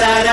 da da da.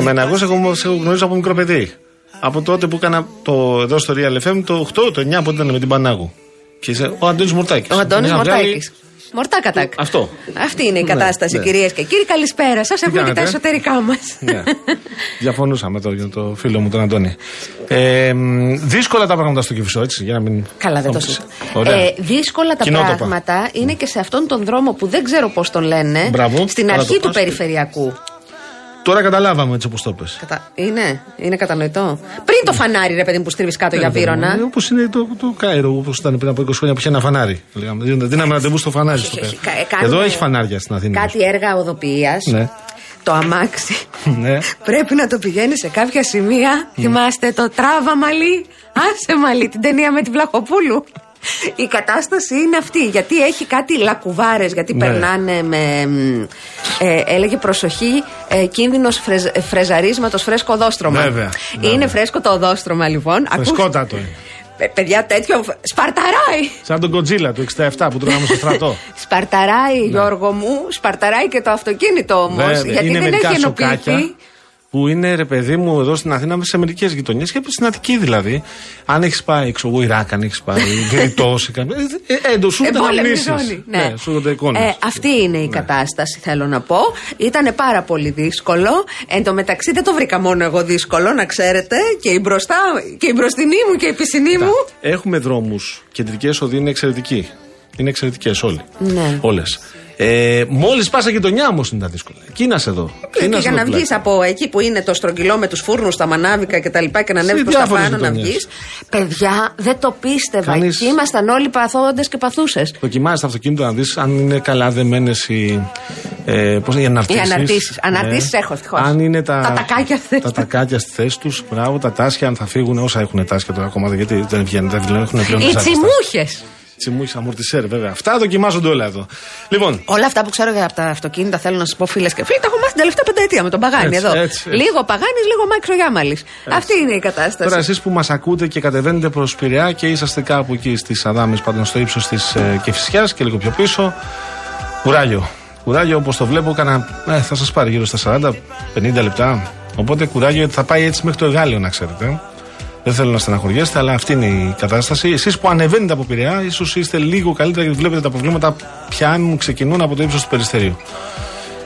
Σε μένα, εγώ σε γνωρίζω από μικρό παιδί. Από τότε που έκανα το, εδώ στο Real FM το 8, το 9 που ήταν με την Πανάγου. Και σε, ο Αντώνης Μορτάκης. Ο Αντώνης Μορτάκης. Μορτάκατακ. Αυτό. Αυτή είναι η Ναι, κατάσταση, ναι. κυρίες και κύριοι. Καλησπέρα σας. Έχουμε και τα κάνετε; εσωτερικά μας. Ναι. Διαφωνούσα με το, το φίλο μου τον Αντώνη. Ε, μ, δύσκολα τα πράγματα στο Κυφισό, έτσι, για να μην. Καλά, δεν το θα μου πεις. συζητώ. Ωραία. Ε, δύσκολα τα Κοινότοπα. πράγματα είναι και σε αυτόν τον δρόμο που δεν ξέρω πώς τον λένε. Μπράβο. Στην Άρα αρχή το του πας. περιφερειακού. Τώρα καταλάβαμε έτσι όπως το πες. Κατα... Είναι, είναι κατανοητό. Πριν το φανάρι, ρε παιδί μου, που στρίβεις κάτω για Βύρωνα. Όπως είναι το, το Κάιρο, όπως ήταν πριν από 20 χρόνια που είχε ένα φανάρι. Λέγαμε, δίναμε- Δίναμε ραντεβού στο φανάρι. στο Όχι, όχι, Κάιρο. κα- κάνουμε Εδώ έχει φανάρια στην Αθήνα. Κάτι έργα οδοποιίας. Ναι. Το αμάξι. ναι. Πρέπει να το πηγαίνει σε κάποια σημεία. Θυμάστε το τράβα μαλλί. Άσε μαλλί, την ταινία με την Βλαχοπούλου. Η κατάσταση είναι αυτή. Γιατί έχει κάτι λακκουβάρες, γιατί Ναι. περνάνε με. μ, Ε, έλεγε προσοχή, ε, κίνδυνος φρεζ, φρεζαρίσματος φρέσκο οδόστρωμα. Βέβαια, Είναι βέβαια. φρέσκο το οδόστρωμα, λοιπόν. Ακούς- Φρεσκότατο είναι. Παι- Παιδιά, τέτοιο. Σπαρταράει! Σαν τον Κοντζίλα του 67 που τρώγαμε στο στρατό. Σπαρταράει, Γιώργο μου, σπαρταράει και το αυτοκίνητο όμως. Ναι. Βέβαια. Γιατί είναι δεν μερικά έχει σοκάκια ενοποιηθεί. Που είναι ρε παιδί μου εδώ στην Αθήνα σε μερικές γειτονιές και στην Αττική δηλαδή. Αν έχεις πάει, ξέρω εγώ, Ιράκ, αν έχεις πάει, Γκριτό, ε, ε, σου έρχονται Εμπόλεμη αναμνήσεις. ζώνη. Ναι. σου έρχονται εικόνες. Ε, αυτή είναι η κατάσταση, θέλω να πω. Ήταν πάρα πολύ δύσκολο. Εν τω μεταξύ δεν το βρήκα μόνο εγώ δύσκολο, να ξέρετε. Και η, μπροστά, και η μπροστινή μου και η πισινή μου. Έχουμε δρόμους. Κεντρικές οδοί είναι εξαιρετικοί. Είναι εξαιρετικές όλοι. Ναι. Όλες. Ε, Μόλις πας στα γειτονιά όμως είναι τα δύσκολα. Εκεί να σε δω. Και για να βγεις από εκεί που είναι το στρογγυλό με τους φούρνους, τα μανάβικα κτλ. Και, και να ανέβεις προς τα διάφορες πάνω να γειτονιές. βγεις. Παιδιά, δεν το πίστευα. Κάνεις- Εκεί ήμασταν όλοι παθώντε και παθούσες. Δοκιμάζεις το αυτοκίνητο να δεις αν είναι καλά δεμένες οι, ε, πώς είναι, οι αναρτήσει. Οι αναρτήσεις. Αναρτήσεις έχω, ευτυχώς. Αν είναι τα, Τα τακάκια στη θέση τα τακάκια στη θέση τους. Μπράβο, τα τάσια, αν θα φύγουν όσα έχουν τάσια τώρα ακόμα. Γιατί δεν βγαίνουν, δεν έχουν πλέον Οι τις άλλες τσιμούχες. Τσιμούχε, αμορτισέρ, βέβαια. Αυτά δοκιμάζονται όλα εδώ. Λοιπόν, Όλα αυτά που ξέρω για από τα αυτοκίνητα θέλω να σας πω φίλες και φίλοι, τα έχω μάθει την τελευταία πενταετία με τον Παγάνη Έτσι, εδώ. έτσι, έτσι. Λίγο Παγάνη, λίγο Μάξο Γιάμαλης. Αυτή είναι η κατάσταση. τώρα εσείς που μας ακούτε και κατεβαίνετε προς Πειραιά και είσαστε κάπου εκεί στις Αδάμες, πάντων στο ύψος της ε, Κεφυσιά και λίγο πιο πίσω. Κουράγιο. Κουράγιο όπως το βλέπω, κάνα, ε, θα σας πάρει γύρω στα 40-50 λεπτά. Οπότε κουράγιο γιατί θα πάει έτσι μέχρι το Εγάλιο, να ξέρετε. Δεν θέλω να στεναχωριέστε, αλλά αυτή είναι η κατάσταση. Εσείς που ανεβαίνετε από Πειραιά, ίσως είστε λίγο καλύτερα γιατί βλέπετε τα προβλήματα πιάνουν, ξεκινούν από το ύψος του περιστερίου.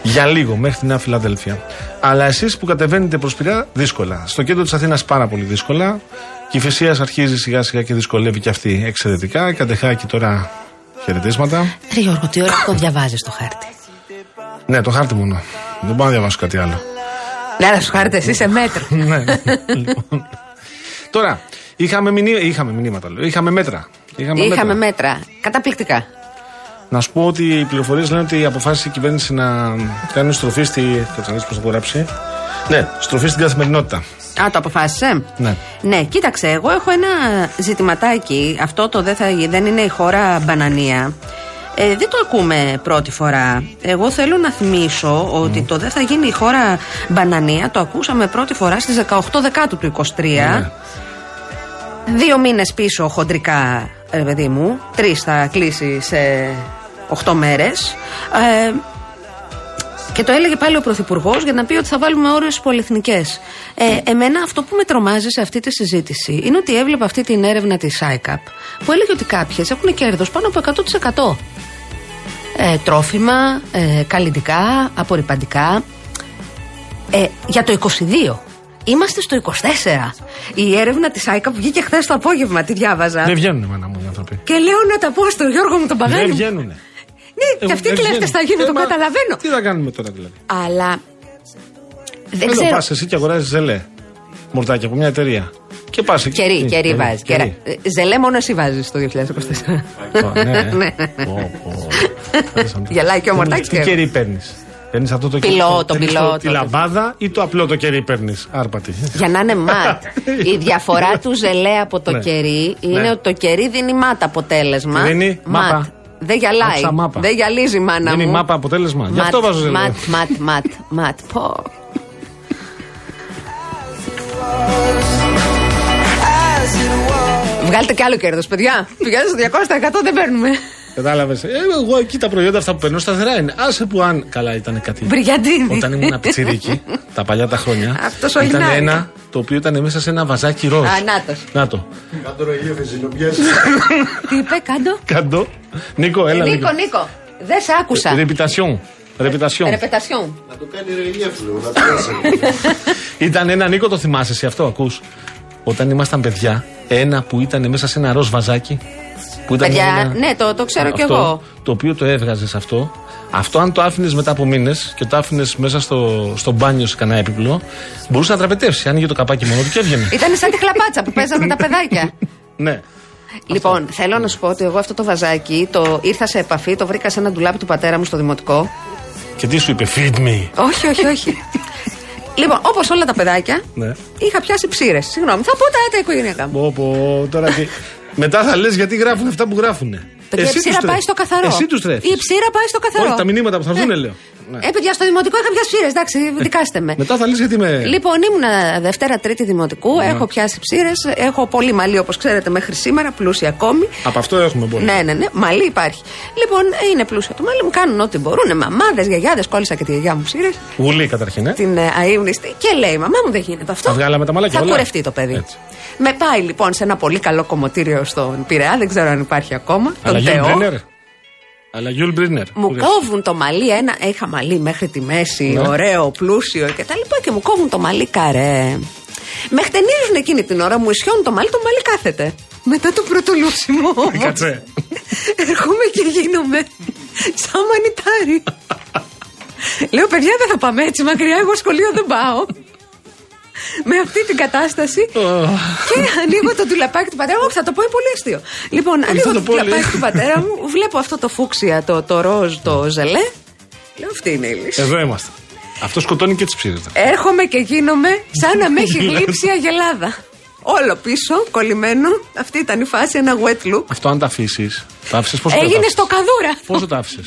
Για λίγο, μέχρι τη Νέα Φιλαδέλφια. Αλλά εσείς που κατεβαίνετε προς Πειραιά, δύσκολα. Στο κέντρο της Αθήνας πάρα πολύ δύσκολα. Και η Φυσία αρχίζει σιγά σιγά και δυσκολεύει και αυτή εξαιρετικά. Καντεχάκι τώρα χαιρετίσματα. Ρε Γιώργο, τι ώρα που το διαβάζεις το χάρτη. Ναι, το χάρτη μόνο. Δεν μπορώ να διαβάσω κάτι άλλο. Ναι, αλλά στου χάρτε εσύ σε μέτρο. ναι. λοιπόν. Τώρα, είχαμε, μηνύ... είχαμε μηνύματα, λέω. Είχαμε μέτρα. Είχαμε, Είχαμε μέτρα. μέτρα. Καταπληκτικά. Να σου πω ότι οι πληροφορίες λένε ότι αποφάσισε η κυβέρνηση να κάνει στροφή στη. Κάτσε να δεις πώς θα το γράψει. Ναι, στροφή στην καθημερινότητα. Α, το αποφάσισε. Ναι. Ναι, κοίταξε, εγώ έχω ένα ζητηματάκι. Αυτό το δεν, θα, δεν είναι η χώρα μπανανία. Ε, δεν το ακούμε πρώτη φορά. Εγώ θέλω να θυμίσω ότι το δεν θα γίνει η χώρα μπανανία το ακούσαμε πρώτη φορά στις 18 Δεκάτου του 23. Ναι. Δύο μήνες πίσω χοντρικά, ρε παιδί μου. Τρεις θα κλείσει σε 8 μέρες. Ε, και το έλεγε πάλι ο Πρωθυπουργός για να πει ότι θα βάλουμε όριο στι πολυεθνικές. Ε, εμένα αυτό που με τρομάζει σε αυτή τη συζήτηση είναι ότι έβλεπα αυτή την έρευνα της ICAP που έλεγε ότι κάποιες έχουν κέρδος πάνω από 100%. Ε, τρόφιμα, ε, καλλιτικά, απορριπαντικά. Ε, για το 22. Είμαστε στο 24. Η έρευνα της ICAP βγήκε χθες το απόγευμα, τη διάβαζα. Δεν βγαίνουν, μάνα μου, οι άνθρωποι. Και λέω να τα πω στον Γιώργο μου τον Δεν Παγάνη. βγαίνουν. Ναι, και αυτοί δεν κλέφτες βγαίνουν. θα γίνουν, Ε, το μα καταλαβαίνω. Τι θα κάνουμε τώρα δηλαδή. Αλλά. Δεν Θέλω ξέρω. πας εσύ και αγοράζεις ζελέ. Μορτάκι από μια εταιρεία. Και πας εκεί. Κερί, Τι, κερί βάζει. κερί. κερά. Ε, Ζελέ μόνο εσύ βάζεις το 2024. Ω, ναι. Ναι. Πω, πω. Γελάει και ο Μορτάκης Τι και- κερί παίρνεις; Παίρνεις αυτό το Πυλό, κερί. το παίρνεις πυλό, Τη το- λαμπάδα ή το απλό το κερί παίρνεις. Άρπατη. Για να είναι ματ. Η διαφορά του ζελέ από το Ναι. κερί είναι Ναι. ότι το κερί δίνει ματ αποτέλεσμα. Τι δίνει; Ματ. Μάπα. Δεν γυαλάει. Άκουσα μάπα. Δεν γυαλίζει η μάνα Είναι μου. η μάπα αποτέλεσμα. Γι' Ματ, αυτό βάζω ζελέ. Ματ, ματ, ματ, ματ. Πω. Βγάλτε κι άλλο κέρδος, παιδιά. Πηγαίνετε στο 200% δεν παίρνουμε. Κατάλαβες. Ε, εγώ εκεί τα προϊόντα αυτά που παίρνω σταθερά είναι. Άσε που αν. Καλά ήταν κάτι. Μπριγιαντίνη. Όταν ήμουν πιτσιρίκι, τα παλιά τα χρόνια. Αυτός ο Ήταν Λινάρης. ένα το οποίο ήταν μέσα σε ένα βαζάκι ροζ. Α, νάτος. Να το. Τι είπε, κάντο; Καντό. Νίκο, έλα. Νίκο, Νίκο. Δεν σε άκουσα. Ρεπιτασιόν. Ρεπιτασιόν. Ρεπετασιόν. Να το κάνει ρελιέφ, λέω, να πιάσει. Ήταν ένα Νίκο, το θυμάσαι εσύ αυτό, ακούς. Όταν ήμασταν παιδιά, ένα που ήταν μέσα σε ένα ροζ βαζάκι. Που ήταν Παιδιά, ένα- ναι, το- το ξέρω κι Αυτό, εγώ. Το οποίο το έβγαζες αυτό. Αυτό, αν το άφηνες μετά από μήνες και το άφηνες μέσα στο, στο μπάνιο σε κανένα έπιπλο, μπορούσε να τραπετεύσει. Άνοιγε το καπάκι μόνο του και έβγαινε. Ήταν σαν τη χλαπάτσα που παίζανε τα παιδάκια. ναι. Λοιπόν, θέλω να σου πω ότι εγώ αυτό το βαζάκι το ήρθα σε επαφή, το βρήκα σε ένα ντουλάπι του πατέρα μου στο δημοτικό. Και τι σου είπε, feed me. όχι, όχι, όχι. λοιπόν, όπως όλα τα παιδάκια, Ναι. είχα πιάσει ψήρες. Συγγνώμη, θα πω τα, τα οικογενειακά μου. Πω, πω, τώρα τι. Μετά θα λες γιατί γράφουν αυτά που γράφουν. Παιδιά, η ψήρα πάει στο καθαρό. Εσύ τους τρέφεις. Η ψήρα πάει στο καθαρό. Όχι, τα μηνύματα που θα έρθουν, Ναι. λέω. Ναι. Ε, παιδιά, στο δημοτικό είχα πιάσει ψήρες, εντάξει, δικάστε με. Μετά θα λε γιατί με. Λοιπόν, ήμουνα Δευτέρα Τρίτη Δημοτικού, Ναι. έχω πιάσει ψήρες, έχω πολύ μαλλί όπως ξέρετε μέχρι σήμερα, πλούσια ακόμη. Από αυτό έχουμε πολύ. Ναι, ναι, ναι, μαλλί υπάρχει. Λοιπόν, είναι πλούσιο το μαλλί μου, κάνουν ό,τι μπορούν. Μαμάδες, γιαγιάδες, κόλλησα και τη γιαγιά μου ψήρες. Γουλή καταρχήν, ε. Την ε, αείμνηστη. Και λέει, Μαμά μου δεν γίνεται αυτό. Τα βγάλαμε τα μαλάκια Θα όλα. κουρευτεί το παιδί. Έτσι. Με πάει λοιπόν σε ένα πολύ καλό κομμωτήριο στον Πειραιά, δεν ξέρω αν υπάρχει ακόμα. Αλλά Τον Γιούλ Θεό. Μπρίνερ. Αλλά Γιούλ Μπρίνερ. Μου Που κόβουν το μαλλί, ένα, είχα μαλλί μέχρι τη μέση, Ναι. ωραίο, πλούσιο και τα λοιπά και μου κόβουν το μαλλί καρέ. Με χτενίζουν εκείνη την ώρα, μου ισιώνουν το μαλλί, το μαλλί κάθεται. Μετά το πρώτο λούσιμο όμως, Κάτσε. έρχομαι και γίνομαι Σαν μανιτάρι. Λέω, παιδιά, δεν θα πάμε έτσι μακριά. Εγώ σχολείο δεν πάω. Με αυτή την κατάσταση. και ανοίγω το τουλαπάκι του πατέρα μου. Όχι, θα το πω, είναι πολύ αστείο. Λοιπόν, ανοίγω θα το το πω, λέει. τουλαπάκι του πατέρα μου. Βλέπω αυτό το φούξια, το, το ροζ, το ζελέ. Λέω, αυτή είναι η λύση. Εδώ είμαστε. Αυτό σκοτώνει και τις ψήρες. Έρχομαι και γίνομαι σαν να με έχει γλύψει η αγελάδα. Όλο πίσω, κολλημένο. Αυτή ήταν η φάση, ένα wet look. Αυτό αν τα αφήσεις. Τα άφησε πόσο Έγινε στο καδούρα. Πόσο τα άφησε.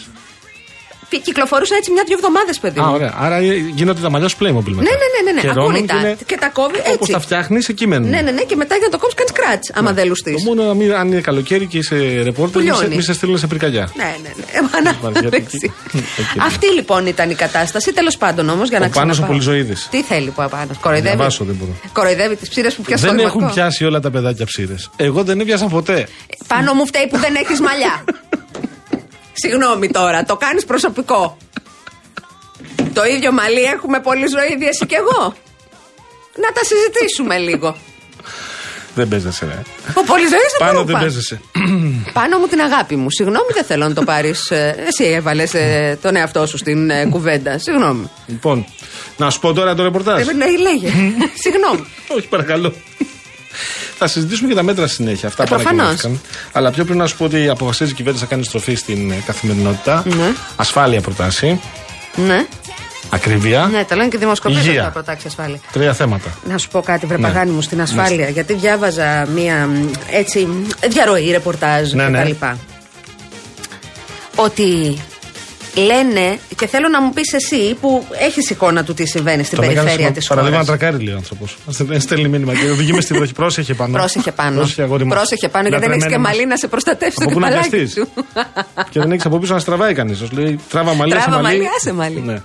Πη- Κυκλοφορούσα έτσι μια-δυο εβδομάδες, παιδί Α, μου. ωραία. Άρα ε, γίνονται τα μαλλιά σου Playmobil μετά. Ναι, ναι, ναι, ναι, ναι. Κερώνουν Ακούνητα. και είναι- Και τα κόβει Όπως έτσι. τα φτιάχνεις, εκεί μένουν. Ναι, ναι, ναι. Και μετά για να το κόψεις κάνεις σκράτ, άμα δεν λουστείς. Το μόνο να μην- αν είναι καλοκαίρι και είσαι ρεπόρτερ, μη σε, Πουλιώνεις. μη σε στείλουν σε πυρκαγιά. Ναι, ναι, ναι. Επανάληψη. γιατί- Οκ. Αυτή λοιπόν ήταν η κατάσταση. Τέλος πάντων όμως για να Ο Πάνος ξαναπάω. ο Πολυζωίδης. Τι θέλει που απάνω. Κοροϊδεύει; Διαβάσω, δεν μπορώ. Κοροϊδεύει τις ψείρες που πιάσει Δεν έχουν πιάσει όλα τα παιδάκια ψείρες. Εγώ δεν έπιασα ποτέ. Πάνο μου φταίει που δεν έχεις μαλλιά. Συγγνώμη τώρα, το κάνεις προσωπικό. το ίδιο μαλλί έχουμε πολύ ζωή, εσύ και εγώ. Να τα συζητήσουμε λίγο. Δεν παίζεσαι, ρε. Ο Πολυζωής δεν Πάνω μπορώ δεν πάνω. παίζεσαι. Πάνω μου την αγάπη μου. Συγγνώμη, δεν θέλω να το πάρεις. Εσύ έβαλες τον εαυτό σου στην ε, κουβέντα. Συγγνώμη. Λοιπόν, να σου πω τώρα το ρεπορτάζ. Ε, ναι, λέγε. Συγγνώμη. Όχι, παρακαλώ. Θα συζητήσουμε και τα μέτρα στη συνέχεια. Αυτά Ε, που προφανώς. ανακοινώθηκαν. Αλλά πιο πριν να σου πω ότι αποφασίζει η κυβέρνηση να κάνει στροφή στην ε, καθημερινότητα. Ναι. Ασφάλεια προτάσει. ναι, Ακρίβεια. ναι, το λένε και δημοσκοπήσει Υγεία. αυτά προτάξεις ασφάλεια. Τρία θέματα. Να σου πω κάτι, βρε Ναι. Παγάνη μου, στην ασφάλεια. Γιατί διάβαζα μία μ, έτσι μ, διαρροή, ρεπορτάζ Ναι, ναι. κτλ. Ότι λένε, και θέλω να μου πεις εσύ που έχεις εικόνα του τι συμβαίνει στην Τον έκανε περιφέρεια σημα- της Παραδείγμα να χώρα. τρακάρει λέει ο άνθρωπος. Δεν στέλνει μήνυμα και οδηγεί μες στην βροχή. Πρόσεχε πάνω. Πρόσεχε πάνω. Πρόσεχε, αγόρι μου. Πρόσεχε πάνω, Να γιατί δεν έχεις και τρεμένα μαλλί να σε προστατεύσει το Από πού να κεφαλάκι πιαστείς. σου. Και δεν έχεις από πίσω να στραβάει κανείς. Σου λέει τράβα μαλλί, Τράβα άσε μαλλί, άσε μαλλί. Ναι.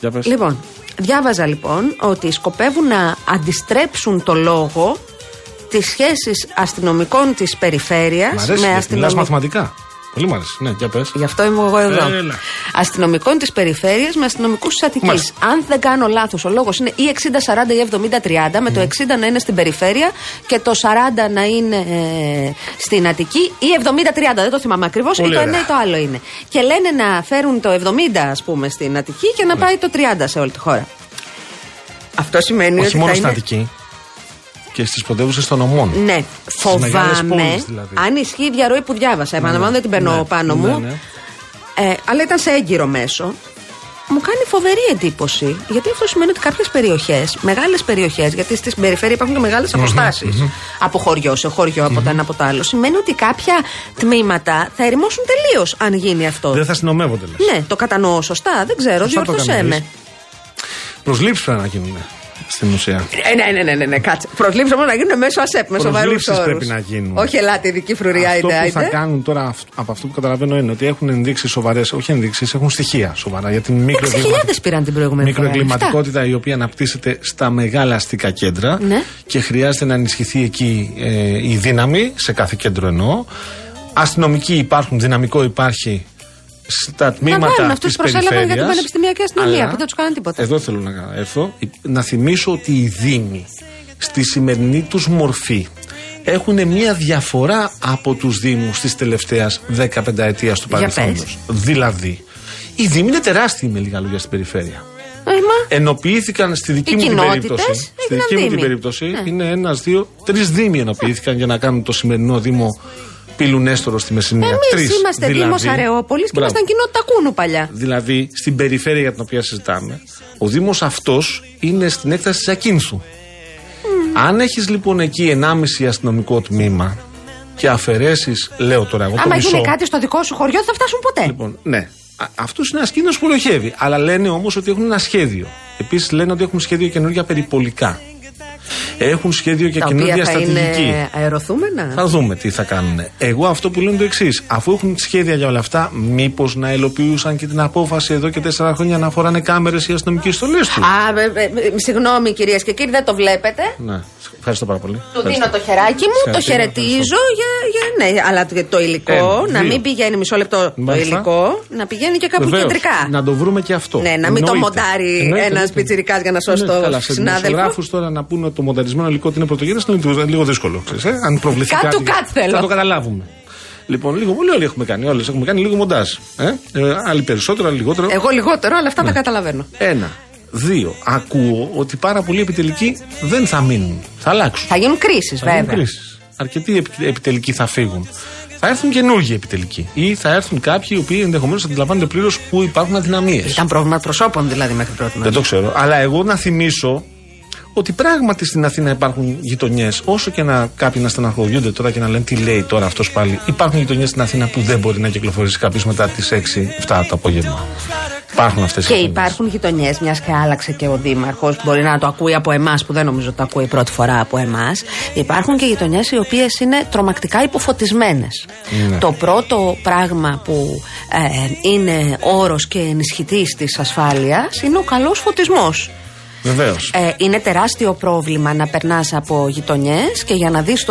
Για πες. Λοιπόν, διάβαζα λοιπόν ότι σκοπεύουν να αντιστρέψουν το λόγο τι σχέσει αστυνομικών της περιφέρειας Μ' αρέσει. με γιατί Μιλάς αστυνομικού. μαθηματικά. Πολύ μου αρέσει. Ναι, για πες. Γι' αυτό είμαι εγώ εδώ. Έλα. Αστυνομικών της περιφέρειας με attικη της Αττικής. Μάλιστα. Αν δεν κάνω λάθος, ο λόγος είναι ή 60-40 ή 70-30, με το 60 να είναι στην περιφέρεια και το 40 να είναι ε, στην Αττική ή 70-30. Δεν το θυμάμαι ακριβώς. Ή Πολύ το ωραία. ένα ή το άλλο είναι. Και λένε να φέρουν το 70, ας πούμε, στην Αττική και Ναι. να πάει το 30 σε όλη τη χώρα. Αυτό σημαίνει Όχι ότι μόνο θα στην είναι... Αττική. Και στις πρωτεύουσες των ομών. Ναι, μεγάλες φοβάμαι. πόλεις δηλαδή. Αν ισχύει η διαρροή που διάβασα, επαναλαμβάνω δεν την παίρνω Ναι, πάνω ναι, μου. ναι. Ε, αλλά ήταν σε έγκυρο μέσο. Μου κάνει φοβερή εντύπωση, γιατί αυτό σημαίνει ότι κάποιες περιοχές, μεγάλες περιοχές, γιατί στην περιφέρεια υπάρχουν και μεγάλες αποστάσεις από χωριό σε χωριό, από το ένα από το άλλο, σημαίνει ότι κάποια τμήματα θα ερημώσουν τελείως αν γίνει αυτό. Δεν θα αστυνομεύονται λες. Ναι, το κατανοώ σωστά, δεν ξέρω, Σωστά το διόρθωσέ με. κάνεις. Προσλήψεις πρέπει να γίνουν στην ουσία. Ε, ναι, ναι, ναι, ναι, ναι, κάτσε. Προσλήψει όμως να γίνουν μέσω ΑΣΕΠ, με σοβαρού Προσλήψεις όρους. πρέπει να γίνουν. Όχι, ελάτε, ειδική φρουρία, Αυτό είτε, που θα είτε. κάνουν τώρα αυ- από αυτό που καταλαβαίνω είναι ότι έχουν ενδείξεις σοβαρές, όχι ενδείξεις, έχουν στοιχεία σοβαρά για την 6.000 πήραν την προηγούμενη φορά. μικροεγκληματικότητα η οποία αναπτύσσεται στα μεγάλα αστικά κέντρα Ναι. και χρειάζεται να ενισχυθεί εκεί ε, η δύναμη, σε κάθε κέντρο εννοώ. Αστυνομικοί υπάρχουν, δυναμικό υπάρχει στα τμήματα βάλουν της αυτούς που προσέλαβαν για την πανεπιστημιακή αστυνομία, που δεν τους κάναν τίποτα. Εδώ θέλω να έρθω. Να θυμίσω ότι οι Δήμοι στη σημερινή τους μορφή έχουν μια διαφορά από τους Δήμους της τελευταίας 15 ετίας του Για παρελθόντος. Δηλαδή, οι Δήμοι είναι τεράστιοι με λίγα λόγια στην περιφέρεια. Ε, μα, Ενοποιήθηκαν στη δική Οι μου την κοινότητες περίπτωση. Στη έγιναν δική μου την δήμοι. περίπτωση Ναι. είναι ένας, δύο, τρεις δήμοι ενοποιήθηκαν για να κάνουν το σημερινό Δήμο Πυλουνέστορο στη Μεσσηνία. Εμείς Τρεις, είμαστε δηλαδή. Δήμος Αρεόπολης και Μπράβο. ήμασταν κοινότητα Κούνου παλιά. Δηλαδή στην περιφέρεια για την οποία συζητάμε, ο Δήμος αυτός είναι στην έκταση της Ακίνθου. Αν έχεις λοιπόν εκεί 1,5 αστυνομικό τμήμα και αφαιρέσεις, λέω τώρα εγώ το Άμα μισό. γίνει κάτι στο δικό σου χωριό, δεν θα φτάσουν ποτέ. Λοιπόν, ναι. Αυτό είναι ένας κίνδυνος που ελοχεύει. Αλλά λένε όμως ότι έχουν ένα σχέδιο. Επίσης λένε ότι έχουν σχέδιο καινούργια περιπολικά. Έχουν σχέδιο για τα καινούργια οποία θα στρατηγική. είναι αεροθούμενα; Θα δούμε τι θα κάνουν. Εγώ αυτό που λέω είναι το εξής. Αφού έχουν σχέδια για όλα αυτά, μήπως να υλοποιούσαν και την απόφαση εδώ και τέσσερα χρόνια να φοράνε κάμερες οι αστυνομικοί στολές τους; Α, ε, ε, ε, συγγνώμη κυρίες και κύριοι, δεν το βλέπετε. Ναι, ευχαριστώ πάρα πολύ. Του Ευχαριστώ. δίνω το χεράκι μου, το Ευχαριστώ, χαιρετίζω. Για, για, ναι, αλλά το, το υλικό, Ένα, να δύο. μην πηγαίνει μισό λεπτό το Μάλιστα. υλικό, να πηγαίνει και κάπου Βεβαίως, κεντρικά. Να το βρούμε και αυτό. Ναι, να μην το Εννοείται. μοντάρει Εννοείται, ένας εννοείται. πιτσιρικάς για να σώσει Ναι, το καλά, σε συνάδελφο. δημοσιογράφους τώρα να πούνε ότι το μονταρισμένο υλικό ότι είναι πρωτογενές είναι λίγο- λίγο δύσκολο. Ξέρεις, ε; Αν προβληθεί Cut to κάτι. cut θέλω. Θα το καταλάβουμε. Λοιπόν, λίγο πολύ όλοι έχουμε κάνει. Όλες έχουμε κάνει λίγο μοντάζ. Ε; Ε, άλλοι περισσότερο, άλλοι λιγότερο. Εγώ λιγότερο, αλλά αυτά Ναι. τα καταλαβαίνω. Ένα. Δύο. Ακούω ότι πάρα πολλοί επιτελικοί δεν θα μείνουν. Θα αλλάξουν. Θα γίνουν κρίσεις, Θα γίνουν βέβαια. κρίσεις. Αρκετοί επι- επιτελικοί θα φύγουν. Θα έρθουν καινούργιοι επιτελικοί. Ή θα έρθουν κάποιοι οι οποίοι ενδεχομένως αντιλαμβάνονται πλήρως που υπάρχουν αδυναμίες. Ήταν πρόβλημα προσώπων δηλαδή μέχρι πρώτη. Δεν το ξέρω. Αλλά εγώ να θυμίσω ότι πράγματι στην Αθήνα υπάρχουν γειτονιές. Όσο και να κάποιοι να στεναχωριούνται τώρα και να λένε τι λέει τώρα αυτός πάλι. Υπάρχουν γειτονιές στην Αθήνα που δεν μπορεί να κυκλοφορήσει κάποιος μετά τις 6-7 το απόγευμα. Υπάρχουν αυτές οι Και υπάρχουν γειτονιές, μιας και άλλαξε και ο Δήμαρχος, μπορεί να το ακούει από εμάς, που δεν νομίζω ότι το ακούει πρώτη φορά από εμάς. Υπάρχουν και γειτονιές οι οποίες είναι τρομακτικά υποφωτισμένες. Ναι. Το πρώτο πράγμα που ε, είναι όρος και ενισχυτή της ασφάλειας είναι ο καλός φωτισμός. Βεβαίως. Ε, είναι τεράστιο πρόβλημα να περνάς από γειτονιές και για να δεις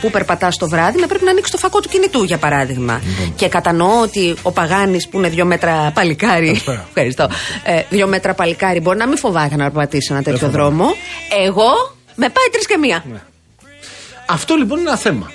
πού περπατάς το βράδυ να πρέπει να ανοίξεις το φακό του κινητού, για παράδειγμα. Και κατανοώ ότι ο Παγάνης που είναι δύο μέτρα παλικάρι. Καλησπέρα. Ευχαριστώ. Ε, δύο μέτρα παλικάρι μπορεί να μην φοβάται να περπατήσει ένα τέτοιο δρόμο. Εγώ με πάει τρεις και μία. Αυτό λοιπόν είναι ένα θέμα.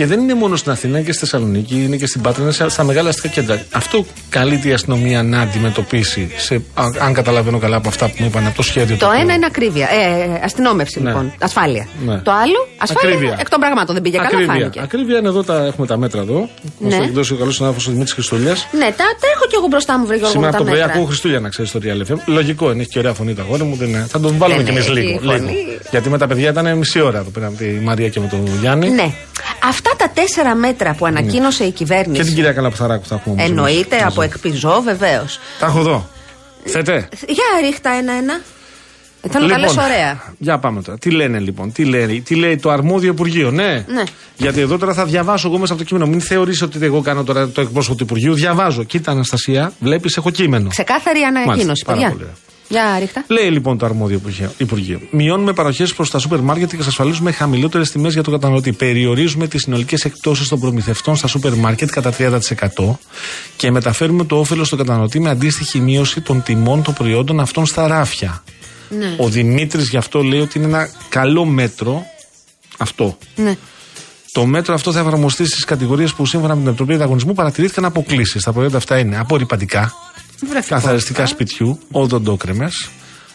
Και δεν είναι μόνο στην Αθήνα και στη Θεσσαλονίκη, είναι και στην Πάτρα, είναι σε- στα μεγάλα αστικά κέντρα. Αυτό καλείται η αστυνομία να αντιμετωπίσει, σε, α- αν καταλαβαίνω καλά από αυτά που μου είπαν από το σχέδιο. Το οποίο- ένα είναι ακρίβεια. Ε, αστυνόμευση Ναι. λοιπόν. Ασφάλεια. Ναι. Το άλλο, ασφάλεια Ακρίβεια. εκ των πραγμάτων. Δεν πήγε καλά, Ακρίβεια. φάνηκε. Ακρίβεια είναι εδώ, τα, έχουμε τα μέτρα εδώ. Μας Ναι. το έχει δώσει ο καλός συνάδελφος ο Δημήτρης Χριστούλιας. Ναι, τα, τα έχω κι εγώ μπροστά μου, βρε Γιώργο, Σήμερα μου, από τα το πρωί μέτρα. ακούω Χριστούλια να ξέρεις το Real FM. Λογικό είναι, έχει και ωραία φωνή το αγόρι μου. Δεν είναι. Θα τον βάλουμε Δεν κι εμείς έχει λίγο, φωνή. λίγο. Γιατί με τα παιδιά ήταν μισή ώρα εδώ πέρα με τη Μαρία και με τον Γιάννη. Ναι. Αυτά τα τέσσερα μέτρα που ανακοίνωσε η Και την κυβέρνηση. κυρία Καλαπουθαράκου θα έχουμε. όμως Εννοείται εμείς. από εκπιζό, βεβαίως. Τα έχω εδώ. Θέτε. Για ρίχτα ένα-ένα. Ε, Θέλω να λες ωραία. Για πάμε τώρα. Τι λένε λοιπόν, τι λέει, τι λέει το αρμόδιο Υπουργείο, ναι. Ναι. Γιατί εδώ τώρα θα διαβάσω εγώ μέσα από το κείμενο. Μην θεωρήσει ότι εγώ κάνω τώρα το εκπρόσωπο του Υπουργείου. Διαβάζω. Κοίτα, Αναστασία, βλέπεις, έχω κείμενο. Ξεκάθαρη ανακοίνωση, Μάλιστα, πάρα παιδιά. πολύ ωραία. Για ρίχτα. Λέει λοιπόν το αρμόδιο Υπουργείο- Υπουργείο. Μειώνουμε παροχές προς τα σούπερ μάρκετ και εξασφαλίζουμε χαμηλότερες τιμές για τον καταναλωτή. Περιορίζουμε τις συνολικές εκπτώσεις των προμηθευτών στα σούπερ μάρκετ κατά 30% και μεταφέρουμε το όφελος στον καταναλωτή με αντίστοιχη μείωση των τιμών των προϊόντων αυτών στα ράφια. Ναι. Ο Δημήτρης γι' αυτό λέει ότι είναι ένα καλό μέτρο αυτό. Ναι. Το μέτρο αυτό θα εφαρμοστεί στις κατηγορίες που σύμφωνα με την Επιτροπή Ανταγωνισμού παρατηρήθηκαν αποκλήσεις. Τα προϊόντα αυτά είναι απορριπαντικά, καθαριστικά σπιτιού, οδοντόκρεμες,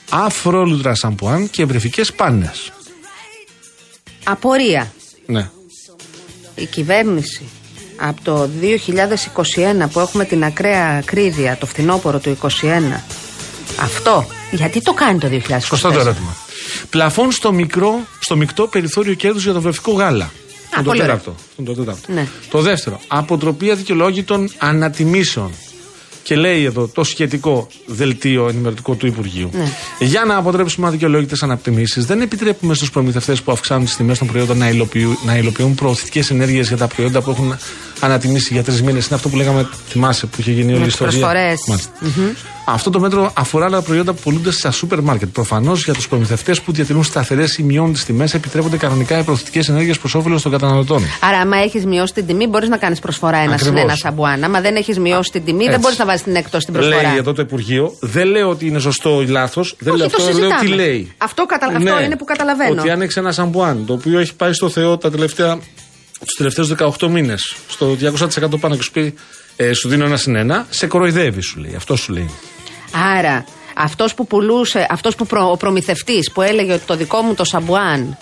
αφρόλουτρα σαμπουάν και βρεφικέ πάνε. Απορία. Ναι. Η κυβέρνηση από το 2021 που έχουμε την ακραία ακρίβεια, το φθινόπωρο του 2021, αυτό γιατί το κάνει το 2024. Σωστό το ερώτημα. Πλαφόν στο, μικρό, στο μεικτό περιθώριο κέρδους για το βρεφικό γάλα. Αυτό είναι το πολύ ωραία. τέταρτο. Αυτό είναι το τέταρτο. Ναι. Το δεύτερο. Αποτροπή αδικαιολόγητων ανατιμήσεων. Και λέει εδώ το σχετικό δελτίο ενημερωτικό του Υπουργείου. Ναι. Για να αποτρέψουμε αδικαιολόγητες ανατιμήσει, δεν επιτρέπουμε στους προμηθευτές που αυξάνουν τις τιμές των προϊόντων να υλοποιούν, να υλοποιούν προωθητικές ενέργειες για τα προϊόντα που έχουν ανατιμήσει για τρεις μήνες. Είναι αυτό που λέγαμε, θυμάσαι, που είχε γίνει όλη η τις ιστορία. προσφορές. Μάλιστα. Αυτό το μέτρο αφορά άλλα προϊόντα που πουλούνται στα σούπερ μάρκετ. Προφανώς για τους προμηθευτές που διατηρούν σταθερές ή μειώνουν τις τιμές, επιτρέπονται κανονικά οι προωθητικές ενέργειες προς όφελος των καταναλωτών. Άρα, άμα έχεις μειώσει την τιμή, μπορείς να κάνεις προσφορά ένα συν Ακριβώς. ένα σαμπουάν. Άμα δεν έχεις μειώσει την τιμή, δεν Έτσι. μπορείς να βάζεις την έκτο στην προσφορά. Λέει εδώ το Υπουργείο, δεν λέω ότι είναι σωστό ή λάθος, δεν Όχι, λέω το αυτό, λέω τι συζητάμε. λέει. Ναι. Αυτό κατα- αυτό είναι που καταλαβαίνω. Ότι αν έχει ένα σαμπουάν το οποίο έχει πάει στο Θεό τα τελευταία, τους τελευταίους 18 μήνες, στο 200% πάνω και σου πει ε, σου δίνω ένα συν ένα, σε κοροϊδεύει, σου λέει. Αυτό σου λέει. Άρα, αυτός που πουλούσε, αυτός που προ, ο προμηθευτής που έλεγε ότι το δικό μου το σαμπουάν,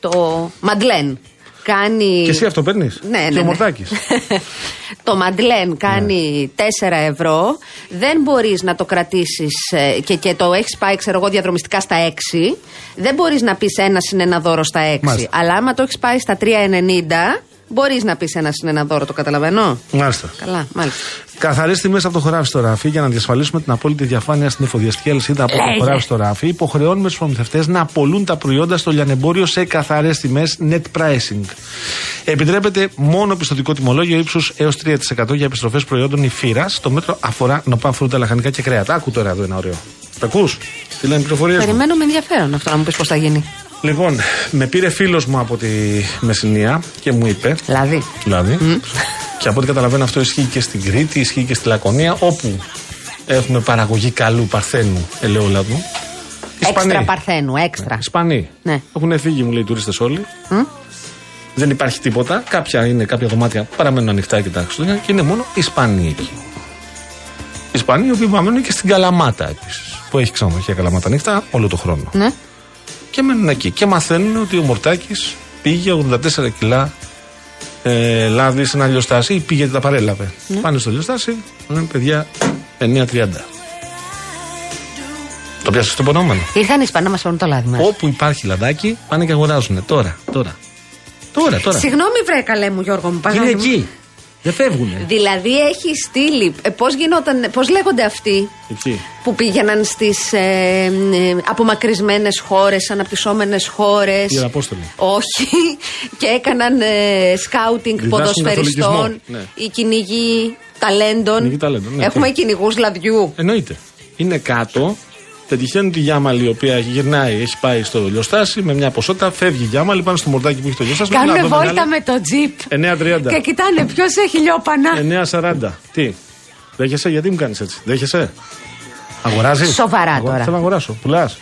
το Μαντλέν, κάνει. Και εσύ αυτό παίρνεις; Ναι, ναι, Και ο ναι. Μορτάκης; το Μαντλέν κάνει 4 ευρώ. Δεν μπορείς να το κρατήσεις και, και το έχεις πάει, ξέρω εγώ, διαδρομιστικά στα 6. Δεν μπορείς να πεις ένα συν ένα δώρο στα 6. Μάλιστα. Αλλά άμα το έχεις πάει στα 3,90, μπορείς να πεις ένα συν ένα δώρο. Το καταλαβαίνω; Μάλιστα. Καλά, μάλιστα. Καθαρέ τιμέ από το χωράφι στο ράφι για να διασφαλίσουμε την απόλυτη διαφάνεια στην εφοδιαστική αλυσίδα από το Λέγε. χωράφι στο ράφι. Υποχρεώνουμε τους προμηθευτές να απολούν τα προϊόντα στο λιανεμπόριο σε καθαρές τιμές net pricing. Επιτρέπεται μόνο πιστοτικό τιμολόγιο ύψους έως 3% για επιστροφές προϊόντων υφύρα. Το μέτρο αφορά νοπά φρούτα, λαχανικά και κρέατα. Άκου τώρα εδώ ένα ωραίο. Τα ακούς, τι λένε οι πληροφορίε. Περιμένω με ενδιαφέρον αυτό να μου πεις πώς θα γίνει. Λοιπόν, με πήρε φίλος μου από τη Μεσσηνία και μου είπε. Δηλαδή. Δηλαδή. Και από ό,τι καταλαβαίνω αυτό ισχύει και στην Κρήτη, ισχύει και στη Λακωνία, όπου έχουμε παραγωγή καλού παρθένου ελαιόλαδου. Έξτρα παρθένου, έξτρα. Ισπανοί. Ναι. Έχουν φύγει, μου λέει οι τουρίστες όλοι. Δεν υπάρχει τίποτα. Κάποια είναι κάποια δωμάτια που παραμένουν ανοιχτά και τα Χριστούγεννα και είναι μόνο Ισπανοί εκεί. Ισπανοί οι οποίοι παραμένουν και στην Καλαμάτα επίσης. Που έχει ξενοδοχεία Καλαμάτα ανοιχτά όλο το χρόνο. Ναι. Και μένουν εκεί. Και μαθαίνουν ότι ο Μορτάκης πήγε 84 κιλά ε, λάδι σε ένα λιοστάσι ή πήγε και τα παρέλαβε. Πάνε στο λιοστάσι, λένε παιδιά 9.30. Το πιάσε στο επωνόμενο. Ήρθαν οι Ισπανοί να μας φέρουν το λάδι μας. Όπου υπάρχει λαδάκι, πάνε και αγοράζουν. Τώρα, τώρα. Τώρα, τώρα. Συγγνώμη, βρε καλέ μου, Γιώργο μου, Είναι παγάνι μου. εκεί. Δεν φεύγουνε. Δηλαδή έχει στείλει. Ε, Πώς γινόταν, πώς λέγονται αυτοί Εκεί. που πήγαιναν στις ε, ε, απομακρυσμένες χώρες, αναπτυσσόμενες χώρες; Ιεραπόστολοι. Όχι. και έκαναν ε, σκάουτινγκ Διδάσκουν ποδοσφαιριστών. καθολικισμό, ναι. Οι κυνηγοί ταλέντων. Κυνηγοί ταλέντων, ναι. Έχουμε Τι. κυνηγούς λαδιού. Εννοείται. Είναι κάτω, πετυχαίνουν τη γιάμαλη η οποία γυρνάει, έχει πάει στο λιοστάσι με μια ποσότητα, φεύγει η γιάμαλη, πάνε στο μορτάκι που έχει το λιοστάσι. Κάνουν να δω βόλτα μεγάλη. με το τζιπ. 9.30. Και κοιτάνε ποιος έχει λιόπανα. 9.40. Τι. Δέχεσαι, γιατί μου κάνεις έτσι. Δέχεσαι. Αγοράζεις; Σοβαρά τώρα. Θέλω να αγοράσω. Πουλάς.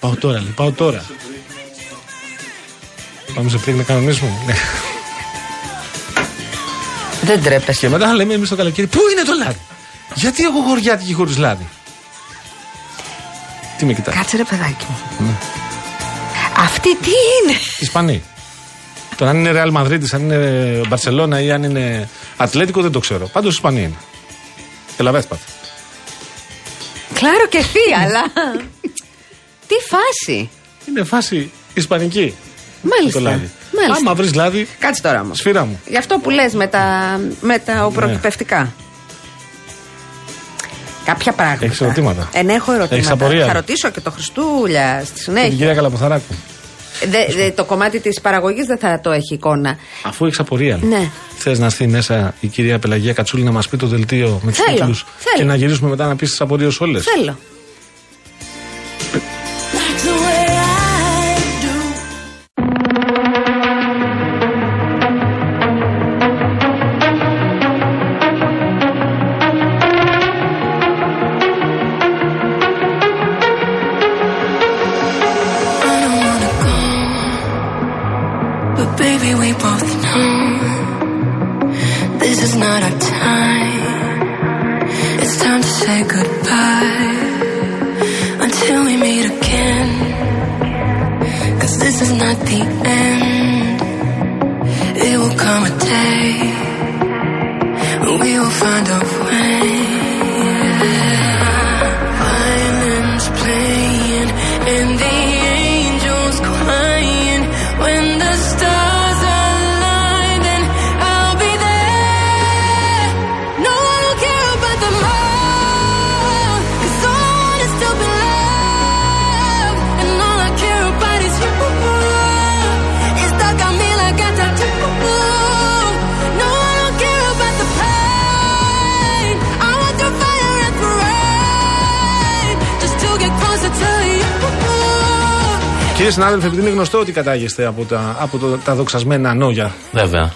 Πάω τώρα, λέει. Πάω τώρα. Πάμε σε πλήγμα κανονισμού. Ναι. Δεν τρέπεσαι. Και μετά λέμε εμείς το καλοκαίρι, Πού είναι το λάδι; Γιατί έχω χωριάτικη χωρί λάδι; Τι με κοιτάει. Κάτσε ρε παιδάκι μου. Ναι. Αυτή τι είναι; Ισπανοί. Τώρα αν είναι Real Madrid, αν είναι Μπαρσελόνα ή αν είναι Ατλέτικο δεν το ξέρω. Πάντως Ισπανοί είναι. Ελαβέσπαθ. Κλάρο και θεία, αλλά. τι φάση. Είναι φάση Ισπανική. Μάλιστα. Το λάδι. Μάλιστα. Άμα βρεις λάδι, Κάτσε τώρα όμως. σφύρα μου. Γι' αυτό που λες με τα, με τα Ναι. Οπροκυπευτικά. Κάποια πράγματα. Έχεις ερωτήματα; Ε, ναι, έχω ερωτήματα. Έχεις απορία; Θα ρωτήσω και το Χριστούλια στη Και την συνέχεια. κυρία Καλαποθαράκου. Δε, δε, το κομμάτι της παραγωγής δεν θα το έχει εικόνα. Αφού έχεις απορία, Ναι. θες να έρθει μέσα η κυρία Πελαγία Κατσούλη να μας πει το δελτίο με τους Θέλω, τίτλους θέλω. και να γυρίσουμε μετά να πεις τις απορίες όλες; Θέλω. Γνωστό ότι κατάγεστε από τα, από το, τα δοξασμένα ανόγια, Βέβαια.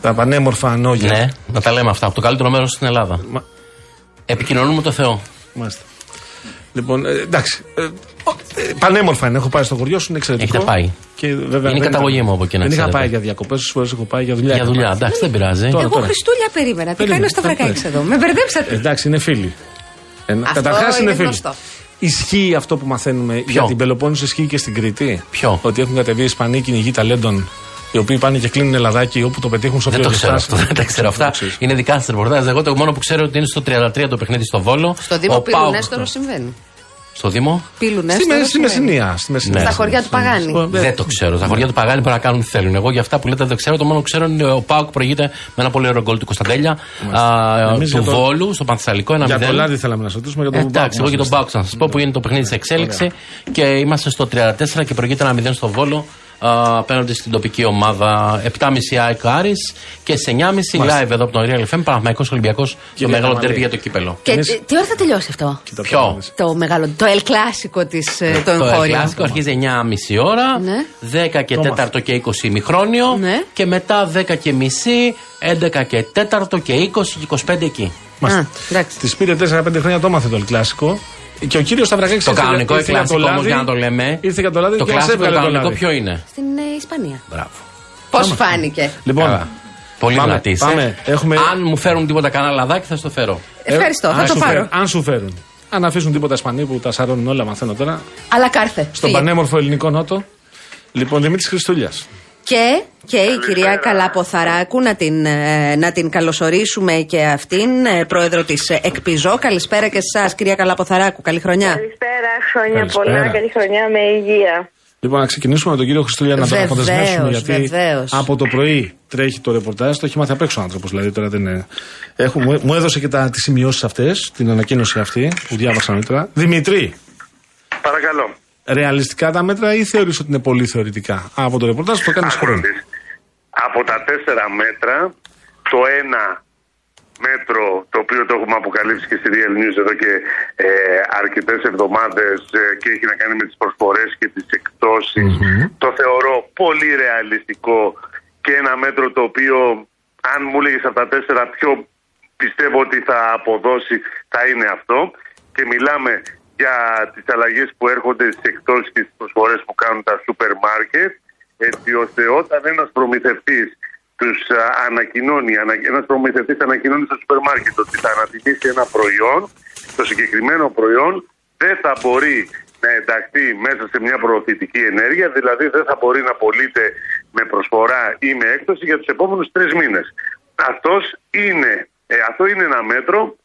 τα πανέμορφα ανόγια. Ναι, να τα λέμε αυτά. Από το καλύτερο μέρος στην Ελλάδα. Μα- Επικοινωνούμε με το Θεό. Μάλιστα. Λοιπόν, ε, εντάξει. Ε, ο- ε, πανέμορφα είναι. Έχω πάει στο χωριό σου, είναι εξαιρετικό. Έχετε πάει. Και βέβαια Είναι η δεν καταγωγή είχα- μου από εκεί, να Δεν είχα ξέρετε. πάει για διακοπές, όσε φορές έχω πάει για δουλειά. Για είχα δουλειά. πάει. Εντάξει, δεν πειράζει. Τώρα, Εγώ τώρα. Χριστούλια περίμενα. Τι Περίμενε, κάνεις ο Σταυρακάκη θα- εδώ. Με μπερδέψατε. Εντάξει, είναι φίλοι. Αυτό Καταρχάς είναι είναι φίλοι. Γνωστό. Ισχύει αυτό που μαθαίνουμε για την Πελοπόννησο, ισχύει και στην Κρήτη. Ποιο; Ότι έχουν κατεβεί Ισπανοί κυνηγοί ταλέντων, οι οποίοι πάνε και κλείνουν ελαδάκι όπου το πετύχουν στο Δεν το ξέρω πλειοστάσιο. αυτό, δεν τα ξέρω αυτά. ξέρεις. Είναι δικά σας ρεπορτάζ. Εγώ το μόνο που ξέρω είναι ότι είναι στο 33 το παιχνίδι στο Βόλο. Στο Δήμο Ο Πύλου Πάοκ- Νέστορο συμβαίνει. Στο Δήμο. Πύλου Στη, Νέστορο. με- στη Μεσσηνία. Στη Μεσσηνία. Ναι. Στα χωριά του Παγάνη. Ε, Δεν το ξέρω. Τα χωριά του Παγάνη μπορεί να κάνουν τι θέλουν. Εγώ για αυτά που λέτε δεν ξέρω. Το μόνο που ξέρω είναι ο Πάοκ προηγείται με ένα πολύ ωραίο γκολ του Κωνσταντέλια. α, Εμείς Του για το- Βόλου στο Πανθεσσαλικό. Ένα Για το 0. λάδι θέλαμε να σας ρωτήσουμε για το Εντάξει, εγώ και τον Πάουκ να σας πω που είναι το παιχνίδι σε εξέλιξη και είμαστε στο 34 και προηγείται ένα 0 στο Βόλο α, απέναντι στην τοπική ομάδα 7.30 ΑΕΚ Άρης και σε 9.30 live εδώ από τον Real FM Παναθηναϊκός Ολυμπιακός το Κύριε μεγάλο Καμαλή. τέρπι για το κύπελο. Και Εμείς- τι- τι ώρα θα τελειώσει αυτό; Ποιο; Το μεγάλο, το El Clásico της, ε, το Το εγχώριο. κλασικό αρχίζει 9.30 ώρα, Ναι. 10 και 4 και 20 ημιχρόνιο Ναι. και μετά 10 και μισή, 11 και 4 και 20 και 25 εκεί. Α, εντάξει. Τη πήρε 4-5 χρόνια το μάθε το κλασικό. Και ο κύριος Σταυρακάκη Το κανονικό εκλασικό όμω για να το λέμε. Ήρθε για το λάδι το και μα κλασικό το έβγαλε το κανονικό λάδι. ποιο είναι; Στην ε, Ισπανία. Μπράβο. Πώς φάνηκε; Λοιπόν, Καλά. Πολύ πάμε, δυνατής είσαι. πάμε. Έχουμε- Αν μου φέρουν τίποτα κανένα λαδάκι, θα στο φέρω. Ευχαριστώ, αν θα το σου πάρω. φέρουν- αν σου φέρουν. Αν αφήσουν τίποτα Ισπανοί που τα σαρώνουν όλα, μαθαίνω τώρα. Αλλά κάρθε. Στον Φύγε. πανέμορφο ελληνικό νότο. Λοιπόν, Δημήτρης Χριστούλιας. Και, και η κυρία Καλαποθαράκου να την, ε, να την καλωσορίσουμε και αυτήν, ε, πρόεδρο της ΕΚΠΙΖΟ. Καλησπέρα και σε εσάς, κυρία Καλαποθαράκου. Καλή χρονιά. Καλησπέρα, χρόνια Καλησπέρα. πολλά, καλή χρονιά με υγεία. Λοιπόν, να ξεκινήσουμε με τον κύριο Χριστούλια να τον Βεβαίως, αποδεσμεύσουμε. Γιατί βεβαίως. από το πρωί τρέχει το ρεπορτάζ, το έχει μάθει απ' έξω ο άνθρωπος. Δηλαδή τώρα δεν είναι. Έχω, μου, μου έδωσε και τις σημειώσεις αυτές, την ανακοίνωση αυτή που διάβασα νωρίτερα. Δημητρή, Παρακαλώ. Ρεαλιστικά τα μέτρα ή θεωρείς ότι είναι πολύ θεωρητικά; Από το ρεπορτάζ που το κάνεις χρόνο. Άκουσα. Από τα τέσσερα μέτρα, το ένα μέτρο το οποίο το έχουμε αποκαλύψει και στη Real News εδώ και ε, αρκετές εβδομάδες ε, και έχει να κάνει με τις προσφορές και τις εκτοσεις το θεωρώ πολύ ρεαλιστικό και ένα μέτρο το οποίο αν μου έλεγες από τα τέσσερα ποιο πιστεύω ότι θα αποδώσει θα είναι αυτό και μιλάμε για τις αλλαγές που έρχονται στις εκτόσεις και στις προσφορές που κάνουν τα σούπερ μάρκετ έτσι ώστε όταν ένας προμηθευτής τους α, ανακοινώνει, ανα, ένας προμηθευτής ανακοινώνει στο σούπερ μάρκετ ότι θα ανατιμήσει ένα προϊόν, το συγκεκριμένο προϊόν δεν θα μπορεί να ενταχθεί μέσα σε μια προωθητική ενέργεια, δηλαδή δεν θα μπορεί να πωλείται με προσφορά ή με έκπτωση για τους επόμενους τρεις μήνες. Αυτός είναι, ε, αυτό είναι ένα μέτρο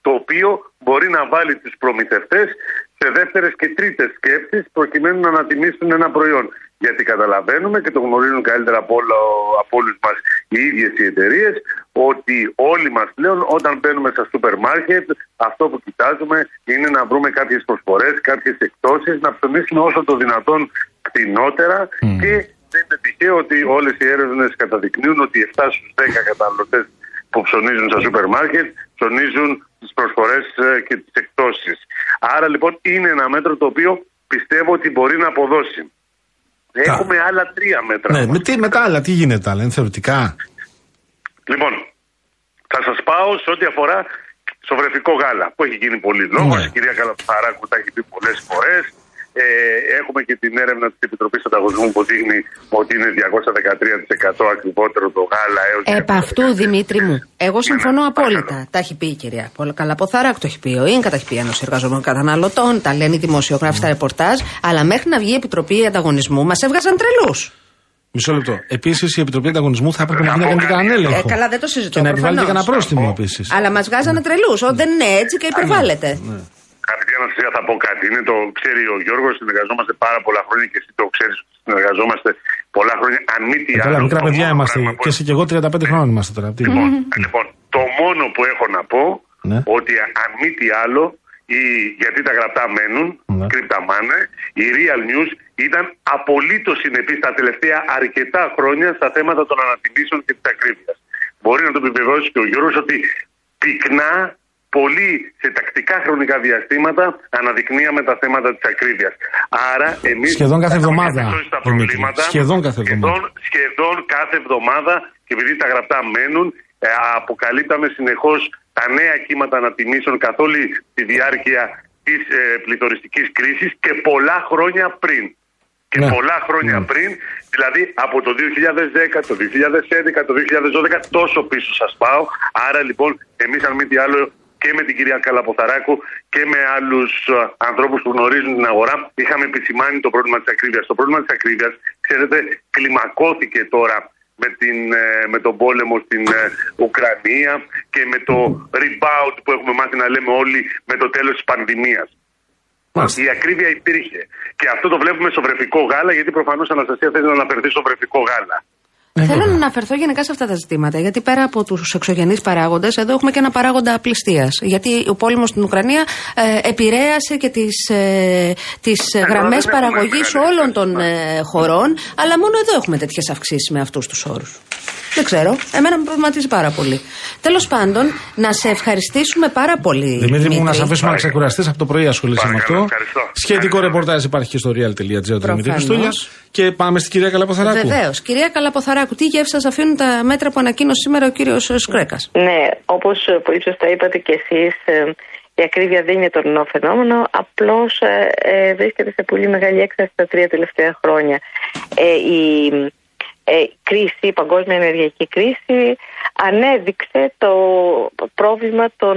το οποίο μπορεί να βάλει τους προμηθευτές σε δεύτερες και τρίτες σκέψεις προκειμένου να ανατιμήσουν ένα προϊόν. Γιατί καταλαβαίνουμε και το γνωρίζουν καλύτερα από, όλο, από όλους μας οι ίδιες οι εταιρείες ότι όλοι μας πλέον όταν μπαίνουμε στα σούπερ μάρκετ αυτό που κοιτάζουμε είναι να βρούμε κάποιες προσφορές, κάποιες εκτόσεις, να ψωνίσουμε όσο το δυνατόν κτηνότερα και δεν είναι τυχαίο ότι όλες οι έρευνες καταδεικνύουν ότι 7 στους 10 καταναλωτές που ψωνίζουν στα σούπερ μάρκετ ψωνίζουν τις προσφορές ε, και τις εκτόσεις. Άρα λοιπόν είναι ένα μέτρο το οποίο πιστεύω ότι μπορεί να αποδώσει. Έχουμε άλλα τρία μέτρα. Ναι, με τι, μετά άλλα, τι γίνεται άλλα, είναι θεωρητικά; Λοιπόν, θα σας πάω σε ό,τι αφορά στο βρεφικό γάλα που έχει γίνει πολύ λόγος. Ναι. Η κυρία Καλαπαράκου τα έχει πει πολλές φορές. Ε, έχουμε και την έρευνα της Επιτροπής Ανταγωνισμού που δείχνει ότι είναι 213% ακριβότερο το γάλα έως Επ' αυτού, Δημήτρη μου, εγώ συμφωνώ απόλυτα. Τα έχει πει η κυρία Πολύ καλά Ποθαράκ, το έχει πει ο ΙΝΚΑ, τα έχει πει η Ένωση Εργαζομένων Καταναλωτών, τα λένε οι δημοσιογράφοι στα ρεπορτάζ. Αλλά μέχρι να βγει η Επιτροπή Ανταγωνισμού μας έβγαζαν τρελούς. Μισό λεπτό. Επίσης η Επιτροπή Ανταγωνισμού θα έπρεπε να Να γίνει πω και κανένα κάτι. έλεγχο. Ε, καλά, δεν το συζητώ, Και να επιβάλλει και προφανώς. κανένα πρόστιμο επίσης. Αλλά μας βγάζανε τρελούς. Ότι δεν είναι έτσι και υπερβάλλεται. Αγαπητή Αναστασία, θα πω κάτι. Είναι το ξέρει ο Γιώργος, συνεργαζόμαστε πάρα πολλά χρόνια και εσύ το ξέρεις ότι συνεργαζόμαστε πολλά χρόνια. Αν μη τι Ε, Καλά, άλλο, μικρά το παιδιά μόνο είμαστε. πράγμα που Και εσύ και εγώ 35 χρόνια είμαστε τώρα. Τι Λοιπόν, λοιπόν, το μόνο που έχω να πω Ναι. ότι αν μη τι άλλο, η, γιατί τα γραπτά μένουν, Ναι. κρυπταμάνε, η Real News ήταν απολύτως συνεπής τα τελευταία αρκετά χρόνια στα θέματα των ανατιμήσεων και της ακρίβειας. Μπορεί να το επιβεβαιώσει και ο Γιώργος ότι πυκνά, πολύ σε τακτικά χρονικά διαστήματα αναδεικνύαμε τα θέματα της ακρίβειας. Άρα εμείς Σχεδόν κάθε θα έχουμε εβδομάδα, διαπιστώσει τα Δημήτρη. προβλήματα. Σχεδόν κάθε εβδομάδα. Σχεδόν, σχεδόν κάθε εβδομάδα και επειδή τα γραπτά μένουν, ε, αποκαλύπταμε συνεχώς τα νέα κύματα ανατιμήσεων καθ' όλη τη διάρκεια της ε, πληθωριστικής κρίσης και πολλά χρόνια πριν. Και Ναι. πολλά χρόνια Ναι. πριν, δηλαδή από το 2010, το 2011, το 2012, τόσο πίσω σας πάω. Άρα λοιπόν, εμείς αν μη τι άλλο και με την κυρία Καλαποθαράκου και με άλλους ε, ανθρώπους που γνωρίζουν την αγορά, είχαμε επισημάνει το πρόβλημα της ακρίβειας. Το πρόβλημα της ακρίβειας, ξέρετε, κλιμακώθηκε τώρα με, την, ε, με τον πόλεμο στην ε, Ουκρανία και με το rebound που έχουμε μάθει να λέμε όλοι με το τέλος της πανδημίας. Μάλιστα. Η ακρίβεια υπήρχε. Και αυτό το βλέπουμε στο βρεφικό γάλα, γιατί προφανώς Αναστασία θέλει να αναφερθείς στο βρεφικό γάλα. Θέλω να αναφερθώ γενικά σε αυτά τα ζητήματα. Γιατί πέρα από τους εξωγενείς παράγοντες, εδώ έχουμε και ένα παράγοντα απληστίας. Γιατί ο πόλεμος στην Ουκρανία ε, επηρέασε και τις ε, τις γραμμές δεν έχουμε παραγωγής μεγάλη όλων των ε, χωρών. Αλλά μόνο εδώ έχουμε τέτοιες αυξήσεις με αυτούς τους όρους. Δεν ξέρω. Εμένα με προβληματίζει πάρα πολύ. Τέλος πάντων, να σε ευχαριστήσουμε πάρα πολύ. Δημήτρη μου, να σε Δημήτρη. αφήσουμε να ξεκουραστείς από το πρωί ασχολείσαι με Παρακαλώ, αυτό. ευχαριστώ. Σχετικό Ευχαριστώ. ρεπορτάζ υπάρχει και στο real.gr του Δημήτρη Προφανώς. Χριστούλια. Και πάμε στην κυρία Καλαποθαράκου. Βεβαίως. Κυρία Καλαποθαράκου, τι γεύση σας αφήνουν τα μέτρα που ανακοίνωσε σήμερα ο κύριος Σκρέκας. Ναι, όπως ε, πολύ σωστά είπατε και εσείς, ε, η ακρίβεια δεν είναι τωρινό φαινόμενο, απλώς ε, ε, βρίσκεται σε πολύ μεγάλη έκθεση τα τρία τελευταία χρόνια. Ε, η ε, κρίση, η παγκόσμια ενεργειακή κρίση ανέδειξε το πρόβλημα, των,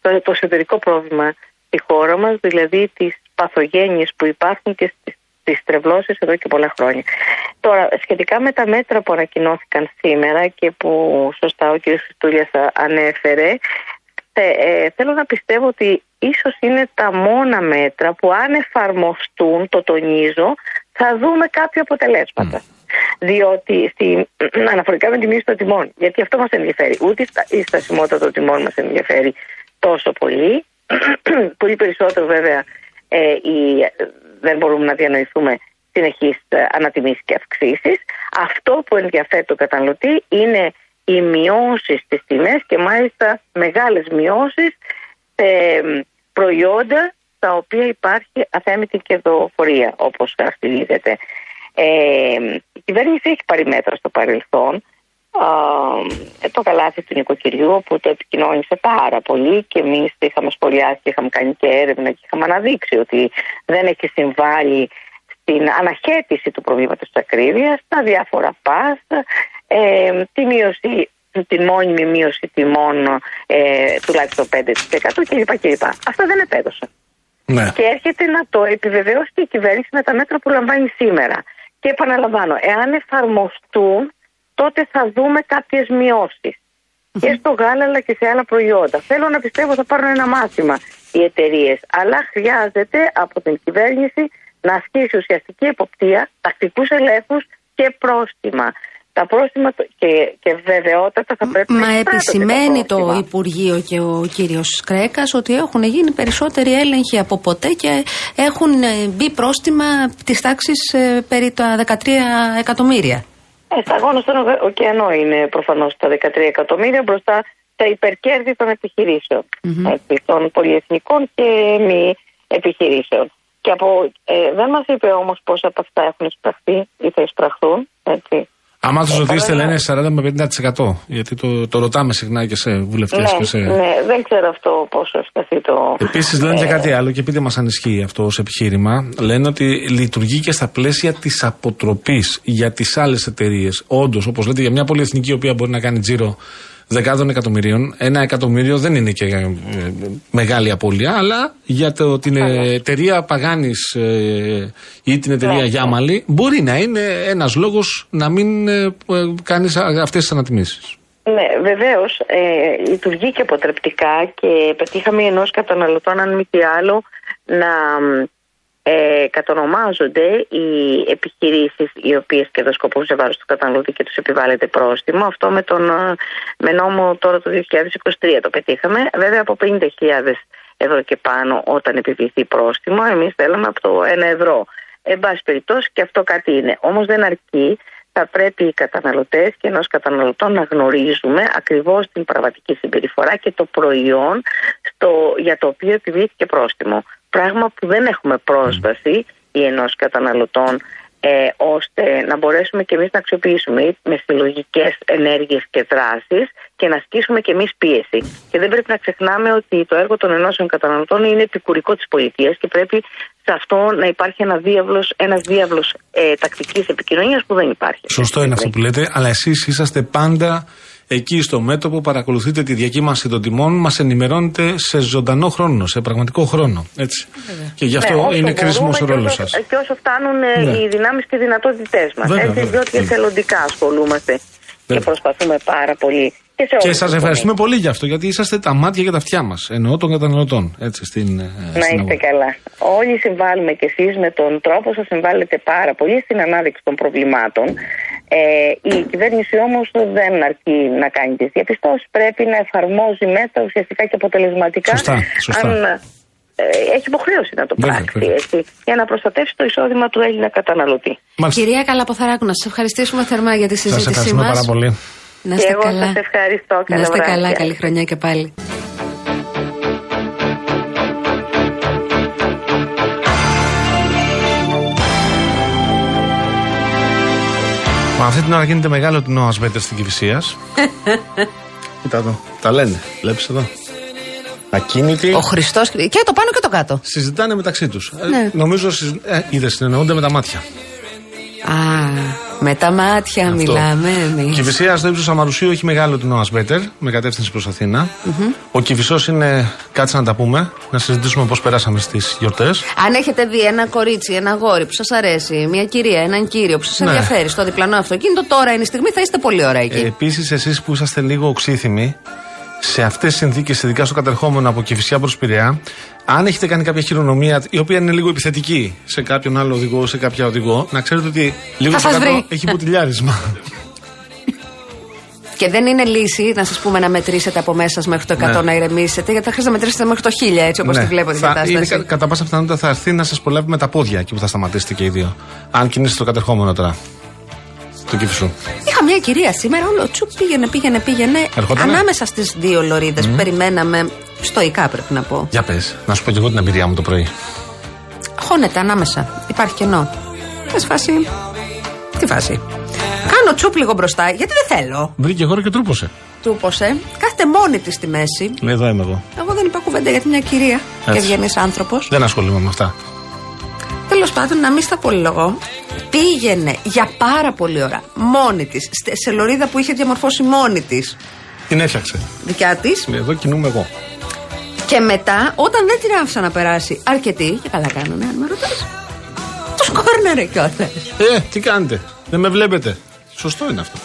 το, το εσωτερικό πρόβλημα στη χώρα μας, δηλαδή τις παθογένειες που υπάρχουν και στις τις τρευλώσεις εδώ και πολλά χρόνια. Τώρα, σχετικά με τα μέτρα που ανακοινώθηκαν σήμερα και που σωστά ο κ. Χριστούλιας ανέφερε, ε, ε, θέλω να πιστεύω ότι ίσως είναι τα μόνα μέτρα που αν εφαρμοστούν, το τονίζω, θα δούμε κάποια αποτελέσματα. Διότι στη, αναφορικά με τη μείωση των τιμών, γιατί αυτό μας ενδιαφέρει, ούτε η στασιμότητα των τιμών μας ενδιαφέρει τόσο πολύ, πολύ περισσότερο βέβαια ε, η, δεν μπορούμε να διανοηθούμε συνεχείς ε, ανατιμήσεις και αυξήσεις. Αυτό που ενδιαφέρει τον καταναλωτή είναι οι μειώσεις στις τιμές και μάλιστα μεγάλες μειώσεις σε προϊόντα στα οποία υπάρχει αθέμητη κερδοφορία όπως χαρακτηρίζεται. Ε, η κυβέρνηση έχει πάρει μέτρα στο παρελθόν ε, το καλάθι του νοικοκυριού που το επικοινώνησε πάρα πολύ και εμείς είχαμε σχολιάσει και είχαμε κάνει και έρευνα και είχαμε αναδείξει ότι δεν έχει συμβάλει στην αναχέτηση του προβλήματος της ακρίβειας, τα διάφορα πας, ε, τη μείωση την μόνιμη μείωση τιμών ε, τουλάχιστον 5% κλπ. κλπ. Αυτά δεν επέδωσαν. Ναι. Και έρχεται να το επιβεβαιώσει και η κυβέρνηση με τα μέτρα που λαμβάνει σήμερα. Και επαναλαμβάνω, εάν εφαρμοστούν, τότε θα δούμε κάποιες μειώσεις. Και στο γάλα αλλά και σε άλλα προϊόντα. Θέλω να πιστεύω θα πάρουν ένα μάθημα οι εταιρείες. Αλλά χρειάζεται από την κυβέρνηση να ασκήσει ουσιαστική εποπτεία, τακτικούς ελέγχους και πρόστιμα. Τα πρόστιμα το- και, και βεβαιότατα θα πρέπει να Μα εισπράττονται τα επισημαίνει το πρόστιμα. Υπουργείο και ο κύριος Κρέκας ότι έχουν γίνει περισσότεροι έλεγχοι από ποτέ και έχουν ε, μπει πρόστιμα της τάξης ε, περί τα 13 εκατομμύρια. Ε, σταγόνο στον ωε- ωκεανό είναι προφανώς τα 13 εκατομμύρια μπροστά στα υπερκέρδη των επιχειρήσεων. Έτσι, των πολυεθνικών και μη επιχειρήσεων. Και από, ε, δεν μας είπε όμως πόσα από αυτά έχουν εισπραχθεί ή θα εισπραχθούν. Έτσι. Άμα του ρωτήσετε, παράδειγμα- λένε 40 με 50%. Γιατί το, το ρωτάμε συχνά και σε βουλευτές Ναι, και σε. ναι, δεν ξέρω αυτό πόσο ευσταθεί το. Επίσης λένε και κάτι άλλο και πείτε μας αν ισχύει αυτό ως επιχείρημα. Λένε ότι λειτουργεί και στα πλαίσια της αποτροπής για τις άλλες εταιρείες. Όντως, όπως λέτε, για μια πολυεθνική η οποία μπορεί να κάνει τζίρο δεκάδων εκατομμυρίων, ένα εκατομμύριο δεν είναι και ε, μεγάλη απώλεια, αλλά για το, την ε, εταιρεία Παγάνης ή την εταιρεία Ναι. Γιάμαλη μπορεί να είναι ένας λόγος να μην ε, κάνεις αυτές τις ανατιμήσεις. Ναι, βεβαίως ε, λειτουργεί και αποτρεπτικά και πετύχαμε ενός καταναλωτών, αν μη τι άλλο, να ε, κατονομάζονται οι επιχειρήσεις οι οποίες κερδοσκοπούν σε βάρος του καταναλωτή και τους επιβάλλεται πρόστιμο. Αυτό με, τον, ε, με νόμο τώρα το 2023 το πετύχαμε. Βέβαια από 50.000 ευρώ και πάνω όταν επιβληθεί πρόστιμο, εμείς θέλαμε από το 1 ευρώ. Εν πάση περιπτώσει και αυτό κάτι είναι. Όμως δεν αρκεί θα πρέπει οι καταναλωτές και ενός καταναλωτών να γνωρίζουμε ακριβώς την πραγματική συμπεριφορά και το προϊόν στο, για το οποίο επιβλήθηκε πρόστιμο. Πράγμα που δεν έχουμε πρόσβαση ή ενός καταναλωτών ε, ώστε να μπορέσουμε και εμείς να αξιοποιήσουμε ή με συλλογικές ενέργειες και δράσεις και να ασκήσουμε και εμείς πίεση. Και δεν πρέπει να ξεχνάμε ότι το έργο των ενώσεων καταναλωτών είναι επικουρικό της πολιτείας και πρέπει σε αυτό να υπάρχει ένα διάβλος, ένας διάβλος ε, τακτικής επικοινωνίας που δεν υπάρχει. Σωστό είναι αυτό που λέτε, αλλά εσείς είσαστε πάντα εκεί στο μέτωπο, παρακολουθείτε τη διακύμανση των τιμών, μας ενημερώνετε σε ζωντανό χρόνο, σε πραγματικό χρόνο. Έτσι. Και γι' αυτό Ναι, όσο είναι κρίσιμος ο μπορούμε ρόλος και σας. όσο- Και όσο φτάνουν ε, Ναι. οι δυνάμεις και οι δυνατότητές μας. Βέβαια, Έτσι, βέβαια, διότι βέβαια. εθελοντικά ασχολούμαστε και Βέβαια. προσπαθούμε πάρα πολύ. Και, σε Και όλους σας τους ευχαριστούμε πολύ γι' αυτό, γιατί είσαστε τα μάτια και τα αυτιά μας. Εννοώ των καταναλωτών. Έτσι, στην, ε, Να στην είστε αγορά. καλά. Όλοι συμβάλλουμε και εσείς με τον τρόπο σας συμβάλλετε πάρα πολύ στην ανάδειξη των προβλημάτων. Ε, η κυβέρνηση όμως δεν αρκεί να κάνει τις διαπιστώσεις. Πρέπει να εφαρμόζει μέτρα ουσιαστικά και αποτελεσματικά. Σωστά, σωστά. Αν ε, έχει υποχρέωση να το Βέβαια, πράξει βέβαια. έτσι, για να προστατεύσει το εισόδημα του Έλληνα καταναλωτή. Μάλιστα. Κυρία Καλαποθαράκου, να σας ευχαριστήσουμε θερμά για τη Σας συζήτησή ευχαριστούμε μας. πάρα πολύ. Να Και είστε εγώ καλά. σας ευχαριστώ. Να Καλά είστε καλά, βράδια. καλή χρονιά και πάλι. Μα αυτή την ώρα γίνεται μεγάλο την Νόα Μπέτερ στην Κυφυσίας. Κοίτα εδώ. Τα λένε. Βλέπεις εδώ. Ακίνητοι. Ο Χριστός. Και το πάνω και το κάτω. Συζητάνε μεταξύ τους. Ναι. νομίζω συζ... ε, είδες, συνεννοούνται με τα μάτια. Α, με τα μάτια Αυτό. μιλάμε εμείς. Κυφυσίας στο ύψος Αμαρουσίου έχει μεγάλο την Όα Μπέτερ με κατεύθυνση προς αθηνα Ο Κυφισό είναι, κάτσε να τα πούμε, να συζητήσουμε πώς περάσαμε στις γιορτές. Αν έχετε δει ένα κορίτσι, ένα αγόρι που σας αρέσει, μια κυρία, έναν κύριο που σας Ναι. ενδιαφέρει στο διπλανό αυτοκίνητο, τώρα είναι η στιγμή, θα είστε πολύ ωραία εκεί. Επίσης, εσείς που είσαστε λίγο οξύθυμοι, σε αυτές τις συνθήκες, ειδικά στο κατερχόμενο από Κυφυσιά προς Πειραιά, αν έχετε κάνει κάποια χειρονομία η οποία είναι λίγο επιθετική σε κάποιον άλλο οδηγό, σε κάποια οδηγό, να ξέρετε ότι λίγο Θα στο σας κάτω βρει. έχει ποτηλιάρισμα. Και δεν είναι λύση να σας πούμε να μετρήσετε από μέσα σας μέχρι το 100 Ναι. να ηρεμήσετε, γιατί θα χρειάζεται να μετρήσετε μέχρι το 1000 έτσι όπως τη βλέπω την θα, κατάσταση. είναι, κα- κατά πάσα πιθανότητα θα έρθει να σας προλάβει με τα πόδια εκεί που θα σταματήσετε και οι δύο. Αν κινήσετε το κατερχόμενο τώρα. Το Κυφισού. Είχα μια κυρία σήμερα, όλο τσουπ πήγαινε, πήγαινε, πήγαινε. Ερχότανε; Ανάμεσα στις δύο λωρίδες που περιμέναμε, Στοϊκά πρέπει να πω. Για πες, να σου πω και εγώ την εμπειρία μου το πρωί. Χώνεται ανάμεσα. Υπάρχει κενό. Πε φάση. Τι φάση. Κάνω τσουπ λίγο μπροστά, γιατί δεν θέλω. Βρήκε χώρο και τρούποσε. Τούποσε. Κάθεται μόνη της στη μέση. Ναι, εδώ είμαι εγώ. Εγώ δεν είπα κουβέντα γιατί μια κυρία Έτσι. και ευγενή άνθρωπος. Δεν ασχολούμαι με αυτά. Τέλος πάντων, να μην στα πολυλογώ, πήγαινε για πάρα πολύ ώρα μόνη της, σε λωρίδα που είχε διαμορφώσει μόνη της. Την έφτιαξε. Δικιά της. Ναι, εδώ κινούμαι εγώ. Και μετά, όταν δεν την άφησα να περάσει αρκετή, και καλά κάνανε, αν με ρωτάς, του κόρνερε κιόλα. Ε, τι κάνετε; Δεν με βλέπετε. Σωστό είναι αυτό.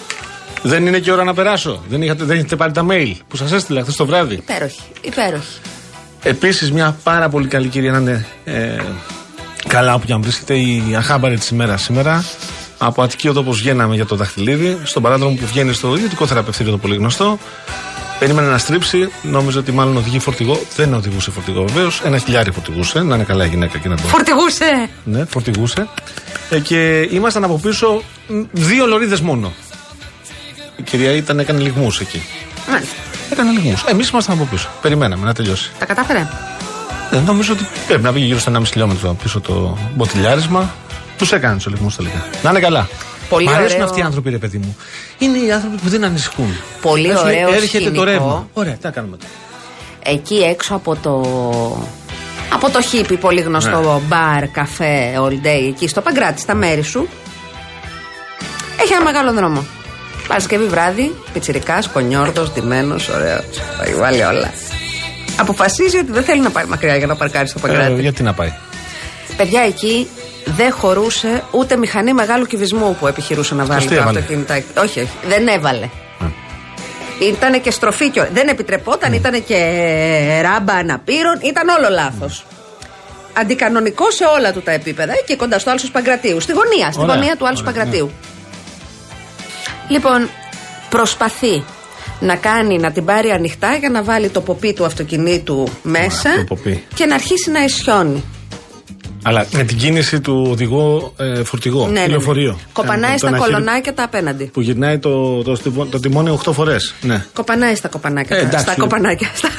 Δεν είναι και ώρα να περάσω. Δεν, είχατε, δεν έχετε πάρει τα mail που σας έστειλα χθες το βράδυ. Υπέροχη, υπέροχη. Επίσης, μια πάρα πολύ καλή κυρία να είναι ε, καλά όπου και αν βρίσκεται η αχάμπαρη της ημέρας σήμερα. Από Αττική Οδό βγαίναμε για το δαχτυλίδι, στον παράδρομο που βγαίνει στο ιδιωτικό θεραπευτήριο το πολύ γνωστό. Περίμενε να στρίψει, νόμιζε ότι μάλλον οδηγεί φορτηγό. Δεν οδηγούσε φορτηγό βεβαίως. Ένα χιλιάρι φορτηγούσε, να είναι καλά η γυναίκα και να το. Φορτηγούσε. Ναι, φορτηγούσε. Ε, και ήμασταν από πίσω μ, δύο λωρίδες μόνο. Η κυρία ήταν, έκανε λιγμούς εκεί. Μάλιστα. Έκανε λιγμούς. Εμείς ήμασταν από πίσω. Περιμέναμε να τελειώσει. Τα κατάφερε; Ε, νομίζω ότι πρέπει να πήγε γύρω στα 1,5 χιλιόμετρο πίσω το μποτιλιάρισμα. Τους έκανε τους λιγμούς τελικά. Να είναι καλά. Πολύ Μ' αρέσουν ωραίο. αυτοί οι άνθρωποι, ρε παιδί μου. Είναι οι άνθρωποι που δεν ανησυχούν. Πολύ Λες, λέει, ωραίο Έρχεται σκηνικό. το ρεύμα. Ωραία, τι να κάνουμε τώρα. Εκεί έξω από το. Από το χίπι, πολύ γνωστό Ναι. μπαρ, καφέ, all day, εκεί στο Παγκράτη, στα μέρη σου. Έχει ένα μεγάλο δρόμο. Παρασκευή βράδυ, πιτσιρικάς, κονιόρδο, ντυμένος, ωραίο. Τα έχει βάλει όλα. Αποφασίζει ότι δεν θέλει να πάει μακριά για να παρκάρει στο Παγκράτη. Ε, γιατί να πάει; Παιδιά εκεί δεν χωρούσε ούτε μηχανή μεγάλου κυβισμού που επιχειρούσε να βάλει τι το έβαλε; αυτοκίνητο. Όχι, όχι, δεν έβαλε. Ήτανε και στροφή και δεν επιτρεπόταν, ήταν και ράμπα αναπήρων, ήταν όλο λάθος. Αντικανονικό σε όλα του τα επίπεδα και κοντά στο Άλσος Παγκρατίου. Στη γωνία, στη Ωραία, γωνία του Άλσου ωραία, Παγκρατίου. Λοιπόν, προσπαθεί να κάνει να την πάρει ανοιχτά για να βάλει το ποπί του αυτοκινήτου μέσα το ποπί. και να αρχίσει να ισιώνει. Αλλά με την κίνηση του οδηγού ε, φορτηγό, Ναι, ναι, ναι. τηλεφορείο. Κοπανάει Ε, το στα ένα χέρι κολονάκια τα απέναντι. Που γυρνάει το, το, το, το τιμόνι 8 φορές. Ναι. Κοπανάει στα κοπανάκια. Ε, τα- εντάξει, στα λοιπόν. κοπανάκια. Στα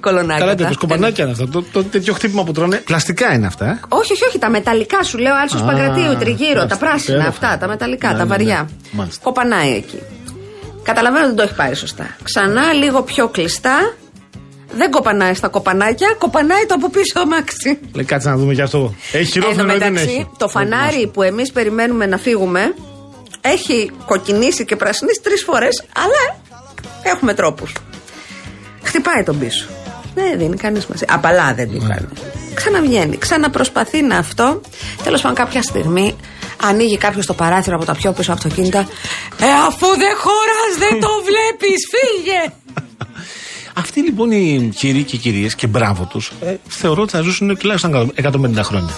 κολονάκια. Καλά, τα. τέτοιο κοπανάκια είναι αυτό. Το, το τέτοιο χτύπημα που τρώνε. Πλαστικά είναι αυτά. Ε. Όχι, όχι, όχι. Τα μεταλλικά σου λέω, άλσο Α, Παγκρατίου, τριγύρω, τα μάλιστα, πράσινα υπέροχα. αυτά, τα μεταλλικά, Ναι, τα ναι, ναι. βαριά. Μάλιστα. Κοπανάει εκεί. Καταλαβαίνω ότι δεν το έχει πάρει σωστά. Ξανά λίγο πιο κλειστά. Δεν κοπανάει στα κοπανάκια, κοπανάει το από πίσω αμάξι. Λέει κάτσε να δούμε κι αυτό. Έχει Εν τω χειρόφρενο ή δεν μεταξύ, έχει; το φανάρι που εμείς περιμένουμε να φύγουμε έχει κοκκινήσει και πρασινίσει τρεις φορές, αλλά έχουμε τρόπους. Χτυπάει τον πίσω. Δεν δίνει κανείς σημασία. Απαλά δεν την κάνει. Ξαναβγαίνει, ξαναπροσπαθεί να αυτό. Τέλος πάντων, κάποια στιγμή ανοίγει κάποιος το παράθυρο από τα πιο πίσω αυτοκίνητα. Ε, αφού δεν χώρα, δεν το βλέπεις, φύγε! Αυτοί λοιπόν οι κύριοι και κυρίες και μπράβο τους, ε, θεωρώ ότι θα ζήσουν τουλάχιστον 150 χρόνια.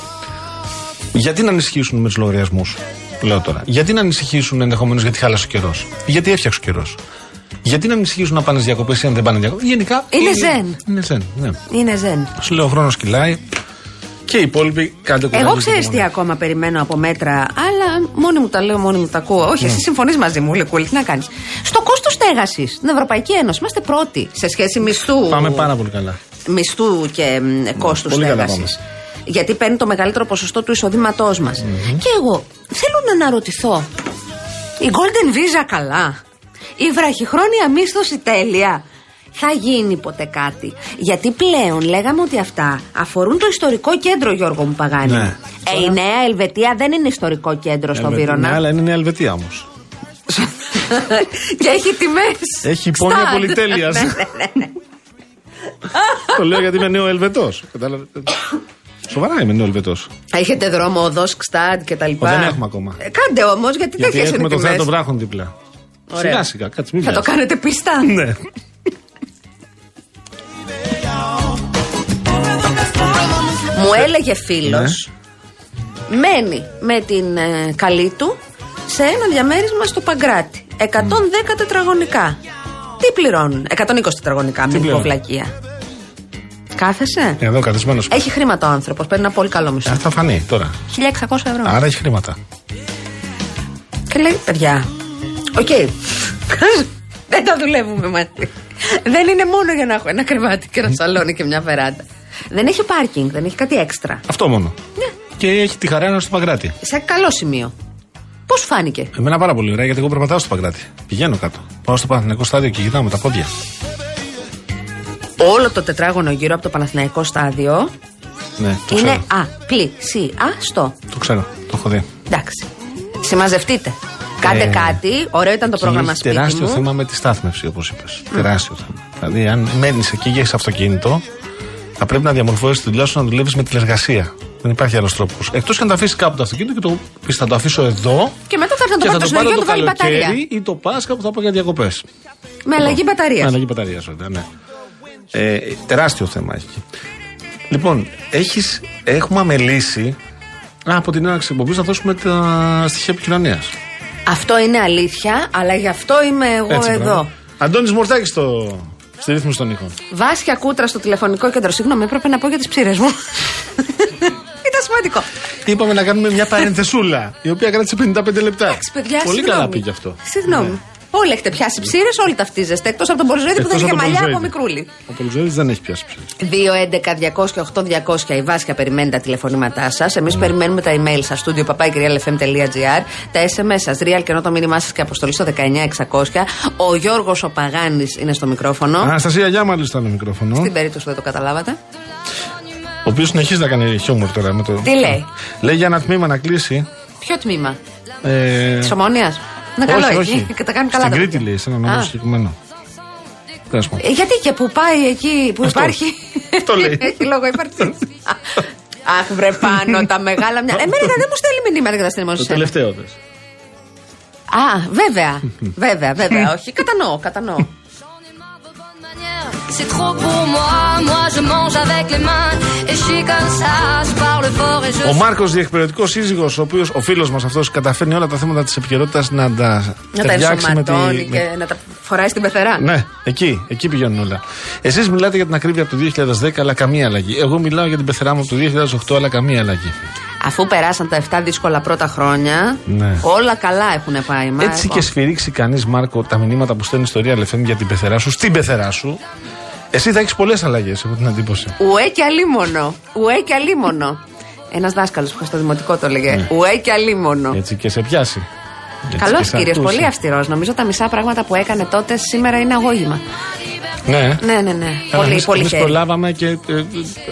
Γιατί να ανησυχήσουν με τους λογαριασμούς, λέω τώρα. Γιατί να ανησυχήσουν ενδεχομένως γιατί χάλασε ο καιρός. Γιατί έφτιαξε ο καιρός. Γιατί να ανησυχήσουν να πάνε διακοπές ή αν δεν πάνε διακοπές. Γενικά. Είναι ζεν. Είναι ζεν, ναι. Είναι ζεν. Σου λέω ο χρόνος κυλάει και οι υπόλοιποι κάντε κουράγιο. Εγώ και ξέρεις τι υπομονή. ακόμα περιμένω από μέτρα, αλλά μόνοι μου τα λέω, μόνοι μου τα ακούω. Όχι, Ναι. εσύ συμφωνείς μαζί μου, Λεκούλη, τι να κάνεις. Στο κόστος στέγασης στην Ευρωπαϊκή Ένωση είμαστε πρώτοι σε σχέση μισθού, Πάμε πάρα πολύ καλά. μισθού και κόστου πολύ καλά στέγασης. πάμε. Γιατί παίρνει το μεγαλύτερο ποσοστό του εισοδήματός μας. Και εγώ θέλω να αναρωτηθώ, η Golden Visa καλά, η βραχυχρόνια μίσθωση τέλεια, θα γίνει ποτέ κάτι. Γιατί πλέον λέγαμε ότι αυτά αφορούν το ιστορικό κέντρο, Γιώργο μου Παγάνη. Ναι. Ε, η Νέα Ελβετία δεν είναι ιστορικό κέντρο στον Ελβετία. Βύρονα. Ναι, αλλά είναι Νέα Ελβετία όμως. και έχει τιμές. Έχει υπόνοια πολυτέλειας. Το λέω γιατί είμαι νέο Ελβετός. Σοβαρά είμαι νέο Ελβετός. Έχετε δρόμο οδός Κστάντ και τα λοιπά. δεν έχουμε ακόμα. Ε, κάντε όμως, γιατί, Γιατί τέτοιε είναι έχουμε το τιμές. θέα των βράχων δίπλα. Ωραία. Σιγά σιγά, κάτσε μην Θα το βιάζεις. κάνετε πίστα. Ναι. Μου έλεγε φίλος, Ναι. μένει με την ε, καλή του σε ένα διαμέρισμα στο Παγκράτη. 110 τετραγωνικά. Τι πληρώνουν, 120 τετραγωνικά, μην πω πληρώνουν; βλακεία. Κάθεσαι; Εδώ καθισμένο. Έχει χρήματα ο άνθρωπος, παίρνει ένα πολύ καλό μισθό. Θα φανεί τώρα. 1600 ευρώ. Άρα έχει χρήματα. Και λέει, παιδιά, οκ. δεν τα δουλεύουμε μαζί. δεν είναι μόνο για να έχω ένα κρεβάτι και ένα σαλόνι και μια βεράντα. Δεν έχει πάρκινγκ, δεν έχει κάτι έξτρα. Αυτό μόνο. Ναι. Και έχει τη χαρά να είναι στο Παγκράτι. Σε καλό σημείο. Πώς φάνηκε; Εμένα πάρα πολύ ωραία γιατί εγώ περπατάω στο Παγκράτι. Πηγαίνω κάτω. Πάω στο Παναθηναϊκό στάδιο και γυρνάω με τα πόδια. Όλο το τετράγωνο γύρω από το Παναθηναϊκό στάδιο Ναι, το είναι ξέρω. απλησιαστό. Το ξέρω. Το έχω δει. Εντάξει. Συμμαζευτείτε. Κάντε Ε, κάτι. Ωραίο ήταν το Και πρόγραμμα έχει σπίτι τεράστιο μου. θέμα με τη στάθμευση, όπως είπες. Τεράστιο θέμα. Δηλαδή, αν μένεις εκεί και έχεις αυτοκίνητο, θα πρέπει να διαμορφώσεις τη δουλειά σου να δουλεύεις με τηλεργασία. Δεν υπάρχει άλλος τρόπος. Εκτός και αν το αφήσεις κάπου το αυτοκίνητο και το πεις θα το αφήσω εδώ Και μετά θα έρθει να το και θα πάρει το το πάρω συνεργείο το του βάλει μπαταρία. καλοκαίρι ή το Πάσχα που θα πάω για διακοπές. Με αλλαγή Με μπαταρίας. αλλαγή μπαταρίας, βέβαια, ναι. Ε, τεράστιο θέμα έχει. Λοιπόν, έχεις, έχουμε αμελήσει α, από την έναρξη εκπομπής να δώσουμε τα στοιχεία επικοινωνίας. Αυτό είναι αλήθεια, αλλά γι' αυτό είμαι εγώ εδώ. Αντώνης Μορτάκη στο, στη ρύθμιση των ήχων. Βάσια κούτρα στο τηλεφωνικό κέντρο. Συγγνώμη, έπρεπε να πω για τις ψήρες μου. Ήταν σημαντικό. Είπαμε να κάνουμε μια παρενθεσούλα, η οποία κράτησε 55 λεπτά. Εντάξει, παιδιά, Πολύ συγγνώμη. καλά πήγε αυτό. Συγγνώμη. Ναι. Όλοι έχετε πιάσει ψήρες, όλοι ταυτίζεστε. Εκτός από τον Πολυζοίδη που δεν Εκτός είχε από τον μαλλιά από Πολυζοίδη. μικρούλι. Ο Πολυζοίδης δεν έχει πιάσει ψήφι. 2-11-200-8-200 η Βάσια περιμένει τα τηλεφωνήματά σας. Εμείς Ναι. περιμένουμε τα email σας. Studio papakirialfm.gr. Τα SMS σας. Real και ενώ το μήνυμά σας και αποστολή στο 19600. Ο Γιώργος ο Παγάνης είναι στο μικρόφωνο. Αναστασία Γιάμαλη στο άλλο μικρόφωνο. Στην περίπτωση που δεν το καταλάβατε. Ο οποίος συνεχίζει να κάνει χιούμορ τώρα με το. Τι λέει; Λέει για ένα τμήμα να κλείσει. Ποιο τμήμα; Ε, της Ομόνιας; Είναι όχι, καλό όχι. εκεί. Και τα κάνει καλά. Στην τα Κρήτη παιδιά. λέει, σε ένα Α. νόμο συγκεκριμένο. Τέλος πάντων. Ε, Γιατί και που πάει εκεί που Αυτό. υπάρχει. Αυτό λέει. Έχει λόγο ύπαρξη. Αχ, βρε πάνω τα μεγάλα μια. Εμένα δεν μου στέλνει μηνύματα για τα στενήμα Το σου. τελευταίο δε. Α, βέβαια. βέβαια, βέβαια. Όχι, κατανοώ, κατανοώ. C'est trop pour moi, moi je mange avec les mains et je suis comme ça, je parle fort et je Ο Μάρκος, διεκπαιρεωτικό σύζυγος, ο οποίος ο φίλος μας αυτός καταφέρνει όλα τα θέματα της επικαιρότητας να τα Να τα ταιριάξει με τη. ενσωματώνει με- και να τα φοράει στην πεθερά. Ναι, εκεί, εκεί πηγαίνουν όλα. Εσείς μιλάτε για την ακρίβεια από το 2010, αλλά καμία αλλαγή. Εγώ μιλάω για την πεθερά μου από το 2008, αλλά καμία αλλαγή. Αφού περάσαν τα 7 δύσκολα πρώτα χρόνια, Ναι. όλα καλά έχουν πάει. Μα, Έτσι και σφυρίξει κανείς, Μάρκο, τα μηνύματα που στέλνει στο Real FM για την πεθερά σου, στην πεθερά σου, εσύ θα έχεις πολλές αλλαγές, έχω την εντύπωση. Ουέ και αλίμονο. Ουέ και αλίμονο. Ένας δάσκαλος που είχα στο δημοτικό το έλεγε. Ουέ και αλίμονο. Έτσι και σε πιάσει. Έτσι Καλός και σε κύριος, ακούσει. πολύ αυστηρός. Νομίζω τα μισά πράγματα που έκανε τότε σήμερα είναι αγώγημα. Ναι. Ναι, ναι, ναι. Καλά, Πολύ, εμείς- πολύ εμείς χέρι. προλάβαμε και ε, ε,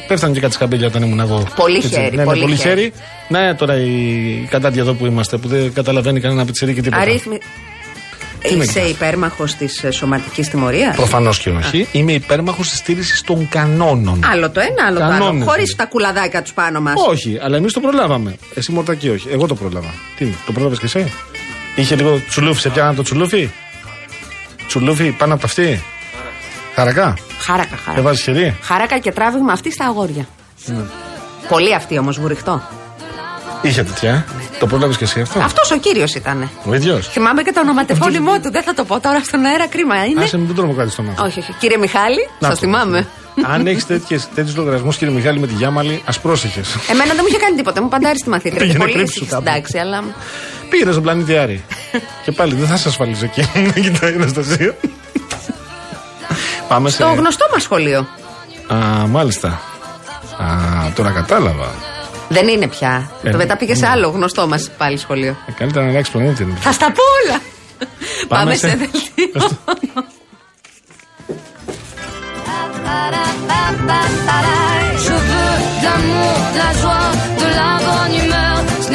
πέφτανε και κάτι σκαμπέλια όταν ήμουν εγώ. Πολύ Έτσι, χέρι, Ναι, ναι, πολύ πολύ χέρι. χέρι. Ναι, τώρα η κατάδια εδώ που είμαστε που δεν καταλαβαίνει κανένα πιτσιρί και τίποτα. Αρρύθμι... με Είσαι κοιτάς; υπέρμαχος της σωματικής τιμωρίας; Προφανώς και όχι. Είμαι υπέρμαχος της στήριξη των κανόνων. Άλλο το ένα, άλλο το άλλο. Κανόνες, Χωρίς ναι. τα κουλαδάκια τους πάνω μας. Όχι, αλλά εμείς το προλάβαμε. Εσύ μορτακή όχι. Εγώ το πρόλαβα. Τι είναι, το πρόλαβες και εσύ; Είχε λίγο τσουλούφι, σε πιάνα το τσουλούφι. Τσουλούφι πάνω από τα αυτή. Χαρακά. Χάρακα, Δεν χάρακα. βάζει χερί. Χάρακα και τράβηγμα αυτή στα αγόρια. Πολύ αυτή όμως, βουριχτό. Είχε τέτοια. ε. Το πρόλαβε και εσύ αυτό; Αυτός ο κύριος ήταν. Ο ίδιος; Θυμάμαι και το ονοματεπώνυμό του. Δεν θα το πω τώρα στον αέρα, κρίμα είναι. Άσε μην τον κάτι στο μάτι. Όχι, όχι. Κύριε Μιχάλη, Να σας το. θυμάμαι. Αν έχεις τέτοιους λογαριασμούς, κύριε Μιχάλη, με τη Γιάμαλη, ας πρόσεχες. Εμένα δεν μου είχε κάνει τίποτα. Μου παντάρει στη μαθήτρια. Πήγαινε Και πολύ κρύψου ήσυχη, κάπου. εντάξει, αλλά. Πήγαινε στον πλανήτη Άρη. και πάλι δεν θα σε ασφαλίζω εκεί. Να κοιτάει η Αναστασία. Πάμε σε. Στο γνωστό μας σχολείο. Α, μάλιστα. Α, τώρα κατάλαβα. Δεν είναι πια. Ε, το μετά πήγε σε ναι. άλλο γνωστό μας πάλι σχολείο. Ε, καλύτερα να αλλάξει πλανήτη. είναι. Θα στα πω όλα. Πάμε, σε δελτίο. Je veux de l'amour, de la joie, de la bonne humeur.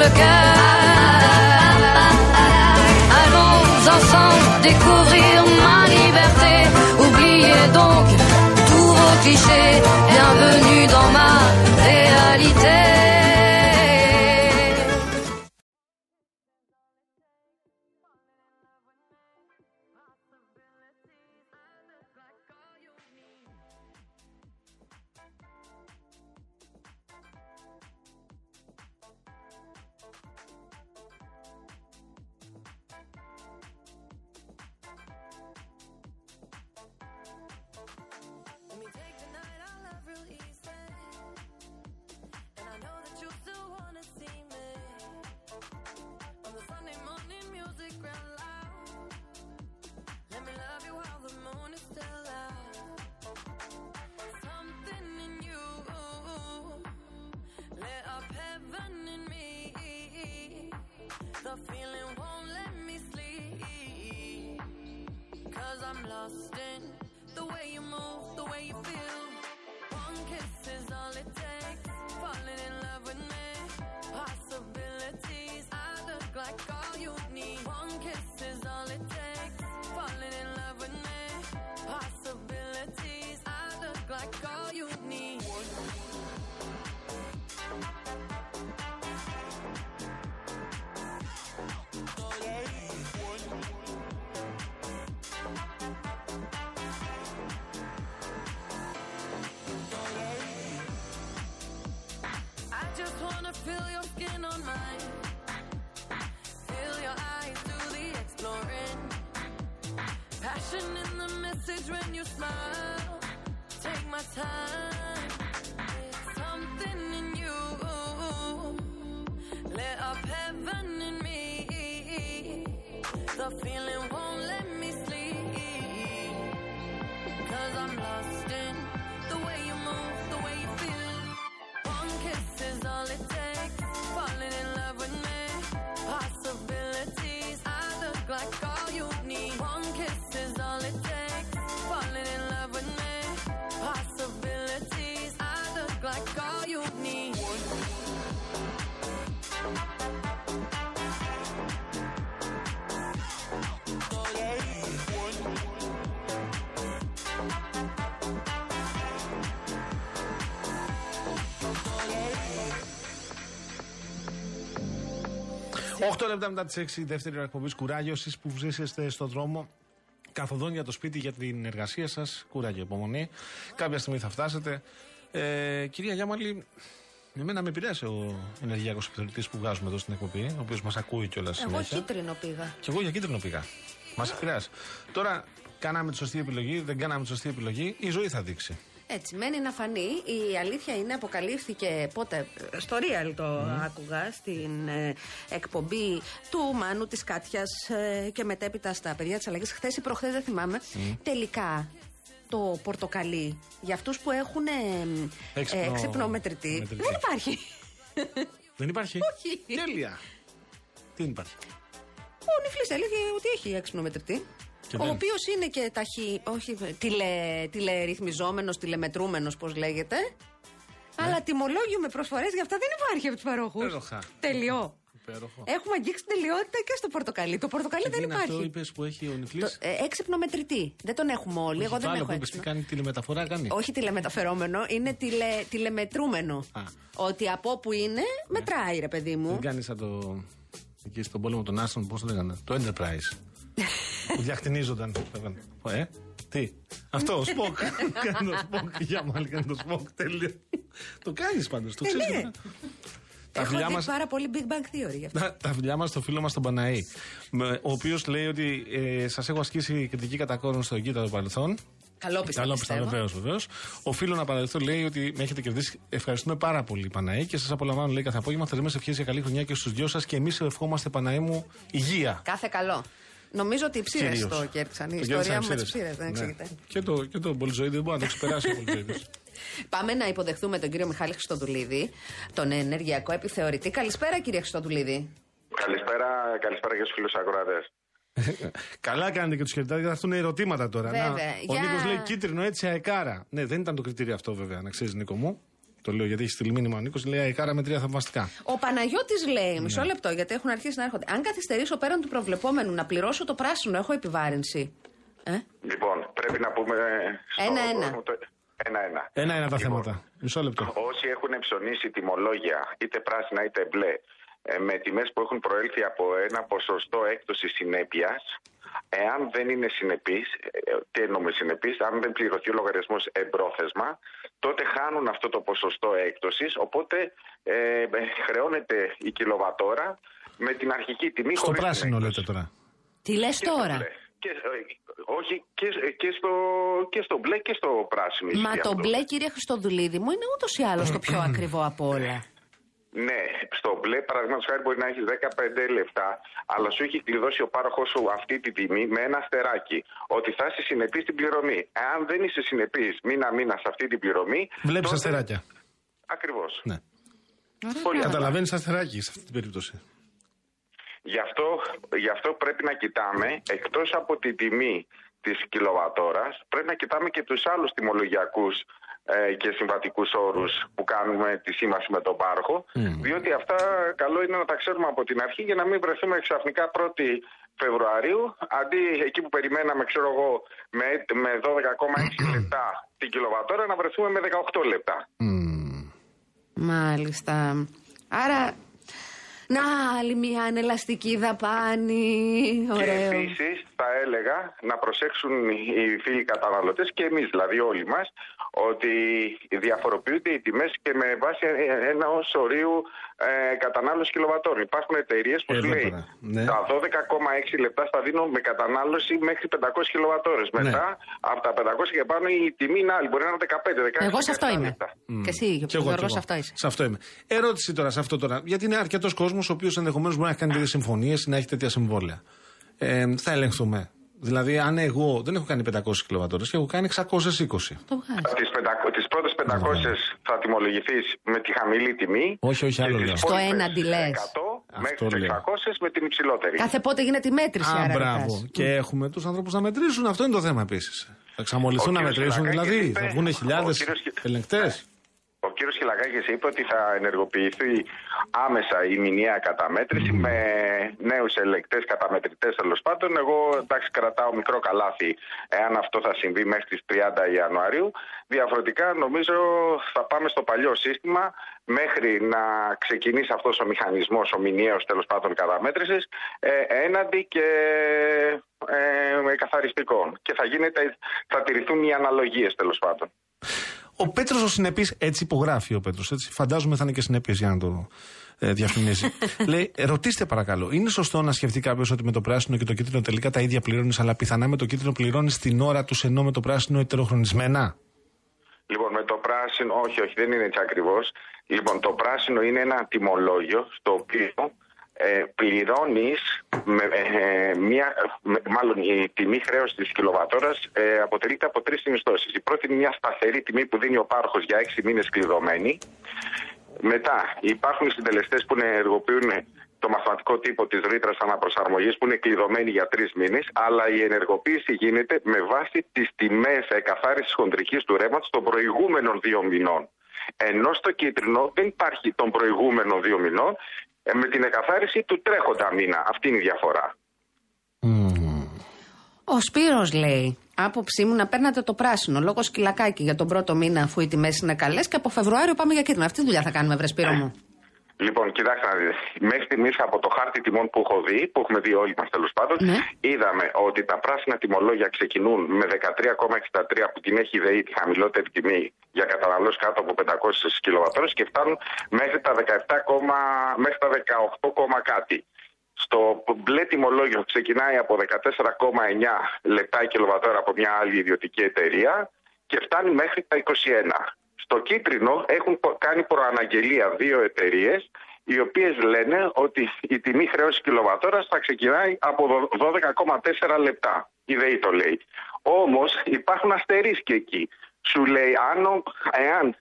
Le cœur. Allons ensemble découvrir ma liberté. Oubliez donc tous vos clichés. Bienvenue dans ma message when you smile. Take my time. It's something in you. Lit up heaven in me. The feeling won't let me sleep. Cause I'm lost in the way you move, the way you feel. One kiss is all it takes. Falling in love 8 λεπτά μετά τις 6 η δεύτερη ώρα εκπομπής Κουράγιο. Εσείς που βρίσκεστε στον δρόμο, καθοδόν για το σπίτι, για την εργασία σας, κουράγιο, υπομονή. Κάποια στιγμή θα φτάσετε. Ε, κυρία Γιάμαλη, Εμένα με επηρέασε ο ενεργειακός επιθεωρητής που βγάζουμε εδώ στην εκπομπή, ο οποίος μας ακούει κιόλας συνέχεια. Εγώ κίτρινο πήγα. Κι εγώ για κίτρινο πήγα. Μας επηρέασε. Τώρα, κάναμε τη σωστή επιλογή, δεν κάναμε τη σωστή επιλογή, η ζωή θα δείξει. Έτσι, μένει να φανεί. Η αλήθεια είναι, αποκαλύφθηκε πότε. Στο Real το άκουγα στην ε, εκπομπή του Μάνου της Κάτιας και μετέπειτα στα παιδιά της αλλαγής. Χθες ή προχθές, δεν θυμάμαι. Τελικά το πορτοκαλί για αυτούς που έχουν ε, Έξυπνο- ε, ξύπνο μετρητή, μετρητή. δεν υπάρχει. Δεν υπάρχει; Όχι. Τέλεια. Τι δεν υπάρχει; Ο Νιφλή έλεγε ότι έχει έξυπνο μετρητή. Και ο δεν. οποίος είναι και ταχύ, όχι τηλε, τηλερυθμιζόμενος, τηλεμετρούμενος, πώς λέγεται. Αλλά τιμολόγιο με προσφορές για αυτά δεν υπάρχει από τους παρόχους. Έλοχα. Τελειώ. Υπέροχο. Έχουμε αγγίξει την τελειότητα και στο πορτοκαλί. Το πορτοκαλί Τι δεν είναι υπάρχει. αυτό, είπε που έχει ο Νικλή. Το, ε, έξυπνο μετρητή. Δεν τον έχουμε όλοι. Εγώ δεν έχω που είπες, τι έξυπνο. κάνει τηλεμεταφορά, κάνει. Όχι τηλεμεταφερόμενο, είναι τηλε, τηλεμετρούμενο. Α. Ότι από όπου είναι, μετράει ρε παιδί μου. Δεν κάνεις σαν το. εκεί στον πόλεμο των Άστρων, πώς το λέγανε. Το Enterprise. Που διαχτενίζονταν. Ε, τι; Αυτό, ο Σποκ. Κάνει το Σποκ. Για μάλλον κάνει το Σποκ. Τέλειο. Το κάνεις πάντως. Το Ε, ξέρεις. ναι. Τα Έχω φιλιά δει μας- πάρα πολύ Big Bang Theory γι' αυτό. τα, τα φιλιά μας στο φίλο μας τον Παναή. με- Ο οποίος λέει ότι ε, σας έχω ασκήσει κριτική κατά κόρον στο εγγύτατο παρελθόν. Καλοπίστως. Καλοπίστως, βεβαίως, βεβαίως. Οφείλω να παραδεχθώ λέει ότι με έχετε κερδίσει. Ευχαριστούμε πάρα πολύ, Παναή, και σας απολαμβάνω λέει κάθε απόγευμα. Θερμές ευχές για καλή χρονιά και στους δυο σας και εμείς ευχόμαστε, Παναή μου, υγεία. Κάθε καλό. Νομίζω ότι οι ψήρες Κυρίως. το κέρδισαν. Η Το ιστορία κέρδισαν μου με τις ψήρες. ψήρε, δεν Ναι. εξηγείται. Και το, και το Πολυζωήδη δεν μπορεί να το ξεπεράσει ο Πολυζωήδη. Πάμε να υποδεχθούμε τον κύριο Μιχάλη Χριστοδουλίδη, τον ενεργειακό επιθεωρητή. Καλησπέρα, κύριε Χριστοδουλίδη. Καλησπέρα, καλησπέρα και στους φίλους ακροατέ. Καλά κάνετε και τους χαιρετάτε, γιατί αυτό είναι ερωτήματα τώρα. Βέβαια. Ο Για- Νίκος λέει κίτρινο έτσι αεκάρα. Ναι, δεν ήταν το κριτήριο αυτό βέβαια, να ξέρεις Νίκο μου. Το λέω γιατί έχει στείλει μήνυμα ο Νίκος, λέει αεκάρα με τρία θαυμαστικά. Ο Παναγιώτης λέει, Ναι. μισό λεπτό, γιατί έχουν αρχίσει να έρχονται. Αν καθυστερήσω πέραν του προβλεπόμενου να πληρώσω το πράσινο, έχω επιβάρυνση. Ε; Λοιπόν, πρέπει να πούμε. στο Ένα-ένα. κόσμο το- Ένα-ένα. Ένα-ένα τα Λοιπόν, θέματα. Μισό λεπτό. Όσοι έχουν ψωνίσει τιμολόγια, είτε πράσινα είτε μπλε, ε, με τιμές που έχουν προέλθει από ένα ποσοστό έκπτωσης συνέπειας, εάν δεν είναι συνεπής, τι εννοούμε συνεπής, αν δεν πληρωθεί ο λογαριασμός εμπρόθεσμα, τότε χάνουν αυτό το ποσοστό έκπτωσης, οπότε ε, ε, χρεώνεται η κιλοβατόρα με την αρχική τιμή Στο χωρίς την πράσινο έκπτωση. λέτε τώρα. Τι λες Και στο τώρα; μπλε. Και, ε, όχι, και, και, στο, και στο μπλε και στο πράσινο. Μα ισχύει το αυτό. μπλε, κύριε Χριστοδουλίδη μου, είναι ούτως ή άλλως το πιο ακριβό από όλα. Ναι, στο μπλε παραδείγματος χάρη μπορεί να έχει 15 λεπτά, αλλά σου έχει κλειδώσει ο πάροχος σου αυτή τη τιμή με ένα αστεράκι. Ότι θα είσαι συνεπής στην πληρωμή. Εάν δεν είσαι συνεπής μήνα-μήνα σε αυτή την πληρωμή. Βλέπεις αστεράκια. Ακριβώς. Ναι. Πολύ απλά. Καταλαβαίνεις αστεράκι σε αυτή την περίπτωση. Γι' αυτό, γι' αυτό πρέπει να κοιτάμε, εκτός από τη τιμή της κιλοβατόρας, πρέπει να κοιτάμε και τους άλλους τιμολογιακούς ε, και συμβατικούς όρους που κάνουμε τη σύμβαση με τον πάροχο, διότι αυτά καλό είναι να τα ξέρουμε από την αρχή για να μην βρεθούμε ξαφνικά 1η Φεβρουαρίου, αντί εκεί που περιμέναμε, ξέρω εγώ, με, με 12,6 λεπτά την κιλοβατόρα, να βρεθούμε με 18 λεπτά. Μάλιστα. Άρα, να άλλη μια ανελαστική δαπάνη. Και Ωραίο. επίσης θα έλεγα να προσέξουν οι φίλοι καταναλωτές και εμείς δηλαδή όλοι μας ότι διαφοροποιούνται οι τιμές και με βάση ένα ορίου ε, κατανάλωση κιλοβατόρων. Υπάρχουν εταιρείες που Εδώ σου λέει τώρα, ναι. τα 12,6 λεπτά θα δίνω με κατανάλωση μέχρι 500 κιλοβατόρες. Ναι. Μετά από τα 500 και πάνω η τιμή είναι άλλη. Μπορεί να είναι 15, 16 Εγώ σε αυτό 17 είμαι. λεπτά. Και εσύ, Και εγώ, Γιώργος, και σε εγώ. αυτό είσαι. Σε αυτό είμαι. Ερώτηση τώρα, σε αυτό τώρα. Γιατί είναι αρκετός κόσμος ο οποίος ενδεχομένως μπορεί να έχει κάνει τέτοιες συμφωνίες ή να έχει τέτοια συμβόλαια. Ε, θα ελεγχθούμε. Δηλαδή, αν εγώ δεν έχω κάνει 500 κιλοβατόρες και έχω κάνει 620. Το βγάζει. Τις, 500, τις πρώτες 500 θα τιμολογηθείς με τη χαμηλή τιμή. Όχι, όχι, άλλο και τις λέω. Στο υπόλοιπες έναντι λες. 100 μέχρι Αυτό τις λέω. 600 με την υψηλότερη. Κάθε πότε γίνεται η μέτρηση, Α, άρα. μπράβο. ρωτάς. Και έχουμε τους ανθρώπους να μετρήσουν. Αυτό είναι το θέμα επίσης. Θα ξαμολυθούν Ο να κύριος μετρήσουν, Χιλακάκης δηλαδή. είπε- Θα βγουν ο χιλιάδες κύριος Χι- ελεγκτές. Ο κύριος Χιλακάκης είπε ότι θα ενεργοποιηθεί άμεσα η μηνιαία καταμέτρηση με νέους ελεκτές καταμετρητές τέλος πάντων. Εγώ εντάξει κρατάω μικρό καλάθι εάν αυτό θα συμβεί μέχρι τις 30 Ιανουαρίου. Διαφορετικά νομίζω θα πάμε στο παλιό σύστημα μέχρι να ξεκινήσει αυτός ο μηχανισμός, ο μηνιαίος τέλος πάντων καταμέτρησης ε, έναντι και ε, καθαριστικών. Και θα, γίνεται, θα τηρηθούν οι αναλογίες τέλος πάντων. Ο Πέτρος ο Συνεπής, έτσι υπογράφει ο Πέτρος. Φαντάζομαι θα είναι και συνεπής για να το ε, διαφημίσει. Λέει, ρωτήστε παρακαλώ, είναι σωστό να σκεφτεί κάποιος ότι με το πράσινο και το κίτρινο τελικά τα ίδια πληρώνεις, αλλά πιθανά με το κίτρινο πληρώνεις την ώρα τους ενώ με το πράσινο ετεροχρονισμένα. Λοιπόν, με το πράσινο, όχι, όχι, δεν είναι έτσι ακριβώς. Λοιπόν, το πράσινο είναι ένα τιμολόγιο στο οποίο ε, πληρώνεις ε, μία, με- μάλλον η τιμή χρέωσης της κιλοβατόρας ε, αποτελείται από τρεις συνιστώσεις. Η πρώτη είναι μια σταθερή τιμή που δίνει ο πάροχος για έξι μήνες κλειδωμένη. Μετά υπάρχουν οι συντελεστές που ενεργοποιούν το μαθηματικό τύπο της ρήτρας αναπροσαρμογής που είναι κλειδωμένοι για τρεις μήνες, αλλά η ενεργοποίηση γίνεται με βάση τις τιμές εκαθάρισης χοντρικής του ρεύματος των προηγούμενων δύο μηνών. Ενώ στο κίτρινο δεν υπάρχει των προηγούμενων δύο μηνών, Ε, με την εκαθάριση του τρέχοντα μήνα. Αυτή είναι η διαφορά. Ο Σπύρος λέει, άποψή μου να παίρνατε το πράσινο λόγω σκυλακάκι για τον πρώτο μήνα αφού οι τιμές είναι καλές και από Φεβρουάριο πάμε για κίτρινο. Αυτή τη δουλειά θα κάνουμε, βρε Σπύρο μου. Λοιπόν, κοιτάξτε να δείτε. Μέχρι στιγμής από το χάρτη τιμών που έχω δει, που έχουμε δει όλοι μας τέλος πάντων, Ναι. είδαμε ότι τα πράσινα τιμολόγια ξεκινούν με 13,63 που την έχει ΔΕΗ τη χαμηλότερη τιμή για καταναλώσεις κάτω από 500 κιλοβατόρες και φτάνουν μέχρι τα 17, μέχρι τα 18, κάτι. Στο μπλε τιμολόγιο ξεκινάει από 14,9 λεπτά η κιλοβατόρα από μια άλλη ιδιωτική εταιρεία και φτάνει μέχρι τα 21. Στο κίτρινο έχουν πο- κάνει προαναγγελία δύο εταιρείες, οι οποίες λένε ότι η τιμή χρέωσης κιλοβατόρας θα ξεκινάει από δο- 12,4 λεπτά. Η ΔΕΗ το λέει. Όμως υπάρχουν αστερίσκοι εκεί. Σου λέει, αν, ο- εάν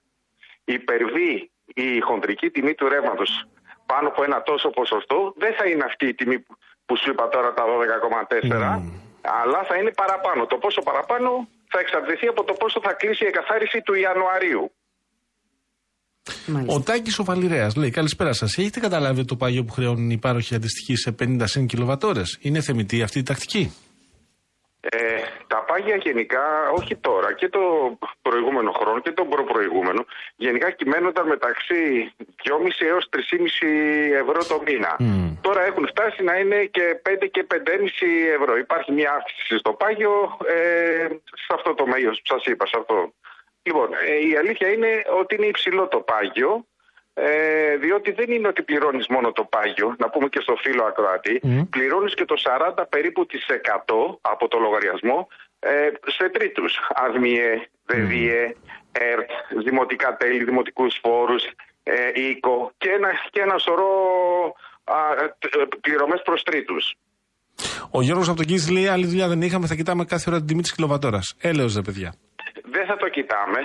υπερβεί η χοντρική τιμή του ρεύματος πάνω από ένα τόσο ποσοστό, δεν θα είναι αυτή η τιμή που- που σου είπα τώρα τα 12,4, αλλά θα είναι παραπάνω. Το πόσο παραπάνω θα εξαρτηθεί από το πόσο θα κλείσει η εκαθάριση του Ιανουαρίου. Μάλιστα. Ο Τάκης ο Βαλιρέας λέει: Καλησπέρα σας. Έχετε καταλάβει ότι το πάγιο που χρεώνουν οι πάροχοι αντιστοιχεί σε 50 συν κιλοβατόρες; Είναι θεμητή αυτή η τακτική; Ε, τα πάγια γενικά, όχι τώρα, και το προηγούμενο χρόνο και τον προπροηγούμενο, γενικά κυμαίνονταν μεταξύ 2,5 έως 3,5 ευρώ το μήνα. Τώρα έχουν φτάσει να είναι και 5 και 5,5 ευρώ. Υπάρχει μια αύξηση στο πάγιο ε, σε αυτό το μέγεθος που σας είπα, σε αυτό. Λοιπόν, ε, η αλήθεια είναι ότι είναι υψηλό το πάγιο, ε, διότι δεν είναι ότι πληρώνεις μόνο το πάγιο, να πούμε και στο φίλο ακροατή, πληρώνεις και το 40 περίπου της 100 από το λογαριασμό ε, σε τρίτους. ΑΔΜΙΕ, ΔΕΔΙΕ, ΕΡΤ, δημοτικά τέλη, δημοτικούς φόρους, ε, οίκο και ένα, και ένα σωρό α, τ- ε, πληρωμές προς τρίτους. Ο Γιώργος από τον Κίζη λέει: Άλλη δουλειά δεν είχαμε, θα κοιτάμε κάθε ώρα την τιμή της κιλοβατόρας. Έλεος ρε παιδιά. Δεν θα το κοιτάμε.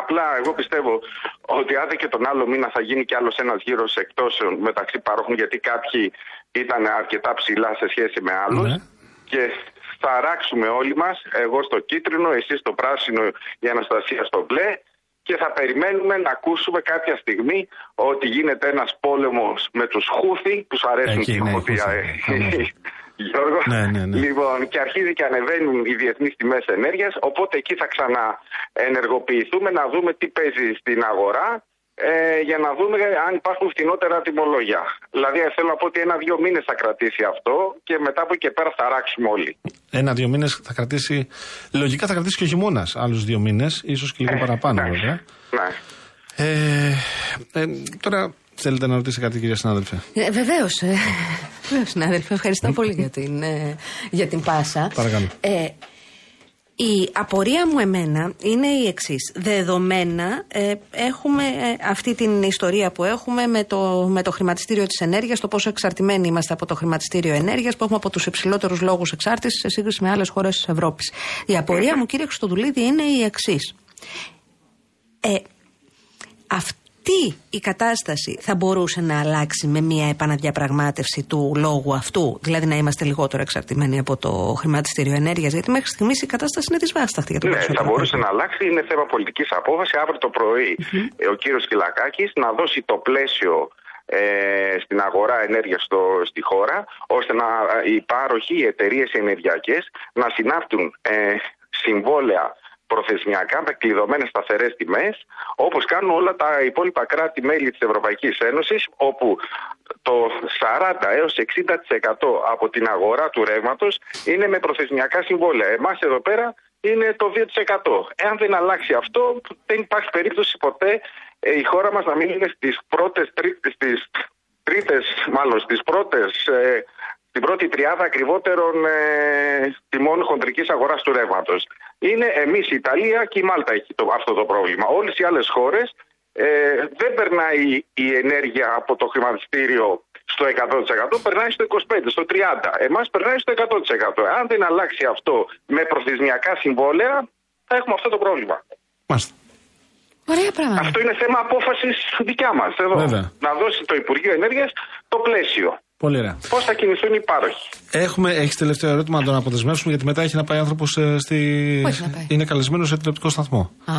Απλά εγώ πιστεύω ότι άντε και τον άλλο μήνα θα γίνει κι άλλος ένας γύρος εκτόσεων μεταξύ παρόχων γιατί κάποιοι ήταν αρκετά ψηλά σε σχέση με άλλους Ναι. και θα ράξουμε όλοι μας, εγώ στο κίτρινο, εσύ στο πράσινο, η Αναστασία στο μπλε και θα περιμένουμε να ακούσουμε κάποια στιγμή ότι γίνεται ένας πόλεμος με τους Χούθη που σου αρέσουν Εκεί, και ναι, Χούθη, Χούθη. ε, Χαμός. Γιώργο. Ναι, ναι, ναι. Λοιπόν, και αρχίζει και ανεβαίνουν οι διεθνείς τιμές ενέργειας. Οπότε εκεί θα ξαναενεργοποιηθούμε να δούμε τι παίζει στην αγορά ε, για να δούμε αν υπάρχουν φθηνότερα τιμολόγια. Δηλαδή, θέλω να πω ότι ένα-δύο μήνες θα κρατήσει αυτό και μετά από εκεί και πέρα θα ράξουμε όλοι. Ένα-δύο μήνες θα κρατήσει. Λογικά θα κρατήσει και ο χειμώνας άλλους δύο μήνες, ίσως και λίγο παραπάνω ναι. βέβαια. Ναι. Ε, ε, τώρα θέλετε να ρωτήσετε κάτι, κυρία συνάδελφε; Ε, Βεβαίως. Ε, βεβαίως, συνάδελφε, ευχαριστώ πολύ για την, ε, για την πάσα. Παρακαλώ. Ε, η απορία μου εμένα είναι η εξής. Δεδομένα ε, έχουμε ε, αυτή την ιστορία που έχουμε με το, με το χρηματιστήριο της ενέργειας, το πόσο εξαρτημένοι είμαστε από το χρηματιστήριο ενέργειας, που έχουμε από τους υψηλότερους λόγους εξάρτησης σε σύγκριση με άλλες χώρες της Ευρώπης. Η απορία μου κύριε Χρυστοδουλίδη είναι η εξής. Ε, αυτή η κατάσταση θα μπορούσε να αλλάξει με μια επαναδιαπραγμάτευση του λόγου αυτού, δηλαδή να είμαστε λιγότερο εξαρτημένοι από το χρηματιστήριο ενέργειας, γιατί μέχρι στιγμής η κατάσταση είναι δυσβάσταχτη για τον Ναι, θα περισσότερο μπορούσε κόσμο. να αλλάξει. Είναι θέμα πολιτικής απόφασης. Αύριο το πρωί ε, ο κύριος Κυλακάκης να δώσει το πλαίσιο ε, στην αγορά ενέργειας στη χώρα, ώστε να ε, οι πάροχοι, οι εταιρείες ενεργειακές να συνάπτουν ε, συμβόλαια προθεσμιακά με κλειδωμένες σταθερές τιμές, όπως κάνουν όλα τα υπόλοιπα κράτη-μέλη της Ευρωπαϊκής Ένωσης, όπου το 40 έως 60% από την αγορά του ρεύματος είναι με προθεσμιακά συμβόλαια. Εμάς εδώ πέρα είναι το 2%. Εάν δεν αλλάξει αυτό, δεν υπάρχει περίπτωση ποτέ ε, η χώρα μας να μην είναι στις πρώτες, τρίτες, στις τρίτες μάλλον στις πρώτες, ε, την πρώτη τριάδα ακριβότερων ε, τιμών χοντρικής αγοράς του ρεύματος. Είναι εμείς η Ιταλία και η Μάλτα έχει το, αυτό το πρόβλημα. Όλες οι άλλες χώρες ε, δεν περνάει η ενέργεια από το χρηματιστήριο στο 100%, περνάει στο 25%, στο 30%. Εμάς περνάει στο 100%. Αν δεν αλλάξει αυτό με προθεσμιακά συμβόλαια, θα έχουμε αυτό το πρόβλημα. Μάλιστα. Ωραία πράγματα. Αυτό είναι θέμα απόφασης δικιά μας. Εδώ. Βέβαια. Να δώσει το Υπουργείο Ενέργειας το πλαίσιο. Πολύ ωραία. Πώς θα κινηθούν οι πάροχοι; Έχουμε, έχεις τελευταίο ερώτημα να τον αποδεσμεύσουμε γιατί μετά έχει να πάει άνθρωπος στη. Πού έχει να πάει; Είναι καλεσμένος σε τηλεοπτικό σταθμό. Α,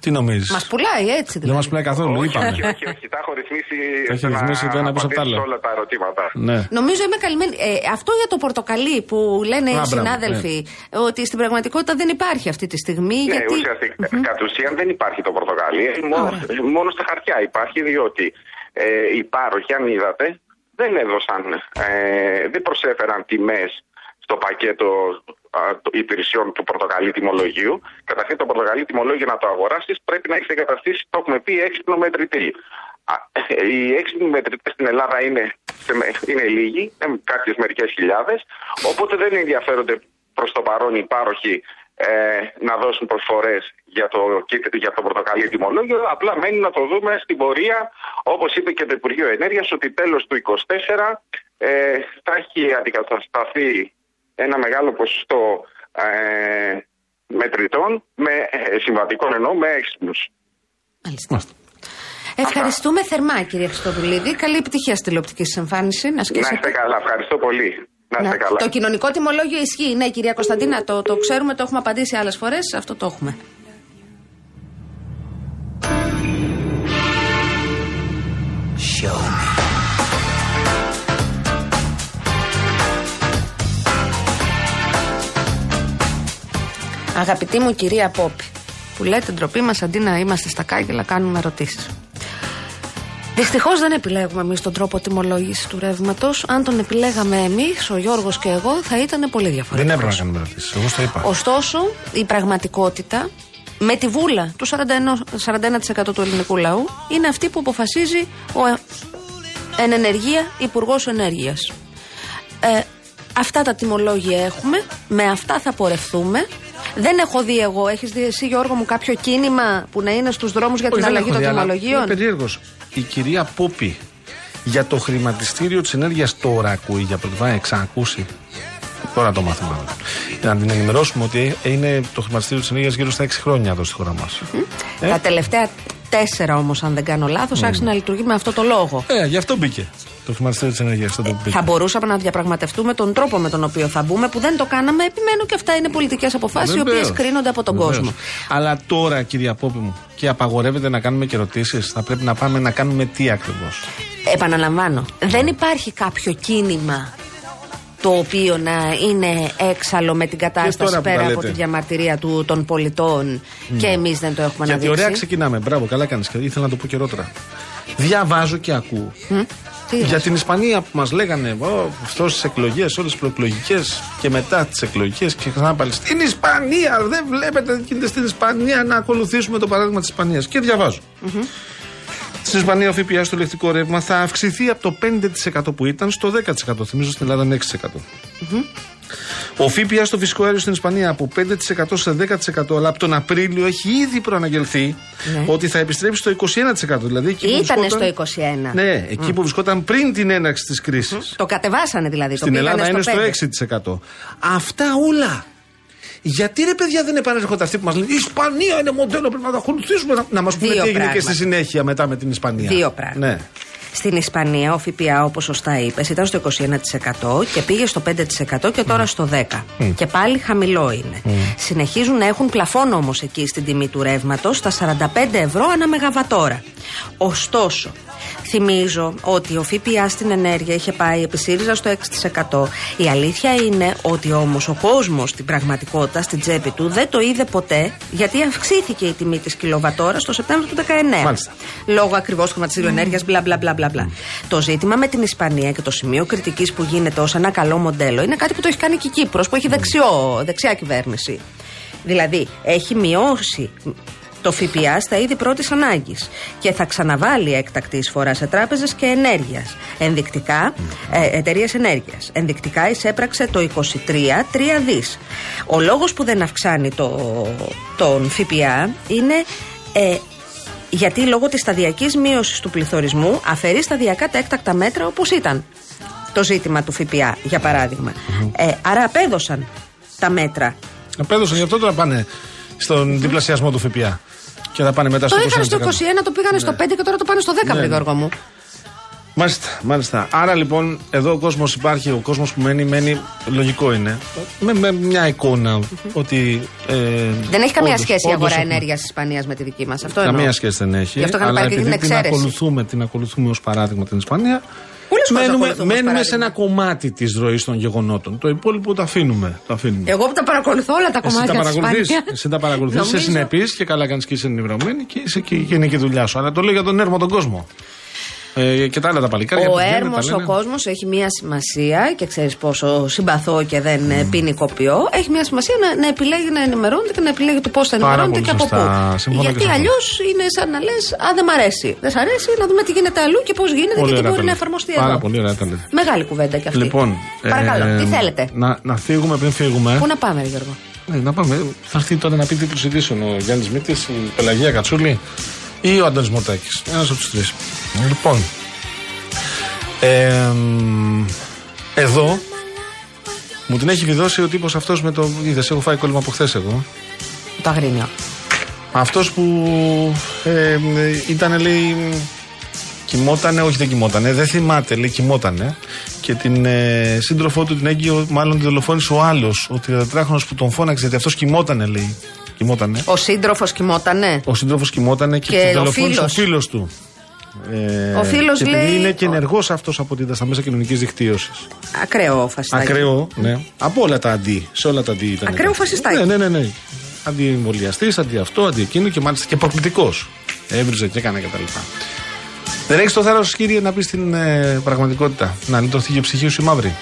Τι νομίζεις; μας πουλάει έτσι Δεν δηλαδή. μας πουλάει καθόλου, όχι, είπαμε. όχι, όχι, όχι, τα έχω ρυθμίσει. Τα έχει ώστε να ρυθμίσει το ένα πίσω απ' το απαντήσω άλλο. όλα τα ερωτήματα. Ναι. Νομίζω είμαι καλυμμένη. Ε, αυτό για το πορτοκαλί που λένε Α, οι μπράβο, συνάδελφοι ότι στην πραγματικότητα δεν υπάρχει αυτή τη στιγμή. Ναι, γιατί... ουσιαστικά κατ' ουσίαν δεν υπάρχει το πορτοκαλί. ε, Μόνο, μόνο στα χαρτιά υπάρχει, διότι ε, οι πάροχοι, αν είδατε, δεν έδωσαν, ε, δεν προσέφεραν τιμές στο πακέτο α, το- υπηρεσιών του πορτοκαλί τιμολογίου. Καταρχήν το πορτοκαλί τιμολόγιο να το αγοράσεις πρέπει να έχεις εγκαταστήσει, το έχουμε πει, έξυπνο μετρητή. Α, ε, Οι έξυπνοι μετρητές στην Ελλάδα είναι, σε με- είναι λίγοι, κάποιες μερικές χιλιάδες, οπότε δεν ενδιαφέρονται προς το παρόν οι πάροχοι ε, να δώσουν προσφορές για το, kit- για το πορτοκαλί τιμολόγιο. Απλά μένει να το δούμε στην πορεία, όπως είπε και το Υπουργείο Ενέργειας, ότι τέλος του 2024 ε, θα έχει αντικατασταθεί ένα μεγάλο ποσοστό ε, μετρητών, με, ε, συμβατικών εννοώ, με έξυπνους. Μάλιστα. Ευχαριστούμε θερμά, κύριε Χριστοδουλίδη. Καλή επιτυχία στη τηλεοπτική σας εμφάνιση. Να Να ασκήσετε. είστε καλά, ευχαριστώ πολύ. Να είστε Να- καλά. Το κοινωνικό τιμολόγιο ισχύει. Ναι, κυρία Κωνσταντίνα, το, το ξέρουμε, το έχουμε απαντήσει άλλες φορές. Αυτό το έχουμε. Αγαπητή μου κυρία Πόπη, που λέτε ντροπή μας αντί να είμαστε στα κάγκελα, κάνουμε ερωτήσεις. Δυστυχώς δεν επιλέγουμε εμείς τον τρόπο τιμολόγησης του ρεύματος. Αν τον επιλέγαμε εμείς, ο Γιώργος και εγώ, θα ήταν πολύ διαφορετικός. Δεν έπρεπε να κάνουμε ερωτήσεις. Εγώ στο είπα. Ωστόσο, η πραγματικότητα με τη βούλα του 41%, 41% του ελληνικού λαού είναι αυτή που αποφασίζει ο ε, εν ενεργεία Υπουργός Ενέργειας. Ε, αυτά τα τιμολόγια έχουμε, με αυτά θα πορευτούμε. Δεν έχω δει εγώ, έχεις δει εσύ Γιώργο μου κάποιο κίνημα που να είναι στους δρόμους για την αλλαγή των τιμολογίων; Είναι περίεργος. Η κυρία Πόπη για το χρηματιστήριο της ενέργειας τώρα ακούει για πρώτη φορά, εξακούσει. Τώρα το μάθημα. Να την ενημερώσουμε ότι είναι το χρηματιστήριο της ενέργειας γύρω στα 6 χρόνια εδώ στη χώρα μας. Τα τελευταία τέσσερα όμως, αν δεν κάνω λάθος, άρχισε να λειτουργεί με αυτό το λόγο. Ε, γι' αυτό μπήκε το χρηματιστήριο της ενέργειας. Θα μπορούσαμε να διαπραγματευτούμε τον τρόπο με τον οποίο θα μπούμε, που δεν το κάναμε. Επιμένω και αυτά είναι πολιτικές αποφάσεις, οι οποίες Βεβαίως. κρίνονται από τον Βεβαίως. κόσμο. Αλλά τώρα, κυρία Πόπη μου, και απαγορεύεται να κάνουμε και ερωτήσεις, θα πρέπει να πάμε να κάνουμε τι ακριβώς; Επαναλαμβάνω, δεν υπάρχει κάποιο κίνημα το οποίο να είναι έξαλλο με την τώρα κατάσταση που πέρα τα από λέτε; τη διαμαρτυρία του, των πολιτών και εμείς δεν το έχουμε Γιατί αναδείξει. ωραία ξεκινάμε. Μπράβο, καλά κάνεις. Ήθελα να το πω και τώρα. Διαβάζω και ακούω. Τι Για είναι την Ισπανία που μας λέγανε αυτός τις εκλογές, όλες τις προεκλογικές και μετά τις εκλογικές και ξανά πάλι. Στην Ισπανία! Δεν βλέπετε τι γίνεται στην Ισπανία να ακολουθήσουμε το παράδειγμα της Ισπανίας. Και διαβάζω. Στην Ισπανία ο ΦΠΑ στο ηλεκτρικό ρεύμα θα αυξηθεί από το 5% που ήταν στο 10%. Θυμίζω στην Ελλάδα είναι 6%. Ο ΦΠΑ στο φυσικό αέριο στην Ισπανία από 5% σε 10%, αλλά από τον Απρίλιο έχει ήδη προαναγγελθεί Ναι. ότι θα επιστρέψει στο 21%. Δηλαδή εκεί που Ήτανε βρισκόταν- στο 21. Ναι, εκεί που βρισκόταν πριν την έναρξη της κρίσης. Το κατεβάσανε δηλαδή. Στην το πήγανε Ελλάδα είναι στο 5. 6%. Αυτά όλα. Γιατί ρε παιδιά δεν επανέρχονται αυτοί που μας λένε Η Ισπανία είναι μοντέλο, πρέπει να το ακολουθήσουμε. Να, να μας πούνε Δύο τι έγινε και πράγματα. στη συνέχεια μετά με την Ισπανία. Δύο πράγματα. Ναι. Στην Ισπανία ο ΦΠΑ, όπως σωστά είπες, ήταν στο 21% και πήγε στο 5% και τώρα στο 10%. Και πάλι χαμηλό είναι. Συνεχίζουν να έχουν πλαφόν όμως εκεί στην τιμή του ρεύματος στα 45 ευρώ ανά μεγαβατόρα. Ωστόσο, θυμίζω ότι ο ΦΠΑ στην ενέργεια είχε πάει επί ΣΥΡΙΖΑ στο 6%. Η αλήθεια είναι ότι όμως ο κόσμος στην πραγματικότητα, στην τσέπη του, δεν το είδε ποτέ γιατί αυξήθηκε η τιμή της κιλοβατόρα το Σεπτέμβριο του 19. Μάλιστα. Λόγω ακριβώς χρηματιστήριου ενέργειας, μπλα μπλα μπλα μπλα. μπλα. Το ζήτημα με την Ισπανία και το σημείο κριτικής που γίνεται ως ένα καλό μοντέλο είναι κάτι που το έχει κάνει και η Κύπρος, που έχει δεξιό, δεξιά κυβέρνηση. Δηλαδή, έχει μειώσει το ΦΠΑ στα είδη πρώτης ανάγκης και θα ξαναβάλει έκτακτη εισφορά σε τράπεζες και ενέργειας. Ενδεικτικά, ε, εταιρείες ενέργειας. Ενδεικτικά εισέπραξε το 23 3 δις. Ο λόγος που δεν αυξάνει το, τον ΦΠΑ είναι ε, γιατί λόγω της σταδιακής μείωσης του πληθωρισμού αφαιρεί σταδιακά τα έκτακτα μέτρα όπως ήταν το ζήτημα του ΦΠΑ, για παράδειγμα. Ε, άρα απέδωσαν τα μέτρα. Απέδωσαν γι' αυτό τώρα πάνε στον διπλασιασμό του ΦΠΑ. Και θα πάνε μετά Το στο 21%. είχαν στο 21, το πήγανε στο 5 και τώρα το πάνε στο 10, Ναι. βρε Γιώργο μου. Μάλιστα, μάλιστα. Άρα λοιπόν, εδώ ο κόσμος υπάρχει, ο κόσμος που μένει, μένει, λογικό είναι. Με, με μια εικόνα ότι. Ε, Δεν έχει καμία όντως- σχέση η αγορά όντως έχουμε- ενέργειας της Ισπανίας με τη δική μας. Αυτό εννοώ. Καμία σχέση δεν έχει. Γι' αυτό είχαν αλλά πάρει και την επειδή την εξαίρεση. ακολουθούμε, την ακολουθούμε ως παράδειγμα την Ισπανία. Πολλές χώρες Μένουμε, ακολουθούμε ως μένουμε σε παράδειγμα. ένα κομμάτι της ροής των γεγονότων. Το υπόλοιπο το αφήνουμε. Το αφήνουμε. Εγώ που τα παρακολουθώ όλα τα Εσύ κομμάτια τα της παρακολουθείς; Ισπανίας. Εσύ τα παρακολουθείς; Είσαι Νομίζω- συνεπής και καλά κάνεις και είσαι ενημερωμένη και είσαι και, και είναι και η δουλειά σου. Αλλά το λέω για τον έρμο τον κόσμο. Ε, και τα άλλα τα παλικάρια. Ο που βγαίνουν, έρμος, τα ο λένε. κόσμος έχει μία σημασία και ξέρεις πόσο συμπαθώ και δεν ε, πίνει κοπιό. Έχει μία σημασία να, να επιλέγει να ενημερώνεται και να επιλέγει το πώς θα Πάρα ενημερώνεται και πολύ από σωστά. πού. Συμφωνώ και Γιατί σε αυτό. αλλιώς είναι σαν να λες: Α, δεν μ' αρέσει. Δεν σ' αρέσει, να δούμε τι γίνεται αλλού και πώς γίνεται Πολύ και τι ωραία μπορεί τα να λέτε. εφαρμοστεί Πάρα εδώ. πολύ ωραία τα λέτε. Μεγάλη κουβέντα κι αυτή. Λοιπόν, Παρακαλώ, ε, τι θέλετε; Να, να φύγουμε πριν φύγουμε. Πού να πάμε, ρε Γιώργο; Ναι, να πάμε. Θα έρθει τότε να πει τίτλου ειδήσεων ο Γιάννης Μήτης, η Πελαγία Κατσούλη ή ο Αντώνης Μωτάκη. Ένας από τους τρεις. Λοιπόν. Ε, μ, εδώ μου την έχει βιδώσει ο τύπος αυτός με το. Είδες, έχω φάει κόλλημα από χθες εγώ. Το αγρίνιο. Αυτός που ε, ε, ήταν, λέει. Κοιμότανε, όχι δεν κοιμότανε, δεν θυμάται, λέει κοιμότανε. Και την ε, σύντροφό του την έγκυο, μάλλον τη δολοφόνησε ο άλλος, ο 33χρονο που τον φώναξε, γιατί αυτός κοιμότανε, λέει. Κοιμότανε. Ο σύντροφος κοιμότανε. Ο σύντροφος κοιμότανε και, Και και ο δολοφόνησε ο φίλος. φίλος του. Ε, Ο φίλος και επειδή λέει- είναι και ενεργός αυτός από ό,τι είδα στα μέσα κοινωνικής δικτύωσης. Ακραίο φασιστάκι. Ακραίο, ναι. Από όλα τα αντί. Σε όλα τα αντί ήταν. Ακραίο φασιστάκι. Ναι, ναι, ναι. ναι. Αντιεμβολιαστή, αντί αυτό, αντί εκείνο και μάλιστα και προκλητικός. Έβριζε και έκανε κτλ. Δεν έχεις το θάρρος, κύριε, να πεις την ε, πραγματικότητα. Να λυτρωθεί και η ψυχή σου η μαύρη;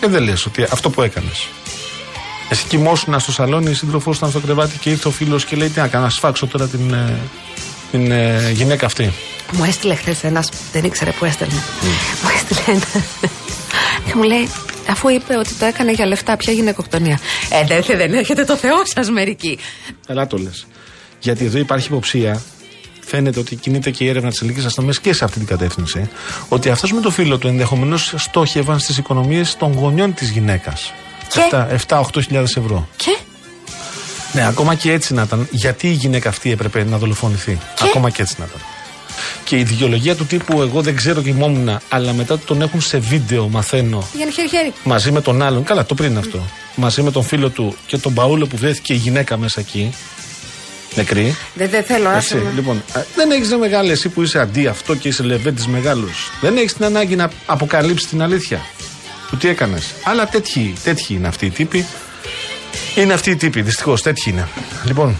Ε, δεν λες ότι αυτό που έκανες. Εσύ κοιμόσουν στο σαλόνι, η σύντροφός ήταν στο κρεβάτι και ήρθε ο φίλος και λέει: Τι να κάνω, να σφάξω τώρα την, ε, την ε, γυναίκα αυτή. Μου έστειλε χθες ένας, δεν ήξερε που έστελνε. Μου έστειλε ένα. Και μου λέει, αφού είπε ότι το έκανε για λεφτά, ποια γυναικοκτονία. Ε, δεν, δεν έχετε το Θεό σας μερικοί. Καλά το λες. Γιατί εδώ υπάρχει υποψία, φαίνεται ότι κινείται και η έρευνα της ελληνικής αστυνομίας και σε αυτή την κατεύθυνση, ότι αυτός με το φίλο του ενδεχομένως στόχευαν στις οικονομίες των γονιών της γυναίκας. Και; 7-8 χιλιάδες ευρώ. Και; Ναι, ακόμα και έτσι να ήταν. Γιατί η γυναίκα αυτή έπρεπε να δολοφονηθεί; Ακόμα και έτσι να ήταν. Και η δικαιολογία του τύπου Εγώ δεν ξέρω κοιμόμουν, αλλά μετά τον έχουν σε βίντεο, μαθαίνω, πηγαίνει χέρι-χέρι. μαζί με τον άλλον. Καλά, το πριν αυτό. Μαζί με τον φίλο του και τον Παούλο που βρέθηκε η γυναίκα μέσα εκεί. Νεκρή. Δεν, δεν θέλω, άσε Έτσι, με. λοιπόν, α, δεν έχεις μεγάλη εσύ που είσαι αντί αυτό και είσαι λεβέντης μεγάλος. Δεν έχεις την ανάγκη να αποκαλύψεις την αλήθεια. Του τι έκανες. Αλλά τέτοιοι, τέτοιοι είναι αυτοί οι τύποι. Είναι αυτοί οι τύποι, δυστυχώς, τέτοιοι είναι. Λοιπόν,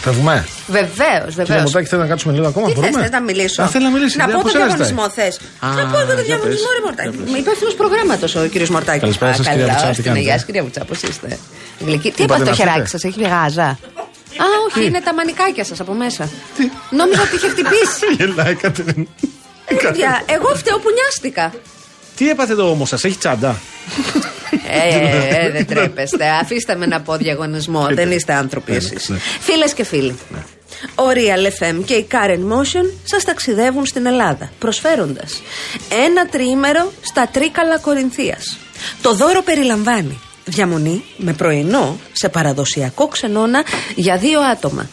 φεύγουμε. Βεβαίως, Κύριε βεβαίως. Μωτάκη, θέλει να κάτσουμε λίγο ακόμα; Τι θες, μπορούμε; θες να μιλήσω; Α, θέλει να μιλήσει. Να ναι, πω πώς το σε διαγωνισμό θες. Α, Να πω εγώ το για διαγωνισμό, πες. ρε Μορτάκη. Για πες. Με υπεύθυνος προγράμματος ο κύριος Μορτάκη. Καλησπέρα σας, κυρία Βουτσά, τι κάνετε; Γεια σας, κυρία Βουτσά, πώς είστε. Γλυκή. Τι Είπατε είπατε το να χεράκι φύγετε. σας, έχει γάζα; Α, όχι, είναι τα μανικάκια σας από μέσα. Νόμιζα ότι είχε χτυπήσει. Γελάει, Κατερίνα. Παιδιά, εγώ φταίω που νοιάστηκα. Τι έπαθε το όμως, σας έχει τσάντα; Ε, ε, ε, δεν τρέπεστε. Αφήστε με να πω διαγωνισμό. Δεν είστε άνθρωποι Ναι, εσείς. ναι. Φίλες και φίλοι. Ο Real FM και η Karen Motion σας ταξιδεύουν στην Ελλάδα προσφέροντας ένα τριήμερο στα Τρίκαλα Κορινθίας. Το δώρο περιλαμβάνει διαμονή με πρωινό σε παραδοσιακό ξενώνα για δύο άτομα.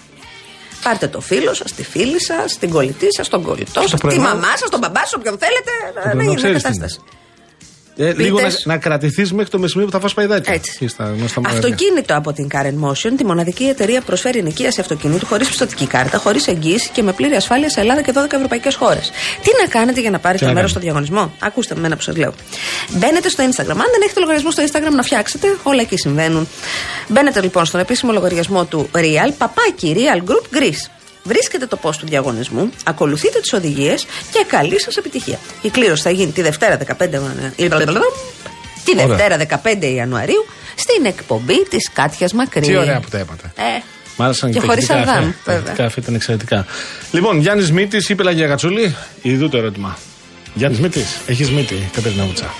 Πάρτε το φίλο σας, τη φίλη σας, την κολλητή σας, τον κολλητό σας, Στο τη πρωινό- μαμά σας, τον μπαμπά σας, όποιον θέλετε. να πρωινό γίνει μια ξέρεις τι κατάσταση. Ε, λίγο να, Πίτες. να κρατηθείς μέχρι το μεσημέρι που θα φας παϊδάκι. Έτσι. Εκεί στα γνωστά μαγαζιά. Αυτοκίνητο από την Karen Motion, τη μοναδική εταιρεία που προσφέρει ενοικίαση αυτοκινήτου χωρίς πιστοτική κάρτα, χωρίς εγγύηση και με πλήρη ασφάλεια σε Ελλάδα και 12 ευρωπαϊκές χώρες. Τι να κάνετε για να πάρετε να μέρος κάνουμε; στο διαγωνισμό; Ακούστε με μένα που σας λέω. Μπαίνετε στο Instagram. Αν δεν έχετε λογαριασμό στο Instagram να φτιάξετε, όλα εκεί συμβαίνουν. Μπαίνετε λοιπόν στον επίσημο λογαριασμό του Real, παπάκι Real Group Greece. Βρίσκετε το post του διαγωνισμού, ακολουθείτε τις οδηγίες και καλή σας επιτυχία. Η κλήρωση θα γίνει τη Δευτέρα 15 Ιανουαρίου. Τη Ωραία. Δευτέρα 15 Ιανουαρίου στην εκπομπή της Κάτιας Μακρύς. Τι ωραία που τα είπατε. Ε, Μ' άρεσαν και τα χωρίς ηχητικά Αδάμ, αυτά. Τα βέβαια. ηχητικά αυτά ήταν εξαιρετικά. Λοιπόν, Γιάννης Μήτης ή Πελαγία Κατσούλη, ειδού το ερώτημα. Γιάννης Μήτης, έχεις μύτη, Κατερίνα Βουτσά.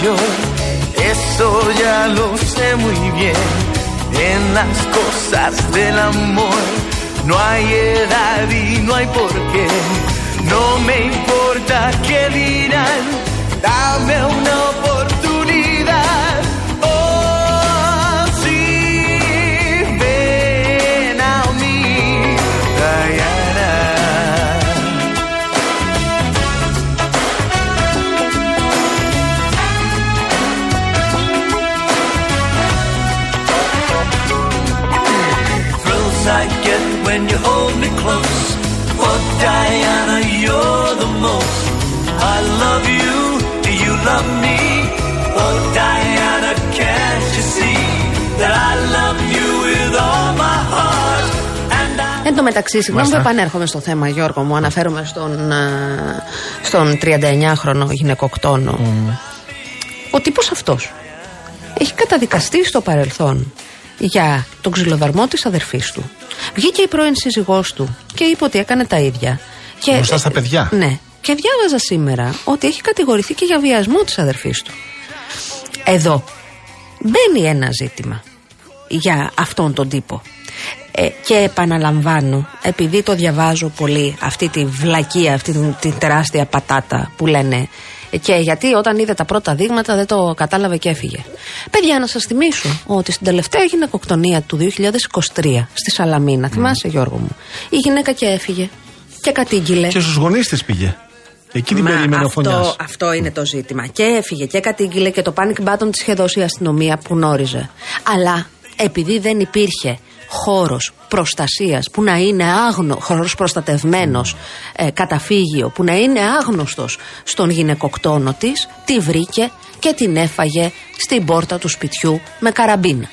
Mayor. Eso ya lo sé muy bien. En las cosas del amor no hay edad y no hay por qué. No me importa qué dirán. Dame una oportunidad. Get when you hold me close. For Diana, you're the most. I love you, do you love me? Oh Diana, can't you see that I love you with all my heart? And I Εν τω μεταξύ, συγγνώμη που Μάλιστα. επανέρχομαι στο θέμα, Γιώργο μου, αναφέρομαι στον, α, στον 39χρονο γυναικοκτόνο. Ο τύπος αυτός έχει καταδικαστεί στο παρελθόν για τον ξυλοδαρμό της αδερφής του. Βγήκε η πρώην σύζυγός του και είπε ότι έκανε τα ίδια. Και, Μπροστά στα παιδιά. Ναι. Και διάβαζα σήμερα ότι έχει κατηγορηθεί και για βιασμό της αδερφής του. Εδώ μπαίνει ένα ζήτημα για αυτόν τον τύπο. Ε, και επαναλαμβάνω, επειδή το διαβάζω πολύ αυτή τη βλακεία, αυτή την, την τεράστια πατάτα που λένε ε, και γιατί όταν είδε τα πρώτα δείγματα δεν το κατάλαβε και έφυγε. Παιδιά, να σας θυμίσω ότι στην τελευταία γυναικοκτονία του 2023 στη Σαλαμίνα, θυμάσαι Γιώργο μου, η γυναίκα και έφυγε και κατήγγειλε. Και στους γονείς της πήγε. Εκεί την Μα περίμενε ο αυτό, φωνιάς. αυτό είναι το ζήτημα. Και έφυγε και κατήγγειλε και το panic button της είχε δώσει η αστυνομία που γνώριζε. Αλλά επειδή δεν υπήρχε χώρος προστασίας που να είναι άγνο, χώρος προστατευμένος ε, καταφύγιο που να είναι άγνωστος στον γυναικοκτόνο της τη βρήκε και την έφαγε στην πόρτα του σπιτιού με καραμπίνα.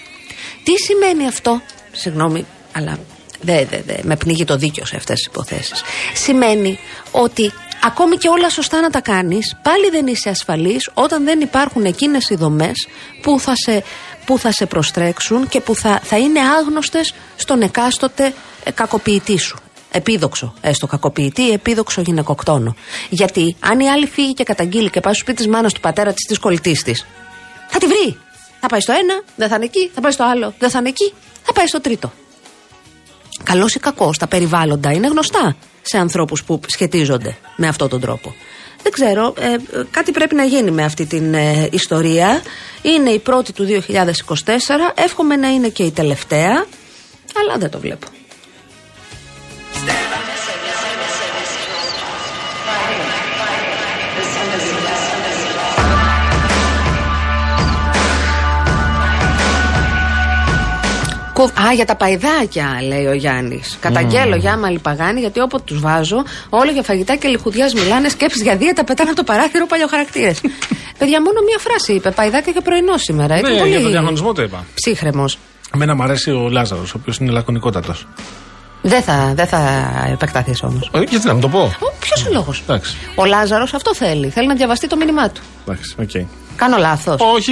Τι σημαίνει αυτό; Συγγνώμη αλλά δε, δε, δε, με πνίγει το δίκιο σε αυτές τις υποθέσεις. Σημαίνει ότι ακόμη και όλα σωστά να τα κάνεις πάλι δεν είσαι ασφαλής όταν δεν υπάρχουν εκείνες οι δομές που θα σε, που θα σε προστρέξουν και που θα, θα είναι άγνωστες στον εκάστοτε ε, κακοποιητή σου επίδοξο, έστω κακοποιητή ή επίδοξο γυναικοκτόνο. Γιατί αν η άλλη φύγει και καταγγείλει και πάει στο σπίτι της μάνας του πατέρα της της κολλητής της, θα τη βρει. Θα πάει στο ένα, δεν θα είναι εκεί. Θα πάει στο άλλο, δεν θα είναι εκεί. Θα πάει στο τρίτο. Καλός ή κακός, τα περιβάλλοντα είναι γνωστά σε ανθρώπους που σχετίζονται με αυτόν τον τρόπο. Δεν ξέρω, ε, ε, κάτι πρέπει να γίνει με αυτή την ε, ιστορία. Είναι η πρώτη του 2024. Εύχομαι να είναι και η τελευταία, αλλά δεν το βλέπω. Α, για τα παϊδάκια, λέει ο Γιάννης. Καταγγέλλω για άμα λιπαγάνει, γιατί όποτε τους βάζω, όλο για φαγητά και λιχουδιάς μιλάνε, σκέψεις για δίαιτα, πετάνε από το παράθυρο παλιοχαρακτήρες. Παιδιά, μόνο μία φράση είπε. Παϊδάκια και πρωινό σήμερα. Ήταν Ναι, πολύ για τον διαγωνισμό το είπα. ψύχραιμος. Εμένα μου αρέσει ο Λάζαρος, ο οποίος είναι λακωνικότατος. Δεν θα, δεν θα επεκταθείς όμως. Γιατί να μου το πω; Ποιος ο λόγος; Εντάξει. Ο Λάζαρος αυτό θέλει. Θέλει να διαβαστεί το μήνυμά του. Εντάξει, οκ. Κάνω λάθος. Όχι.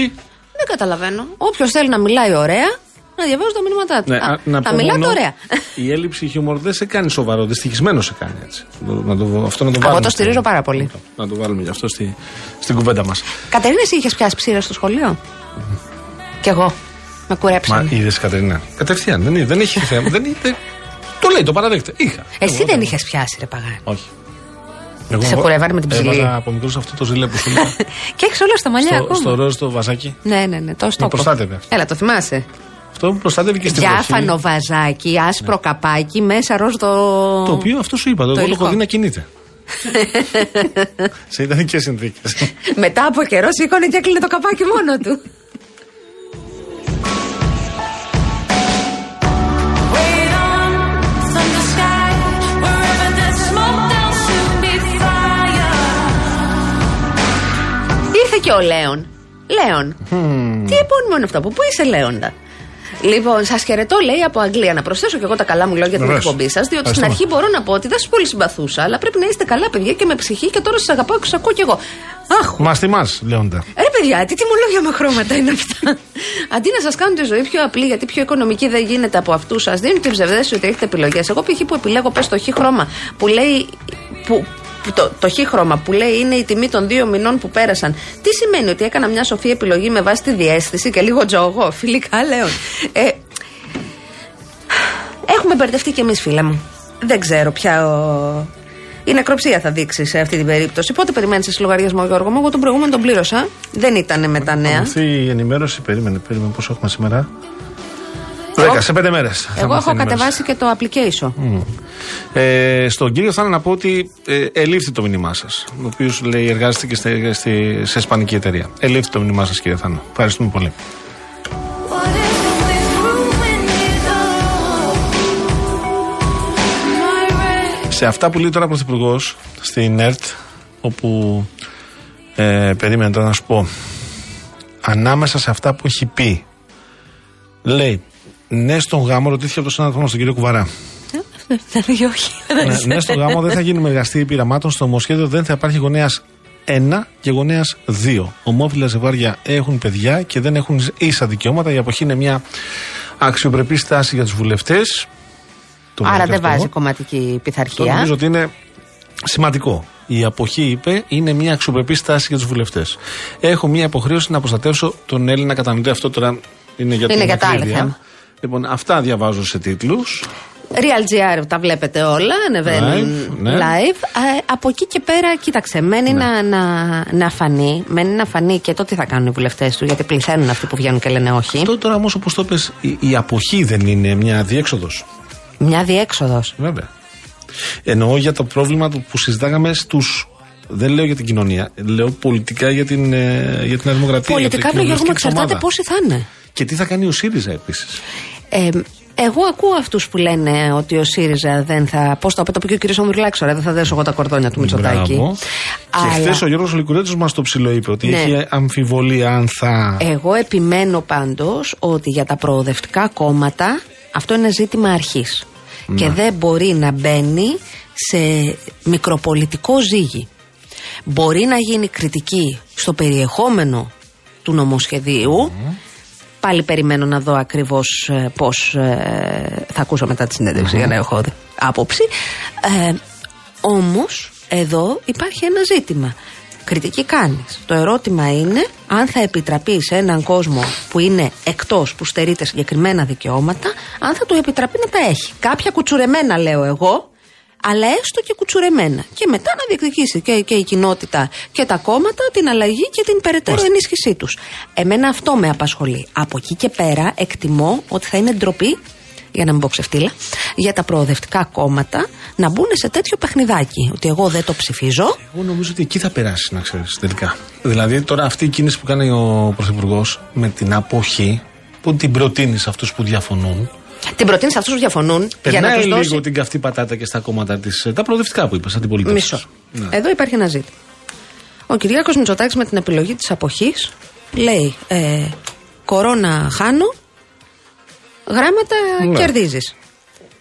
Δεν καταλαβαίνω. Όποιος θέλει να μιλάει ωραία, να διαβάζει τα μηνύματά του. Ναι, Α, α, να τα πω μιλάτε μόνο, ωραία. Η έλλειψη χιούμορ δεν σε κάνει σοβαρό, δυστυχισμένο σε κάνει έτσι. Να το, αυτό να το βάλουμε. Εγώ το στο- στηρίζω πάρα πολύ. Να το βάλουμε γι' αυτό στη, στην κουβέντα μας. Κατερίνα, εσύ είχες πιάσει ψήρα στο σχολείο; Κι εγώ. Με Μα κουρέψαν. είδες Κατερίνα; Κατευθείαν. Δεν, δεν έχει θέμα. δεν, είναι- το λέει, το παραδέχεται. Είχα. Εσύ Εγώ δεν είχες πιάσει, ρε Παγάνη. Όχι. Εγώ Σε κουρεύανε με την ψηλή. Έβαλα από μικρό αυτό το ζήλε που σου είπα. Και έχεις όλα στα μαλλιά στο, ακόμα. στο ροζ το βαζάκι. Ναι, ναι, ναι, το στόκο. προστάτευε. Έλα, το θυμάσαι. Αυτό που προστάτευε και στην Διάφανο βαζάκι, άσπρο καπάκι, μέσα ροζ το. Το οποίο αυτό σου είπα. Το, εγώ το υλικό. έχω δει να κινείται. σε ιδανικέ συνθήκες. Μετά από καιρό σήκωνε και έκλεινε το καπάκι μόνο του. Wait on from the sky, wherever there's smoke, there'll soon be fire. Ήρθε και ο Λέων. Λέων. Τι επώνυμο είναι αυτό, από πού είσαι Λέοντα; Λοιπόν, σας χαιρετώ, λέει από Αγγλία. Να προσθέσω και εγώ τα καλά μου λόγια για την Βεβαίως. εκπομπή σας, διότι στην Ευχαριστούμε. αρχή μπορώ να πω ότι δεν σας πολύ συμπαθούσα, αλλά πρέπει να είστε καλά, παιδιά, και με ψυχή και τώρα σας αγαπάω και σας ακούω κι εγώ. Αχ, Μα θυμά, Λέοντα. Ρε παιδιά, τι τιμολόγια με χρώματα είναι αυτά. Αντί να σας κάνουν τη ζωή πιο απλή, γιατί πιο οικονομική δεν γίνεται από αυτού, σας δίνουν την ψευδέστηση ότι έχετε επιλογές. Εγώ π.χ. που επιλέγω, πες το χ χρώμα, που λέει. Που, που το, το χ-χρώμα που λέει είναι η τιμή των δύο μηνών που πέρασαν. Τι σημαίνει ότι έκανα μια σοφή επιλογή με βάση τη διέστηση και λίγο τζογό. Φιλικά λέω. Ε, έχουμε μπερδευτεί κι εμείς, φίλα μου. Δεν ξέρω πια. Ο... Η νεκροψία θα δείξει σε αυτή την περίπτωση. Πότε περιμένεις εσύ λογαριασμό, Γιώργο μου; Εγώ τον προηγούμενο τον πλήρωσα. Δεν ήταν με τα νέα. Αυτή η ενημέρωση, περίμενε, περίμενε πόσο έχουμε σήμερα; Εγώ- 10, σε 5 μέρες. Εγώ έχω κατεβάσει και το application. Ε, στον κύριο Θάνα να πω ότι ε, ελήφθη το μήνυμά σας. Ο οποίος λέει εργάζεται και στη, στη- σε ισπανική εταιρεία. Ελήφθη το μήνυμά σας, κύριε Θάνα. Ευχαριστούμε πολύ. What if we're through when you go? My red Σε αυτά που λέει τώρα ο Πρωθυπουργός στην ΕΡΤ, όπου ε, περίμενε τώρα να σου πω, ανάμεσα σε αυτά που έχει πει, λέει ναι στον γάμο, ρωτήθηκε από τον συνάδελφό μας τον κύριο Κουβαρά. Δεν λέγει όχι. ναι, ναι, στον γάμο δεν θα γίνει με εργαστήρι πειραμάτων. Στο νομοσχέδιο δεν θα υπάρχει γονέας 1 και γονέας 2. Ομόφυλα ζευγάρια έχουν παιδιά και δεν έχουν ίσα δικαιώματα. Η αποχή είναι μια αξιοπρεπή στάση για τους βουλευτές. Άρα δεν βάζει κομματική Το πειθαρχία. νομίζω ότι είναι σημαντικό. Η αποχή, είπε, είναι μια αξιοπρεπή στάση για τους βουλευτές. Έχω μια υποχρέωση να προστατεύσω τον Έλληνα κατανοητή. Αυτό τώρα είναι για Είναι την για τα άλλα ακρίβεια. θέμα. Λοιπόν, αυτά διαβάζω σε τίτλους. Real GR τα βλέπετε όλα, ανεβαίνουν Live, ναι. live. Ε, από εκεί και πέρα, κοίταξε, μένει να, να, να φανεί, μένει να φανεί και το τι θα κάνουν οι βουλευτές του, γιατί πληθαίνουν αυτοί που βγαίνουν και λένε όχι. Αυτό τώρα όμως, όπως το πες, η, η αποχή δεν είναι μια διέξοδος. Μια διέξοδος. Βέβαια. Εννοώ για το πρόβλημα του που συζητάγαμε στους. Δεν λέω για την κοινωνία. Λέω πολιτικά για την, ε, για την δημοκρατία. Πολιτικά, βρε Γιώργο, μου εξαρτάται πόσοι θα είναι. Και τι θα κάνει ο ΣΥΡΙΖΑ επίσης. Ε, εγώ ακούω αυτούς που λένε ότι ο ΣΥΡΙΖΑ δεν θα. Πώς το είπε, το είπε και ο κ. Ομιρλάκη, ωραία, δεν θα δέσω εγώ τα κορδόνια του Μητσοτάκη. Και χθες ο Γιώργος Λικουρέτο μας το ψηλοείπε ότι Ναι. έχει αμφιβολία αν θα. Εγώ επιμένω πάντως ότι για τα προοδευτικά κόμματα αυτό είναι ζήτημα αρχής. Και δεν μπορεί να μπαίνει σε μικροπολιτικό ζύγι. Μπορεί να γίνει κριτική στο περιεχόμενο του νομοσχεδίου. Πάλι περιμένω να δω ακριβώς ε, πώς ε, θα ακούσω μετά τη συνέντευξη για να έχω άποψη. Ε, όμως εδώ υπάρχει ένα ζήτημα. Κριτική κάνεις. Το ερώτημα είναι αν θα επιτραπεί σε έναν κόσμο που είναι εκτός, που στερείται συγκεκριμένα δικαιώματα, αν θα του επιτραπεί να τα έχει. Κάποια κουτσουρεμένα λέω εγώ, αλλά έστω και κουτσουρεμένα. Και μετά να διεκδικήσει και, και η κοινότητα και τα κόμματα την αλλαγή και την περαιτέρω ενίσχυσή τους. Εμένα αυτό με απασχολεί. Από εκεί και πέρα εκτιμώ ότι θα είναι ντροπή, για να μην πω ξεφτύλα, για τα προοδευτικά κόμματα να μπουν σε τέτοιο παιχνιδάκι. Ότι εγώ δεν το ψηφίζω. Εγώ νομίζω ότι εκεί θα περάσει, να ξέρεις τελικά. Δηλαδή τώρα αυτή η κίνηση που κάνει ο Πρωθυπουργός με την αποχή, που την προτείνεις σε αυτούς που διαφωνούν. Την προτείνεις σε αυτούς που διαφωνούν για να Περνάει τους λίγο δώσει. την καυτή πατάτα και στα κόμματα της. Τα προοδευτικά που είπες, αντιπολίτευσης. Μισό. Εδώ υπάρχει ένα ζήτημα. Ο Κυριάκος Μητσοτάκης με την επιλογή της αποχής λέει: ε, Κορώνα χάνω, γράμματα Ναι. κερδίζεις.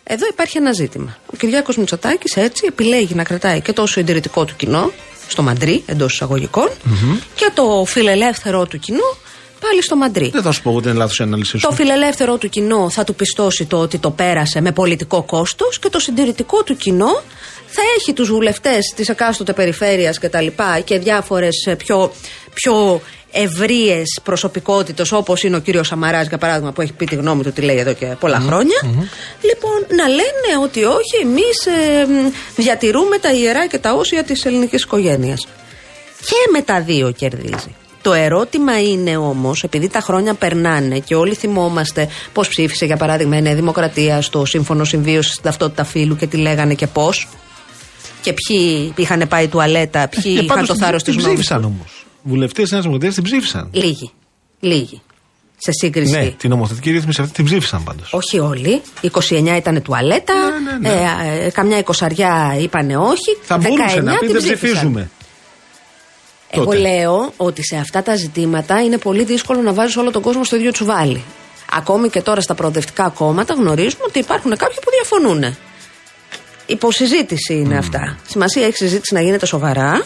Εδώ υπάρχει ένα ζήτημα. Ο Κυριάκος Μητσοτάκης έτσι επιλέγει να κρατάει και το συντηρητικό του κοινό, στο Μαντρί εντός εισαγωγικών, και το φιλελεύθερο του κοινό πάλι στο Μαντρί. Δεν θα σου πω ότι είναι λάθος η ανάλυση σου. Το φιλελεύθερο του κοινό θα του πιστώσει το ότι το πέρασε με πολιτικό κόστος και το συντηρητικό του κοινό θα έχει τους βουλευτές της εκάστοτε περιφέρειας και τα λοιπά και διάφορες πιο, πιο ευρείες προσωπικότητες όπως είναι ο κύριος Σαμαράς, για παράδειγμα, που έχει πει τη γνώμη του, τι λέει εδώ και πολλά χρόνια. Λοιπόν, να λένε ότι όχι, εμείς διατηρούμε τα ιερά και τα όσια της ελληνικής οικογένειας. Και με τα δύο κερδίζει. Το ερώτημα είναι όμως, επειδή τα χρόνια περνάνε και όλοι θυμόμαστε πώς ψήφισε για παράδειγμα η Νέα Δημοκρατία στο Σύμφωνο Συμβίωσης στην Ταυτότητα Φύλου και τι λέγανε και πώς. Και ποιοι είχαν πάει τουαλέτα, ποιοι Ε, είχαν πάντως το την- θάρρος της Την γνώμης. ψήφισαν όμως. Βουλευτές της Νέας Δημοκρατίας την ψήφισαν. Λίγοι. Λίγοι. Σε σύγκριση. Ναι, την νομοθετική ρύθμιση αυτή την ψήφισαν πάντως. Όχι όλοι. 29 ήταν τουαλέτα. Ναι, ναι, Ε, ε, καμιά εικοσαριά είπανε όχι. Θα μπορούσε 19 να πει την δεν ψήφισαν. ψηφίζουμε. Εγώ τότε. λέω ότι σε αυτά τα ζητήματα είναι πολύ δύσκολο να βάζεις όλο τον κόσμο στο ίδιο τσουβάλι. Ακόμη και τώρα στα προοδευτικά κόμματα γνωρίζουμε ότι υπάρχουν κάποιοι που διαφωνούν. Υποσυζήτηση είναι αυτά. Σημασία έχει συζήτηση να γίνεται σοβαρά.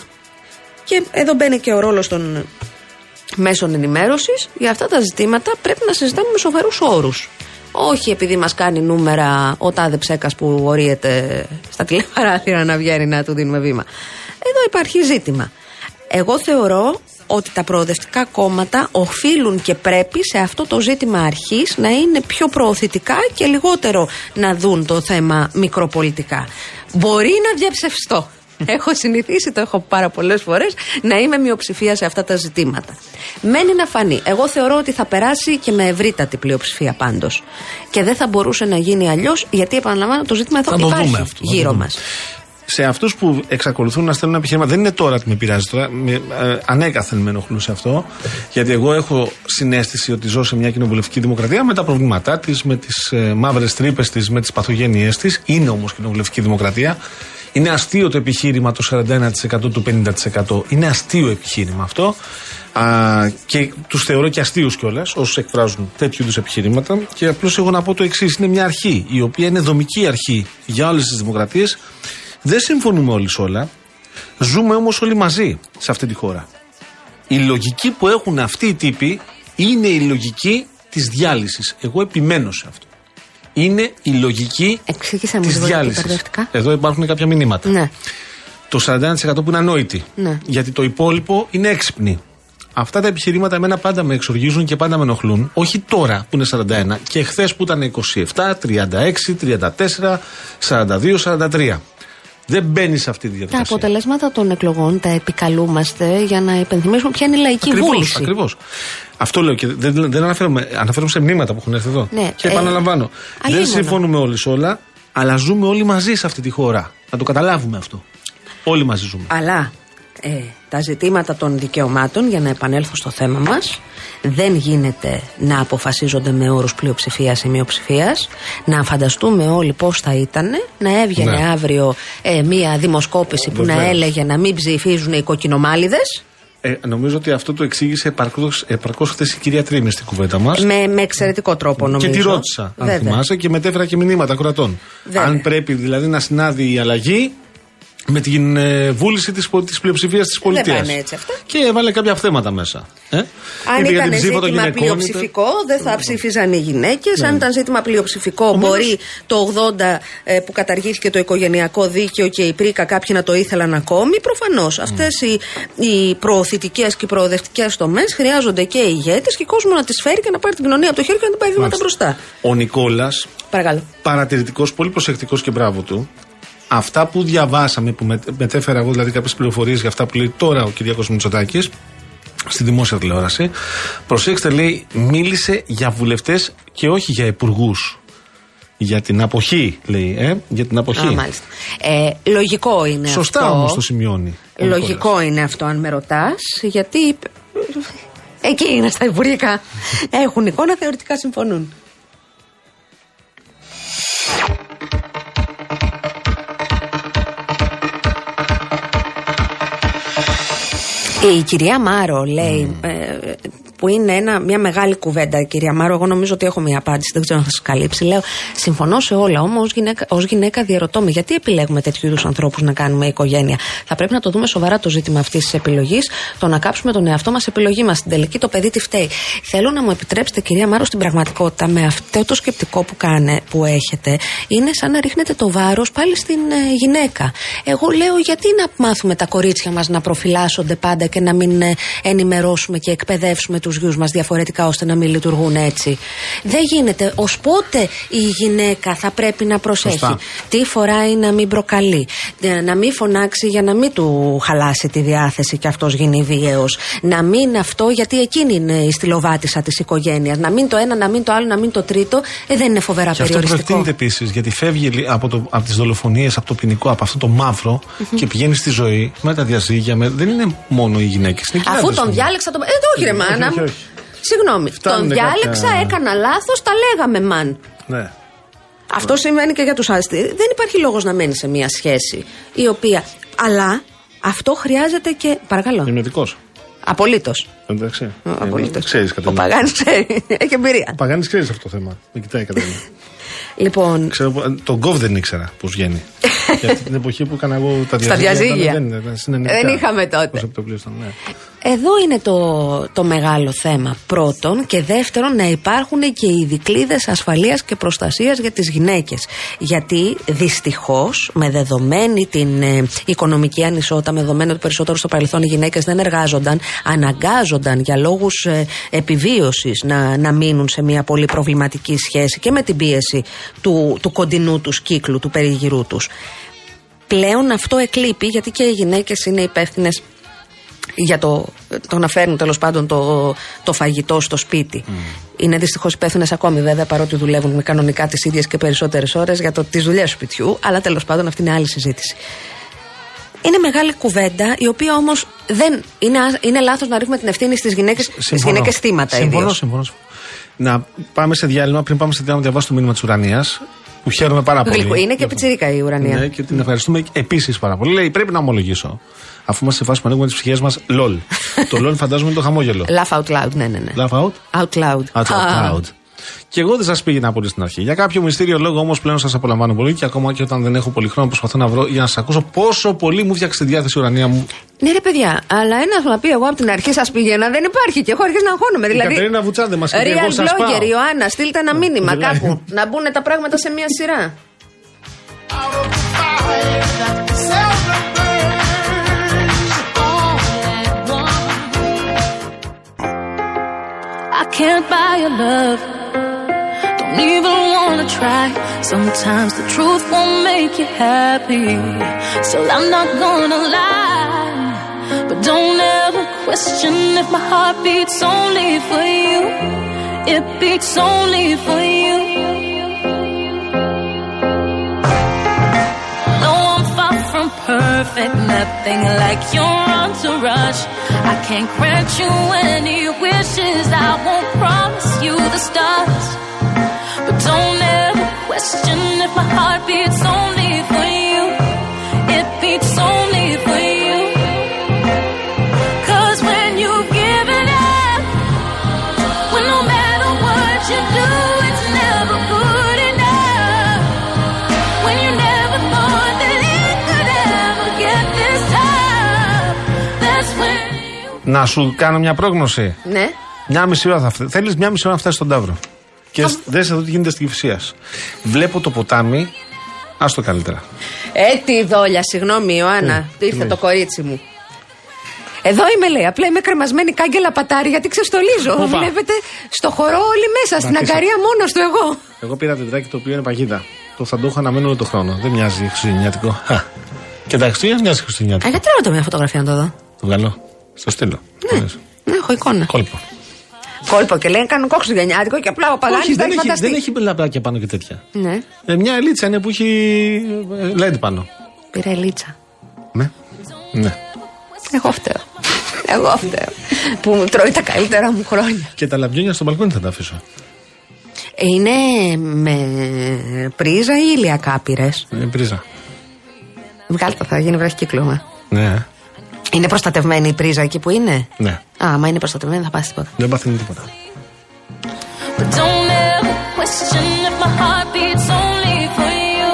Και εδώ μπαίνει και ο ρόλος των μέσων ενημέρωσης. Για αυτά τα ζητήματα πρέπει να συζητάμε με σοβαρούς όρους. Όχι επειδή μας κάνει νούμερα ο τάδε ψέκας που ορίεται στα τηλεπαράθυρα να βγαίνει να του δίνουμε βήμα. Εδώ υπάρχει ζήτημα. Εγώ θεωρώ ότι τα προοδευτικά κόμματα οφείλουν και πρέπει σε αυτό το ζήτημα αρχής να είναι πιο προωθητικά και λιγότερο να δουν το θέμα μικροπολιτικά. Μπορεί να διαψευστώ. Έχω συνηθίσει, το έχω πάρα πολλές φορές, να είμαι μειοψηφία σε αυτά τα ζητήματα. Μένει να φανεί. Εγώ θεωρώ ότι θα περάσει και με ευρύτατη πλειοψηφία πάντως. Και δεν θα μπορούσε να γίνει αλλιώς, γιατί επαναλαμβάνω το ζήτημα εδώ Θα το υπάρχει δούμε αυτό, θα το γύρω δούμε. μας. Σε αυτούς που εξακολουθούν να στέλνουν επιχείρημα, δεν είναι τώρα ότι με πειράζει τώρα. Με, ε, ανέκαθεν με ενοχλούν σε αυτό. Γιατί εγώ έχω συνέστηση ότι ζω σε μια κοινοβουλευτική δημοκρατία με τα προβλήματά της, με τις ε, μαύρες τρύπες της, με τις παθογένειές της. Είναι όμως κοινοβουλευτική δημοκρατία. Είναι αστείο το επιχείρημα το 41% του 50%. Είναι αστείο επιχείρημα αυτό. Α, και τους θεωρώ και αστείους κιόλας όσους εκφράζουν τέτοιου είδους επιχειρήματα. Και απλώς έχω να πω το εξής: Είναι μια αρχή η οποία είναι δομική αρχή για όλες τις δημοκρατίες. Δεν συμφωνούμε όλοι σε όλα. Ζούμε όμως όλοι μαζί σε αυτή τη χώρα. Η λογική που έχουν αυτοί οι τύποι είναι η λογική της διάλυσης. Εγώ επιμένω σε αυτό. Είναι η λογική Εξήγησε μου της λίγο γιατί διάλυσης. μπερδευτικά. Εδώ υπάρχουν κάποια μηνύματα. Ναι. Το 41% που είναι ανόητοι. Ναι. Γιατί το υπόλοιπο είναι έξυπνοι. Αυτά τα επιχειρήματα εμένα πάντα με εξοργίζουν και πάντα με ενοχλούν. Όχι τώρα που είναι 41 και χθες που ήταν 27, 36, 34, 42, 43. Δεν μπαίνει σε αυτή τη Τα διαδικασία. αποτελέσματα των εκλογών τα επικαλούμαστε για να υπενθυμίσουμε ποια είναι η λαϊκή Ακριβώς, βούληση. Ακριβώς. Αυτό λέω και δεν, δεν αναφέρομαι, αναφέρομαι σε μνήματα που έχουν έρθει εδώ. Ναι, και ε, επαναλαμβάνω. δεν αλλήμον. συμφωνούμε όλοι σε όλα, αλλά ζούμε όλοι μαζί σε αυτή τη χώρα. Να το καταλάβουμε αυτό. Όλοι μαζί ζούμε. Αλλά ε, τα ζητήματα των δικαιωμάτων, για να επανέλθω στο θέμα μας, δεν γίνεται να αποφασίζονται με όρους πλειοψηφίας ή μειοψηφίας. Να φανταστούμε όλοι πώς θα ήταν να έβγαινε Ναι. αύριο ε, μία δημοσκόπηση που να Βεβαίως. έλεγε να μην ψηφίζουν οι κοκκινομάλιδες. Ε, νομίζω ότι αυτό το εξήγησε επαρκώς, επαρκώς χθες η κυρία Τρίμη στην κουβέντα μας. Με, με εξαιρετικό τρόπο νομίζω. Και τη ρώτησα, αν Βέβαια. θυμάσαι, και μετέφερα και μηνύματα κρατών. Βέβαια. Αν πρέπει δηλαδή να συνάδει η αλλαγή με την ε, βούληση της της πλειοψηφίας της πολιτείας. πάνε έτσι αυτά. Και έβαλε κάποια θέματα μέσα. Ε; Αν Είπε για ήταν την ψήφο των ζήτημα γυναικών, είπε- πλειοψηφικό, δεν θα ψήφιζαν οι γυναίκες. Ναι. Αν ήταν ζήτημα πλειοψηφικό, μπορεί το 80 ε, που καταργήθηκε το οικογενειακό δίκαιο και η πρίκα κάποιοι να το ήθελαν ακόμη. Προφανώς αυτές οι, οι προωθητικές και οι προοδευτικές τομές χρειάζονται και ηγέτες και κόσμο να τις φέρει και να πάρει την κοινωνία από το χέρι και να την πάει βήματα Μάλιστα. μπροστά. Ο Νικόλας, Παρακαλώ. παρατηρητικός, πολύ προσεκτικός και μπράβο του. Αυτά που διαβάσαμε, που με- μετέφερα εγώ δηλαδή κάποιες πληροφορίες για αυτά που λέει τώρα ο Κυριακός Μητσοτάκης στη δημόσια τηλεόραση. Προσέξτε, λέει, μίλησε για βουλευτές και όχι για υπουργούς. Για την αποχή, λέει, ε, για την αποχή. Α, μάλιστα. Ε, λογικό είναι Σωστά αυτό. όμως το σημειώνει. ο Λογικό είναι αυτό, αν με ρωτάς, γιατί. Εκεί είναι στα υπουργικά. Έχουν εικόνα, θεωρητικά συμφωνούν. Η κυρία Μάρο λέει, ε, που είναι ένα, μια μεγάλη κουβέντα, κυρία Μάρο, εγώ νομίζω ότι έχω μια απάντηση, δεν ξέρω αν θα σας καλύψει. Λέω, συμφωνώ σε όλα, όμως ως γυναίκα, ως γυναίκα διαρωτώ με γιατί επιλέγουμε τέτοιου είδους ανθρώπους να κάνουμε οικογένεια. Θα πρέπει να το δούμε σοβαρά το ζήτημα αυτής της επιλογής, το να κάψουμε τον εαυτό μας επιλογή μας. Στην τελική το παιδί τι φταίει. Θέλω να μου επιτρέψετε, κυρία Μάρο, στην πραγματικότητα, με αυτό το σκεπτικό που, κάνε, που έχετε, είναι σαν να ρίχνετε το βάρος πάλι στην ε, γυναίκα. Εγώ λέω, γιατί να μάθουμε τα κορίτσια μας να προφυλάσσονται πάντα και να μην ε, ενημερώσουμε και εκπαιδεύσουμε τους γιους μας διαφορετικά ώστε να μην λειτουργούν έτσι. Δεν γίνεται. Ω πότε η γυναίκα θα πρέπει να προσέχει. Σωστά. Τι φοράει να μην προκαλεί. Ε, Να μην φωνάξει για να μην του χαλάσει τη διάθεση και αυτός γίνει βίαιος. Να μην αυτό γιατί εκείνη είναι η στυλοβάτησα της οικογένειας. Να μην το ένα, να μην το άλλο, να μην το τρίτο. Ε, δεν είναι φοβερά Και αυτό περιοριστικό. προεκτείνεται επίσης, γιατί φεύγει λι- από, το, από τις δολοφονίες, από το ποινικό, από αυτό το μαυρο και πηγαίνει στη ζωή με τα διαζύγια. Με, δεν είναι μόνο οι γυναίκες. Αφού τον διάλεξα. Το... Ε, το όχι, ρε Όχι, μάνα. όχι, μου. Όχι. Συγγνώμη. Φτάνουνε τον διάλεξα, κάποια- έκανα λάθος, τα λέγαμε μαν. Ναι. Αυτό σημαίνει και για τους άστιοι. Δεν υπάρχει λόγος να μένει σε μια σχέση η οποία. Αλλά αυτό χρειάζεται και. Παρακαλώ. Είμαι ειδικός. Απολύτως. Εντάξει. Απολύτως. Ξέρεις Ο Κατερίνα. Παγάνης ξέρει. Έχει εμπειρία. Ο Παγάνης ξέρει αυτό το θέμα. Με κοιτάει Κατερίνα. Λοιπόν, Ξέρω, που- τον Γκοβ δεν ήξερα πώς βγαίνει. Γιατί την εποχή που έκανα εγώ τα Στα διαζύγια. διαζύγια. ήταν- Δεν, ήταν συνενετικά. Δεν είχαμε τότε. Πώς επιτοπλίστων, ναι. Εδώ είναι το, το μεγάλο θέμα. Πρώτον και δεύτερον να υπάρχουν και οι δικλείδες ασφαλείας και προστασίας για τις γυναίκες. Γιατί δυστυχώς με δεδομένη την ε, οικονομική ανισότητα, με δεδομένο ότι περισσότερο στο παρελθόν οι γυναίκες δεν εργάζονταν, αναγκάζονταν για λόγους ε, επιβίωσης να, να μείνουν σε μια πολύ προβληματική σχέση και με την πίεση του, του κοντινού τους κύκλου, του περιγυρού τους. Πλέον αυτό εκλείπει γιατί και οι γυναίκες είναι υπεύθυνες για το, το να φέρνουν τέλος πάντων το, το φαγητό στο σπίτι. Είναι δυστυχώς υπεύθυνες ακόμη βέβαια παρότι δουλεύουν με κανονικά τις ίδιες και περισσότερες ώρες για τις δουλειές του σπιτιού, αλλά τέλος πάντων αυτή είναι άλλη συζήτηση. Είναι μεγάλη κουβέντα, η οποία όμως δεν. Είναι, ά- είναι λάθος να ρίχνουμε την ευθύνη στις γυναίκες Συμφωνώ. γυναίκες θύματα Συμφωνώ, ιδίως. συμφωνώ. Να πάμε σε διάλειμμα. Πριν πάμε σε διάλειμμα, να διαβάσω το μήνυμα της Ουρανίας. Που χαίρομαι πάρα πολύ. Γλυκό. Είναι και πιτσιρίκα η ουρανία. Ναι, και την ευχαριστούμε επίσης πάρα πολύ. Λέει: Πρέπει να ομολογήσω. Αφού είμαστε σε φάση που ανοίγουμε τις ψυχές μας, LOL. το LOL φαντάζομαι είναι το χαμόγελο. Laugh out loud, ναι, ναι. ναι. Laugh out; Out loud. Out Α, loud. Και εγώ δεν σας πήγαινα πολύ στην αρχή. Για κάποιο μυστήριο λόγο όμως πλέον σας απολαμβάνω πολύ και ακόμα και όταν δεν έχω πολύ χρόνο προσπαθώ να βρω για να σας ακούσω πόσο πολύ μου φτιάξει τη διάθεση η ουρανία μου. Ναι, ρε παιδιά, αλλά ένας να πει εγώ από την αρχή σας πήγαινα δεν υπάρχει και έχω αρχίσει να αγχώνομαι. Η Δηλαδή, Κατερίνα Βουτσάντε μας είπε, Real εγώ σας blogger, πάω. Ιωάννα, στείλτε ένα μήνυμα δηλαδή. κάπου. να μπουν τα πράγματα σε μια σειρά. I can't buy your love. Don't even wanna try. Sometimes the truth won't make you happy. So I'm not gonna lie. But don't ever question if my heart beats only for you. It beats only for you. I'm far from perfect, nothing like your entourage. I can't grant you any wishes, I won't promise you the stars. Να σου κάνω μια πρόγνωση. Ναι. Μια μισή ώρα θα φτάσει. Θέλεις μια μισή ώρα να φτάσεις στον Ταύρο. Και δες εδώ τι γίνεται στην Κυφσία. Βλέπω το ποτάμι. Άστο καλύτερα. Ε, τι δόλια, συγγνώμη, Ιωάννα. Τι, Ήρθε τι το κορίτσι μου. Εδώ είμαι, λέει. Απλά είμαι κρεμασμένη κάγκελα πατάρι γιατί ξεστολίζω. Οπα. Βλέπετε στο χορό όλοι μέσα. Στην αφήσω. αγκαρία μόνος του εγώ. Εγώ πήρα τεντράκι το οποίο είναι παγίδα. Το θα το έχω αναμένω όλο το χρόνο. Δεν μοιάζει χριστουγεννιάτικο. Χα. Και τα Χριστούγεννα μοιάζει Α, χριστουγεννιάτικο. γιατί ρώτα μια φωτογραφία να το δω; Το βγαλώ. Στο στείλω. Λες. Ναι, έχω εικόνα. Κόλπο. Κόλπο και λέει κάνω κόξο γενιάτικο και απλά ο Παγάνη Όχι, δεν δεν έχει έχει, φανταστεί. δεν έχει λαμπράκια πάνω και τέτοια. Ναι, Ε, μια ελίτσα είναι που έχει ε, LED πάνω. πήρε ελίτσα. Ναι. Ναι. Εγώ φταίω. Εγώ φταίω. που μου τρώει τα καλύτερα μου χρόνια. Και τα λαμπιόνια στο μπαλκόνι θα τα αφήσω. Ε, Είναι με πρίζα ή ηλιακά πύρε. Ε, πρίζα. Βγάλτε, θα γίνει βραχικύκλωμα. Ναι. Είναι προστατευμένη η πρίζα εκεί που είναι; Ναι. Α, άμα είναι προστατευμένη θα πάσει τίποτα. Δεν παθαίνει τίποτα. But don't ever question if my heart beats only for you.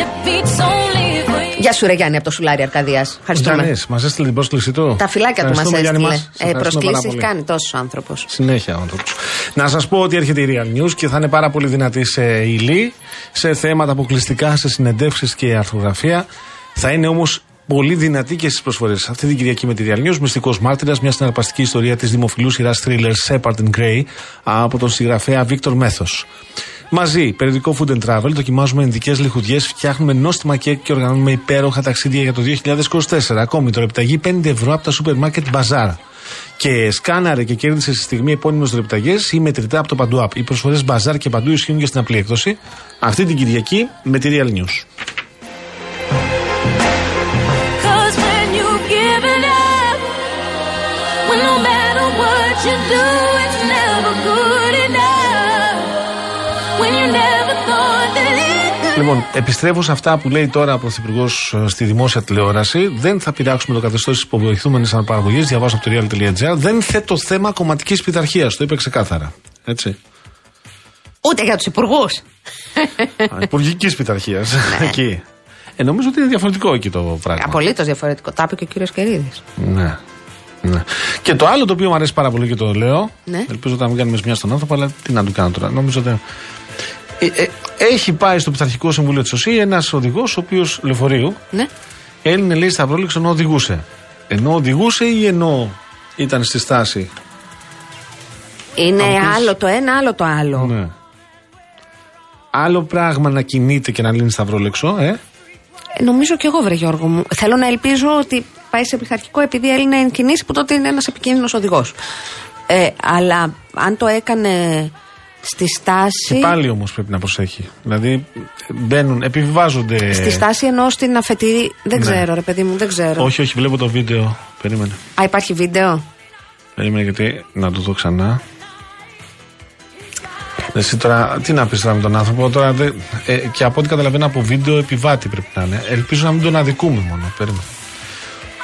It beats only for you. Γεια σου, ρε Γιάννη, από το Σουλάρι Αρκαδίας. Ευχαριστούμε. Γιάννης, μας έστειλε την πρόσκληση του. Τα φυλάκια του μας Ευχαριστούμε, Γιάννη έστειλε. μας. Σε Ε, ευχαριστούμε πάρα Προσκλήσεις έχει πολύ. κάνει τόσο άνθρωπος. Συνέχεια ο άνθρωπος. Να σας πω ότι έρχεται η Real News και θα είναι πάρα πολύ δυνατή σε υλή, σε θέματα αποκλειστικά, σε συνεντεύξεις και αρθρογραφία. Θα είναι όμως πολύ δυνατή και στις προσφορές. Αυτή την Κυριακή με τη Real News, μυστικός μάρτυρας, μια συναρπαστική ιστορία της δημοφιλού σειράς thriller Shepard and Grey από τον συγγραφέα Victor Μέθος. Μαζί, περιοδικό Food and Travel, δοκιμάζουμε ενδικές λιχουδιές, φτιάχνουμε νόστιμα κέικ και οργανώνουμε υπέροχα ταξίδια για το 2024. Ακόμη, το ρεπταγή 5 ευρώ από τα σούπερ μάρκετ Bazaar. Και σκάναρε και κέρδισε στη στιγμή επώνυμο ρεπταγές ή μετρητά από το Παντού App. Οι προσφορές Bazaar και παντού ισχύουν και στην απλή έκδοση. Αυτή την Κυριακή με τη Real News. You do, it's never good enough. When you never thought that it could Λοιπόν, επιστρέφω σε αυτά που λέει τώρα ο Πρωθυπουργός στη δημόσια τηλεόραση. Δεν θα πειράξουμε το καθεστώς της υποβοηθούμενης αναπαραγωγής. Διαβάζω από το real.gr. Δεν θέτω θέμα κομματικής πειθαρχίας. Το είπε ξεκάθαρα. Έτσι. Ούτε για τους υπουργούς. Υπουργικής πειθαρχίας. Ναι. Εκεί. Ε, νομίζω ότι είναι διαφορετικό εκεί το πράγμα. Απολύτως διαφορετικό. Τα είπε και ο κύριος Κερίδης. Ναι. Ναι. Και το άλλο το οποίο μου αρέσει πάρα πολύ και το λέω. Ναι. Ελπίζω να μην κάνουμε ζημιά στον άνθρωπο, αλλά τι να του κάνω τώρα. Νομίζω ότι. Ε, ε, έχει πάει στο Πειθαρχικό Συμβούλιο της ΟΣΥ ένας οδηγός, ο οποίος λεωφορείου, Ναι. Έλληνε λέει στα πρόληξη ενώ οδηγούσε. Ενώ οδηγούσε ή ενώ ήταν στη στάση; Είναι Αν πεις- άλλο το ένα, άλλο το άλλο. Ναι. Άλλο πράγμα να κινείται και να λύνει σταυρόλεξο, ε; Ε, Νομίζω κι εγώ, βρε Γιώργο μου. Θέλω να ελπίζω ότι πάει σε πειθαρχικό επειδή Έλληνα εν κινήσει που τότε είναι ένας επικίνδυνος οδηγός. Ε, αλλά αν το έκανε στη στάση. Και πάλι όμως πρέπει να προσέχει. Δηλαδή μπαίνουν, επιβιβάζονται. Στη στάση εννοώ στην αφετηρή. Δεν Ναι. ξέρω, ρε παιδί μου, δεν ξέρω. Όχι, όχι, βλέπω το βίντεο. Περίμενε. Α, υπάρχει βίντεο; Περίμενε γιατί να το δω ξανά. Εσύ τώρα, τι να πεις τώρα με τον άνθρωπο, τώρα δεν- ε, και από ό,τι καταλαβαίνω από βίντεο επιβάτη πρέπει να είναι. Ελπίζω να μην τον αδικούμε μόνο. Περίμενε.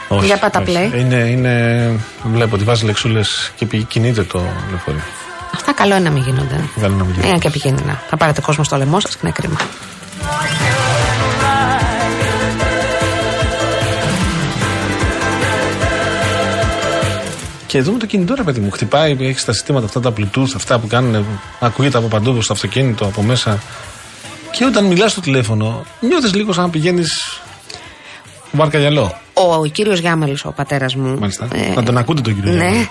Όχι, Για πάτα όχι. play. Είναι, είναι, βλέπω ότι βάζει λεξούλες και πηγ- κινείται το λεωφορείο. Αυτά καλό είναι να μην γίνονται. Καλό να μην γίνεται. Είναι και επικίνδυνα. Θα πάρετε κόσμο στο λαιμό σας και είναι κρίμα. Και εδώ με το κινητό, ρε παιδί μου, χτυπάει, έχει τα συστήματα αυτά τα Bluetooth, αυτά που κάνουν, ακούγεται από παντού στο αυτοκίνητο, από μέσα. Και όταν μιλάς στο τηλέφωνο, νιώθεις λίγο σαν να πηγαίνεις. Βαρκαγιαλό. Ο κύριος Γιάμαλης, ο πατέρας μου. Μάλιστα. Να τον ακούτε τον κύριο Ναι. Γιάμαλη.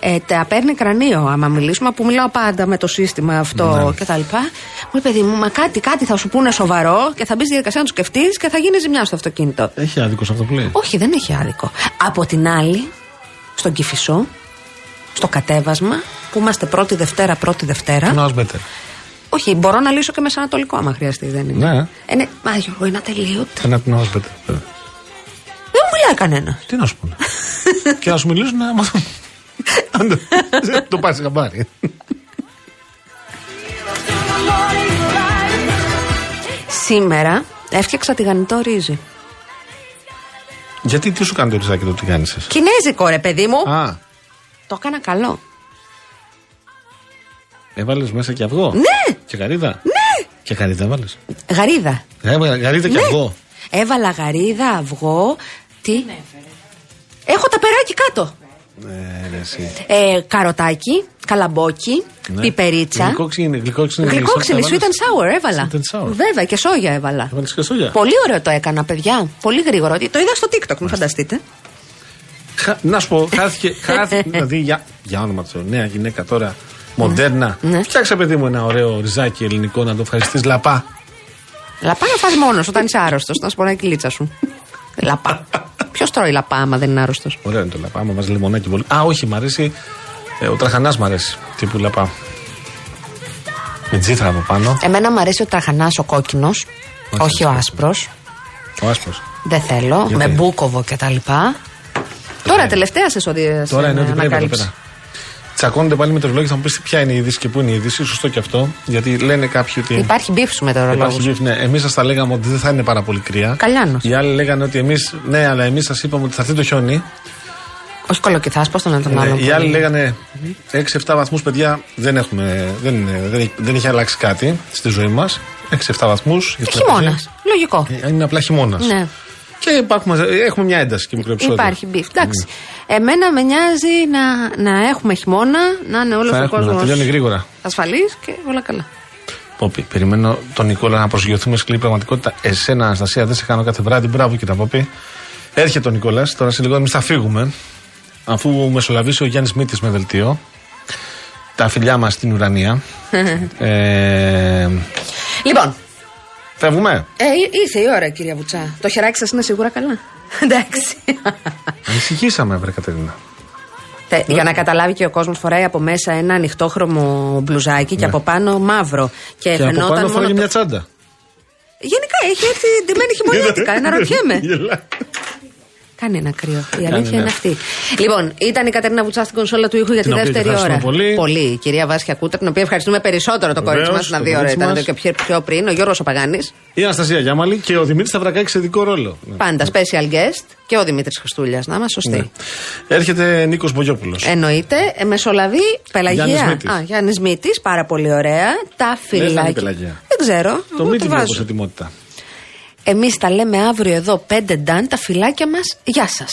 Ε, τα παίρνει κρανίο άμα μιλήσουμε, που μιλάω πάντα με το σύστημα αυτό Ναι. και τα λοιπά. Μου είπε, παιδί μου, μα κάτι, κάτι θα σου πούνε σοβαρό και θα μπεις στη διαδικασία να το σκεφτείς και θα γίνει ζημιά στο αυτοκίνητο. Έχει άδικο σε αυτό που λέει. Όχι, δεν έχει άδικο. Από την άλλη, στον Κυφισό, στο κατέβασμα, που είμαστε πρώτη Δευτέρα, πρώτη Δευτέρα. No better. Όχι, μπορώ να λύσω και μεσανατολικό άμα χρειαστείς, δεν είναι. Ναι. Ε, ναι. Μα Γιώργο, είναι ατελείωτο. Ένα no better. Δεν μου μιλάει κανένα. Τι να σου πούνε. και να σου μιλήσουν να μάθουν. Αν το- Το πάρει χαμπάρι. Σήμερα έφτιαξα τηγανιτό ρύζι. Γιατί τι σου κάνει το ριζάκι το τι κάνεις. Κινέζικο, ρε παιδί μου. Α, Το έκανα καλό. έβαλες μέσα και αυγό; Ναι! Και γαρίδα; Ναι! Και γαρίδα έβαλε. Γαρίδα. Γαρίδα και Ναι. αυγό; Έβαλα γαρίδα, αυγό. Τι; Έχω τα περάκι κάτω. Ναι, ρε, εσύ. Ε, καροτάκι, καλαμπόκι, Ναι. πιπερίτσα. Γλυκόξινη, γλυκόξινη. Γλυκόξινη, sweet and sour έβαλα. Sweet and sour. Βέβαια και σόγια έβαλα. Έβαλες και σόγια; Πολύ ωραίο το έκανα, παιδιά. Πολύ γρήγορο. Το είδα στο TikTok, μην φανταστείτε. Χα- Να σου πω, χάθηκε. χάθηκε δηλαδή για, για όνομα του Θεού, νέα γυναίκα τώρα, μοντέρνα. Ναι. Φτιάξε, παιδί μου, ένα ωραίο ριζάκι ελληνικό να το ευχαριστείς λαπά. Λαπά να φας μόνος όταν είσαι άρρωστος, να σου πω η κυλίτσα σου. λαπά. Ποιο τρώει λαπά άμα δεν είναι άρρωστος. Ωραίο είναι το λαπά, άμα βάζει λεμονάκι πολύ. Α, όχι, μ' αρέσει. Ε, ο τραχανάς μ' αρέσει. Τύπου λαπά. Με μυζήθρα από πάνω. Εμένα μου αρέσει ο τραχανάς ο κόκκινος, όχι ο άσπρος. Ο άσπρος. Δεν θέλω, Γιατί; με μπούκοβο κτλ. Τώρα τελευταία σε σωδία. Τώρα είναι ότι πρέπει εδώ πέρα. Τσακώνονται πάλι μετεωρολόγοι, θα μου πεις ποια είναι η είδηση και πού είναι η είδηση. Σωστό και αυτό. Γιατί λένε κάποιοι ότι. Υπάρχει μπιφ σου με το Υπάρχει ρολόγο. μπιφ, ναι. Εμείς σας τα λέγαμε ότι δεν θα είναι πάρα πολύ κρύα. Καλλιάνος. Οι άλλοι λέγανε ότι εμείς. Ναι, αλλά εμείς σας είπαμε ότι θα έρθει το χιόνι. Όχι κολοκυθά, πώς τον λένε τον Ναι, άλλον. οι που άλλοι είναι. λέγανε 6-7 βαθμούς, παιδιά. Δεν, έχουμε, δεν, είναι, δεν, έχει, δεν έχει αλλάξει κάτι στη ζωή μας. 6-7 βαθμούς. Χειμώνας. Λογικό. Είναι απλά χειμώνας. Ναι. Και υπάρχουμε, έχουμε μια ένταση και μικροεπισόδια. Υπάρχει beef. Εντάξει. Εμένα με νοιάζει να, να έχουμε χειμώνα, να είναι όλος Θα ο έχουμε, να κόσμος τελειώνει γρήγορα. ασφαλής και όλα καλά. Πόπη, περιμένω τον Νικόλα να προσγειωθούμε σκληρή πραγματικότητα. Εσένα, Αναστασία, δεν σε κάνω κάθε βράδυ. Μπράβο, κυρία Πόπη. Έρχεται ο Νικόλας. Τώρα σε λίγο εμείς θα φύγουμε. Αφού μεσολαβήσει ο Γιάννης Μήτης με δελτίο. Τα φιλιά μας στην ουρανία. ε, Λοιπόν, φεύγουμε; ε, ή- ήρθε η ώρα, κυρία Βουτσά. Το χεράκι σας είναι σίγουρα καλά. Εντάξει. Ανησυχήσαμε, βρε Κατερίνα. Τε- Για να καταλάβει και ο κόσμος, φοράει από μέσα ένα ανοιχτόχρωμο μπλουζάκι και από πάνω μαύρο. Και, Ναι. Και από φαινόταν πάνω μόνο. φοράει το- μια τσάντα. Γενικά έχει έρθει ντυμένη χειμωνιάτικα. Αναρωτιέμαι. Γελά. Κάνει ένα κρύο. Η Κάνει, αλήθεια ναι. είναι αυτή. Λοιπόν, ήταν η Κατερίνα Βουτσάς στην κονσόλα του ήχου για τη Την οποία δεύτερη και ώρα. ευχαριστούμε πολύ. Η κυρία Βάσια Κούτρα, την οποία ευχαριστούμε περισσότερο το κορίτσι μας. Βεβαίως, Να το δύο ώρα κορίτσι ήταν μας. εδώ και πιο, πιο πριν. Ο Γιώργος Παγάνη. Η Αναστασία Γιάμαλη και ο Δημήτρης Σταυρακάκης σε ειδικό ρόλο. Ναι. Πάντα special guest. Και ο Δημήτρης Χριστούλιας. Να είμαστε σωστοί. Ναι. Έρχεται Νίκος Μπογιόπουλος. Εννοείται. Ε, μεσολαβεί Πελαγία. Γιάννης Μήτης. Α, Γιάννης Μήτης. Πάρα πολύ ωραία. Τα θα είναι φυλάκια. Πελαγία. Δεν ξέρω. το εγώ μύτη βλέπω βάζω. σε ετοιμότητα. Εμείς τα λέμε αύριο εδώ 5 νταν, τα φυλάκια μας. Γεια σας.